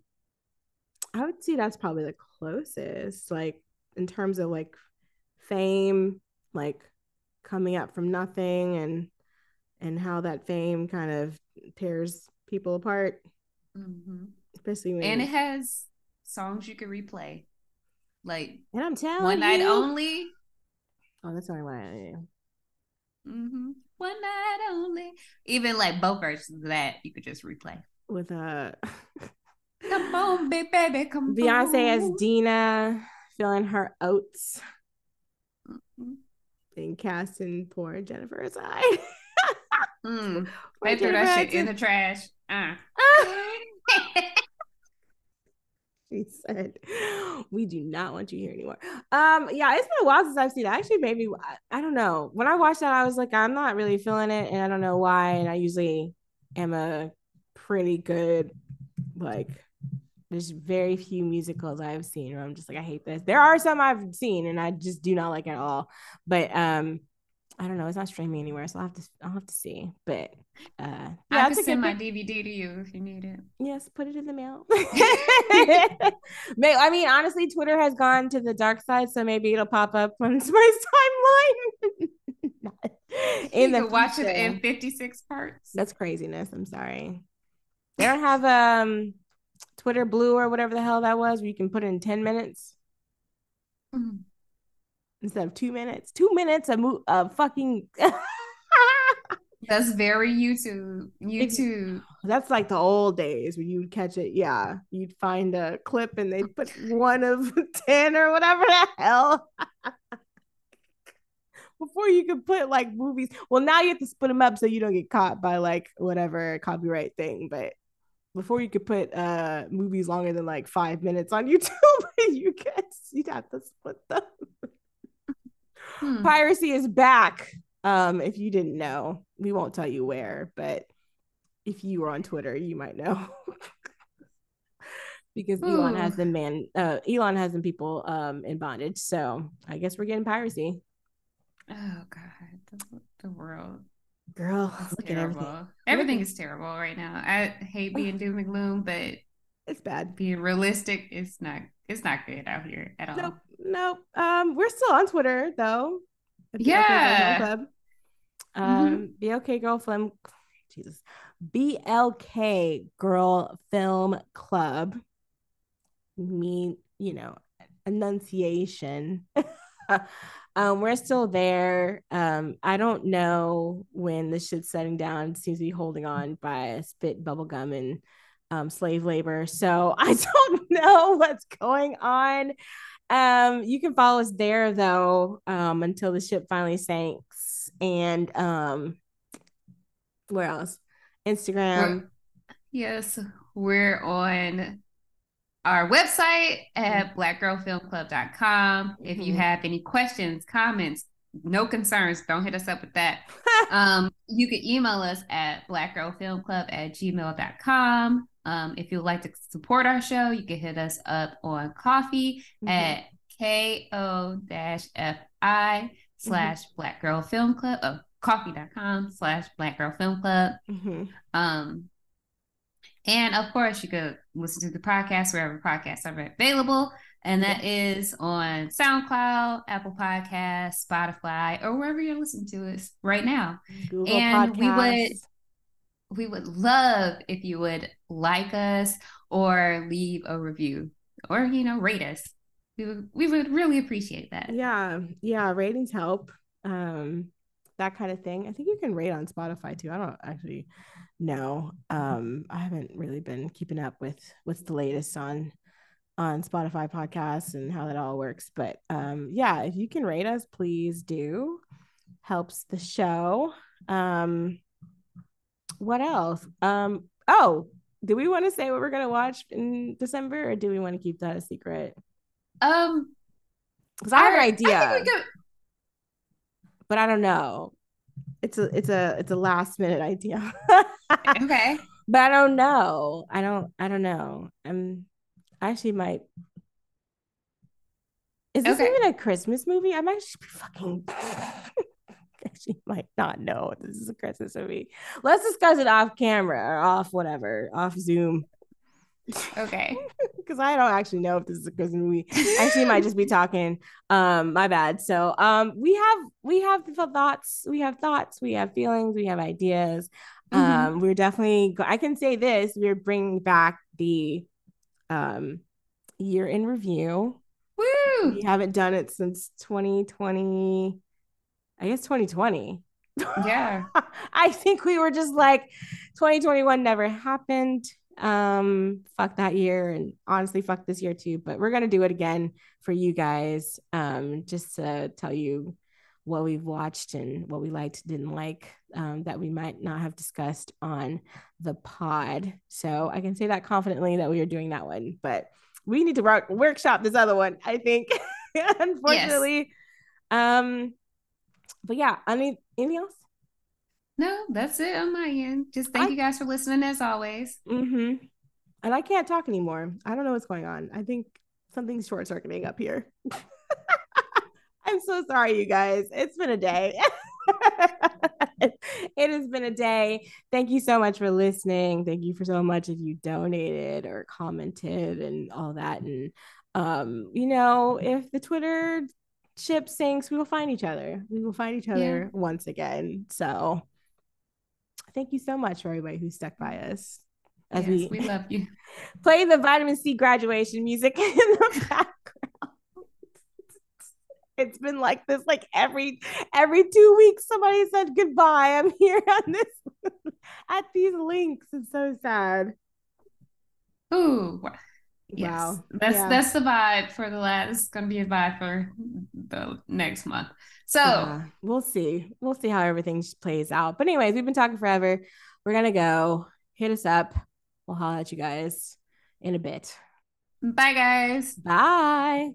I would say that's probably the closest, like in terms of like fame, like coming up from nothing and and how that fame kind of tears people apart, Mhm. especially when And it has songs you can replay, like and I'm telling "One Night Only." Oh, that's only one night. hmm One night only. Even like both versions of that, you could just replay. With uh Come on, big baby, come Beyonce as. Deena feeling her oats Mhm. being cast in poor Jennifer's eye. Mm. They threw that shit in the trash. Uh. she said, "We do not want you here anymore." Um, yeah, it's been a while since I've seen it. Actually, maybe I, I don't know. When I watched that, I was like, I'm not really feeling it, and I don't know why. And I usually am a pretty good, like, there's very few musicals I've seen where I'm just like, I hate this. There are some I've seen, and I just do not like at all. But um, I don't know. It's not streaming anywhere, so I'll have to I'll have to see. But uh, yeah, I can send my pick. DVD to you if you need it. Yes, put it in the mail. May I mean, honestly, Twitter has gone to the dark side, so maybe it'll pop up on my timeline. in you the can watch it in 56 parts. That's craziness. I'm sorry. They don't have um Twitter Blue or whatever the hell that was, where you can put it in 10 minutes Mhm. Instead of two minutes. Two minutes of mo- of fucking That's very YouTube. YouTube. That's like the old days when you'd catch it. Yeah, you'd find a clip and they'd put one of 10 or whatever the hell. Before you could put like movies. Well, now you have to split them up so you don't get caught by like whatever copyright thing. But before you could put uh movies longer than like five minutes on YouTube, you could you'd have to split them. Hmm. Piracy is back. Um, if you didn't know, we won't tell you where, but if you were on Twitter, you might know. because Elon has Ooh. them man uh Elon has them people um in bondage. So I guess we're getting piracy. Oh God, the, the world. Girl, look at everything. Everything is terrible right now. I hate being doom and gloom, but It's bad. being realistic, it's not. It's not good out here at all. Nope, nope. Um, we're still on Twitter though. at the OK Girl Film Yeah. Club. Mhm. Um, BLK Girl Film, Jesus, BLK Girl Film Club. Mean, you know, enunciation. um, we're still there. Um, I don't know when this shit's setting down. It seems to be holding on by spit, bubble gum, and um, slave labor. So I don't know what's going on. Um, you can follow us there though, um, until the ship finally sinks. And um, where else? Instagram. Yes, we're on our website at blackgirlfilmclub.com. If you Mhm. have any questions, comments, no concerns, don't hit us up with that. um, you can email us at blackgirlfilmclub at gmail.com. Um, if you'd like to support our show, you can hit us up on Ko-fi Mhm. at ko-fi slash black girl film club oh, ko-fi.com slash black girl film club Mhm. um And of course, you could listen to the podcast wherever podcasts are available. And that is on SoundCloud, Apple Podcasts, Spotify, or wherever you're listening to us right now. Google and we would Podcasts. We would love if you would like us or leave a review or you know rate us. We would we would really appreciate that. Yeah, yeah, ratings help. Um, that kind of thing. I think you can rate on Spotify too. I don't actually know. Um, I haven't really been keeping up with what's the latest on on Spotify podcasts and how that all works. But um, yeah, if you can rate us, please do. Helps the show. Um, what else? Um, oh, do we want to say what we're gonna watch in December, or do we want to keep that a secret? Um, Because I have an idea. I think we could, but I don't know. It's a it's a it's a last minute idea. okay. but I don't know. I don't I don't know. I'm I actually might Is this Okay. even a Christmas movie? I might just be fucking actually might not know this is a Christmas movie. Let's discuss it off camera or off whatever, off Zoom. Okay. Because I don't actually know if this is a Christmas movie. actually might just be talking um my bad so um we have we have the thoughts we have thoughts we have feelings we have ideas Mhm. um we're definitely go- i can say this we're bringing back the um year in review Woo! we haven't done it since 2020 i guess 2020 Yeah. I think we were just like 2021 never happened. Um, fuck that year and honestly fuck this year too. But we're gonna do it again for you guys. Um, just to tell you what we've watched and what we liked, didn't like, um, that we might not have discussed on the pod. So I can say that confidently that we are doing that one, but we need to work workshop this other one, I think. Unfortunately. Um, but yeah, I any anything else? No, that's it on my end. Just thank I- you guys for listening as always. Mm-hmm. And I can't talk anymore. I don't know what's going on. I think something's short circuiting up here. I'm so sorry, you guys. It's been a day. it has been a day. Thank you so much for listening. Thank you for so much if you donated or commented and all that. And um, you know, if the Twitter ship sinks, we will find each other. We will find each other once again. So thank you so much for everybody who stuck by us as Yes, we we love you. play the vitamin C graduation music in the background. It's been like this, like every every two weeks. Somebody said goodbye. I'm here on this at these links. It's so sad. Ooh. Yes. Wow. That's Yeah. that's the vibe for the last it's gonna be a vibe for the next month. So Yeah, we'll see. We'll see how everything plays out. But anyways, we've been talking forever. We're gonna go. Hit us up. We'll holler at you guys in a bit. bye guys. Bye.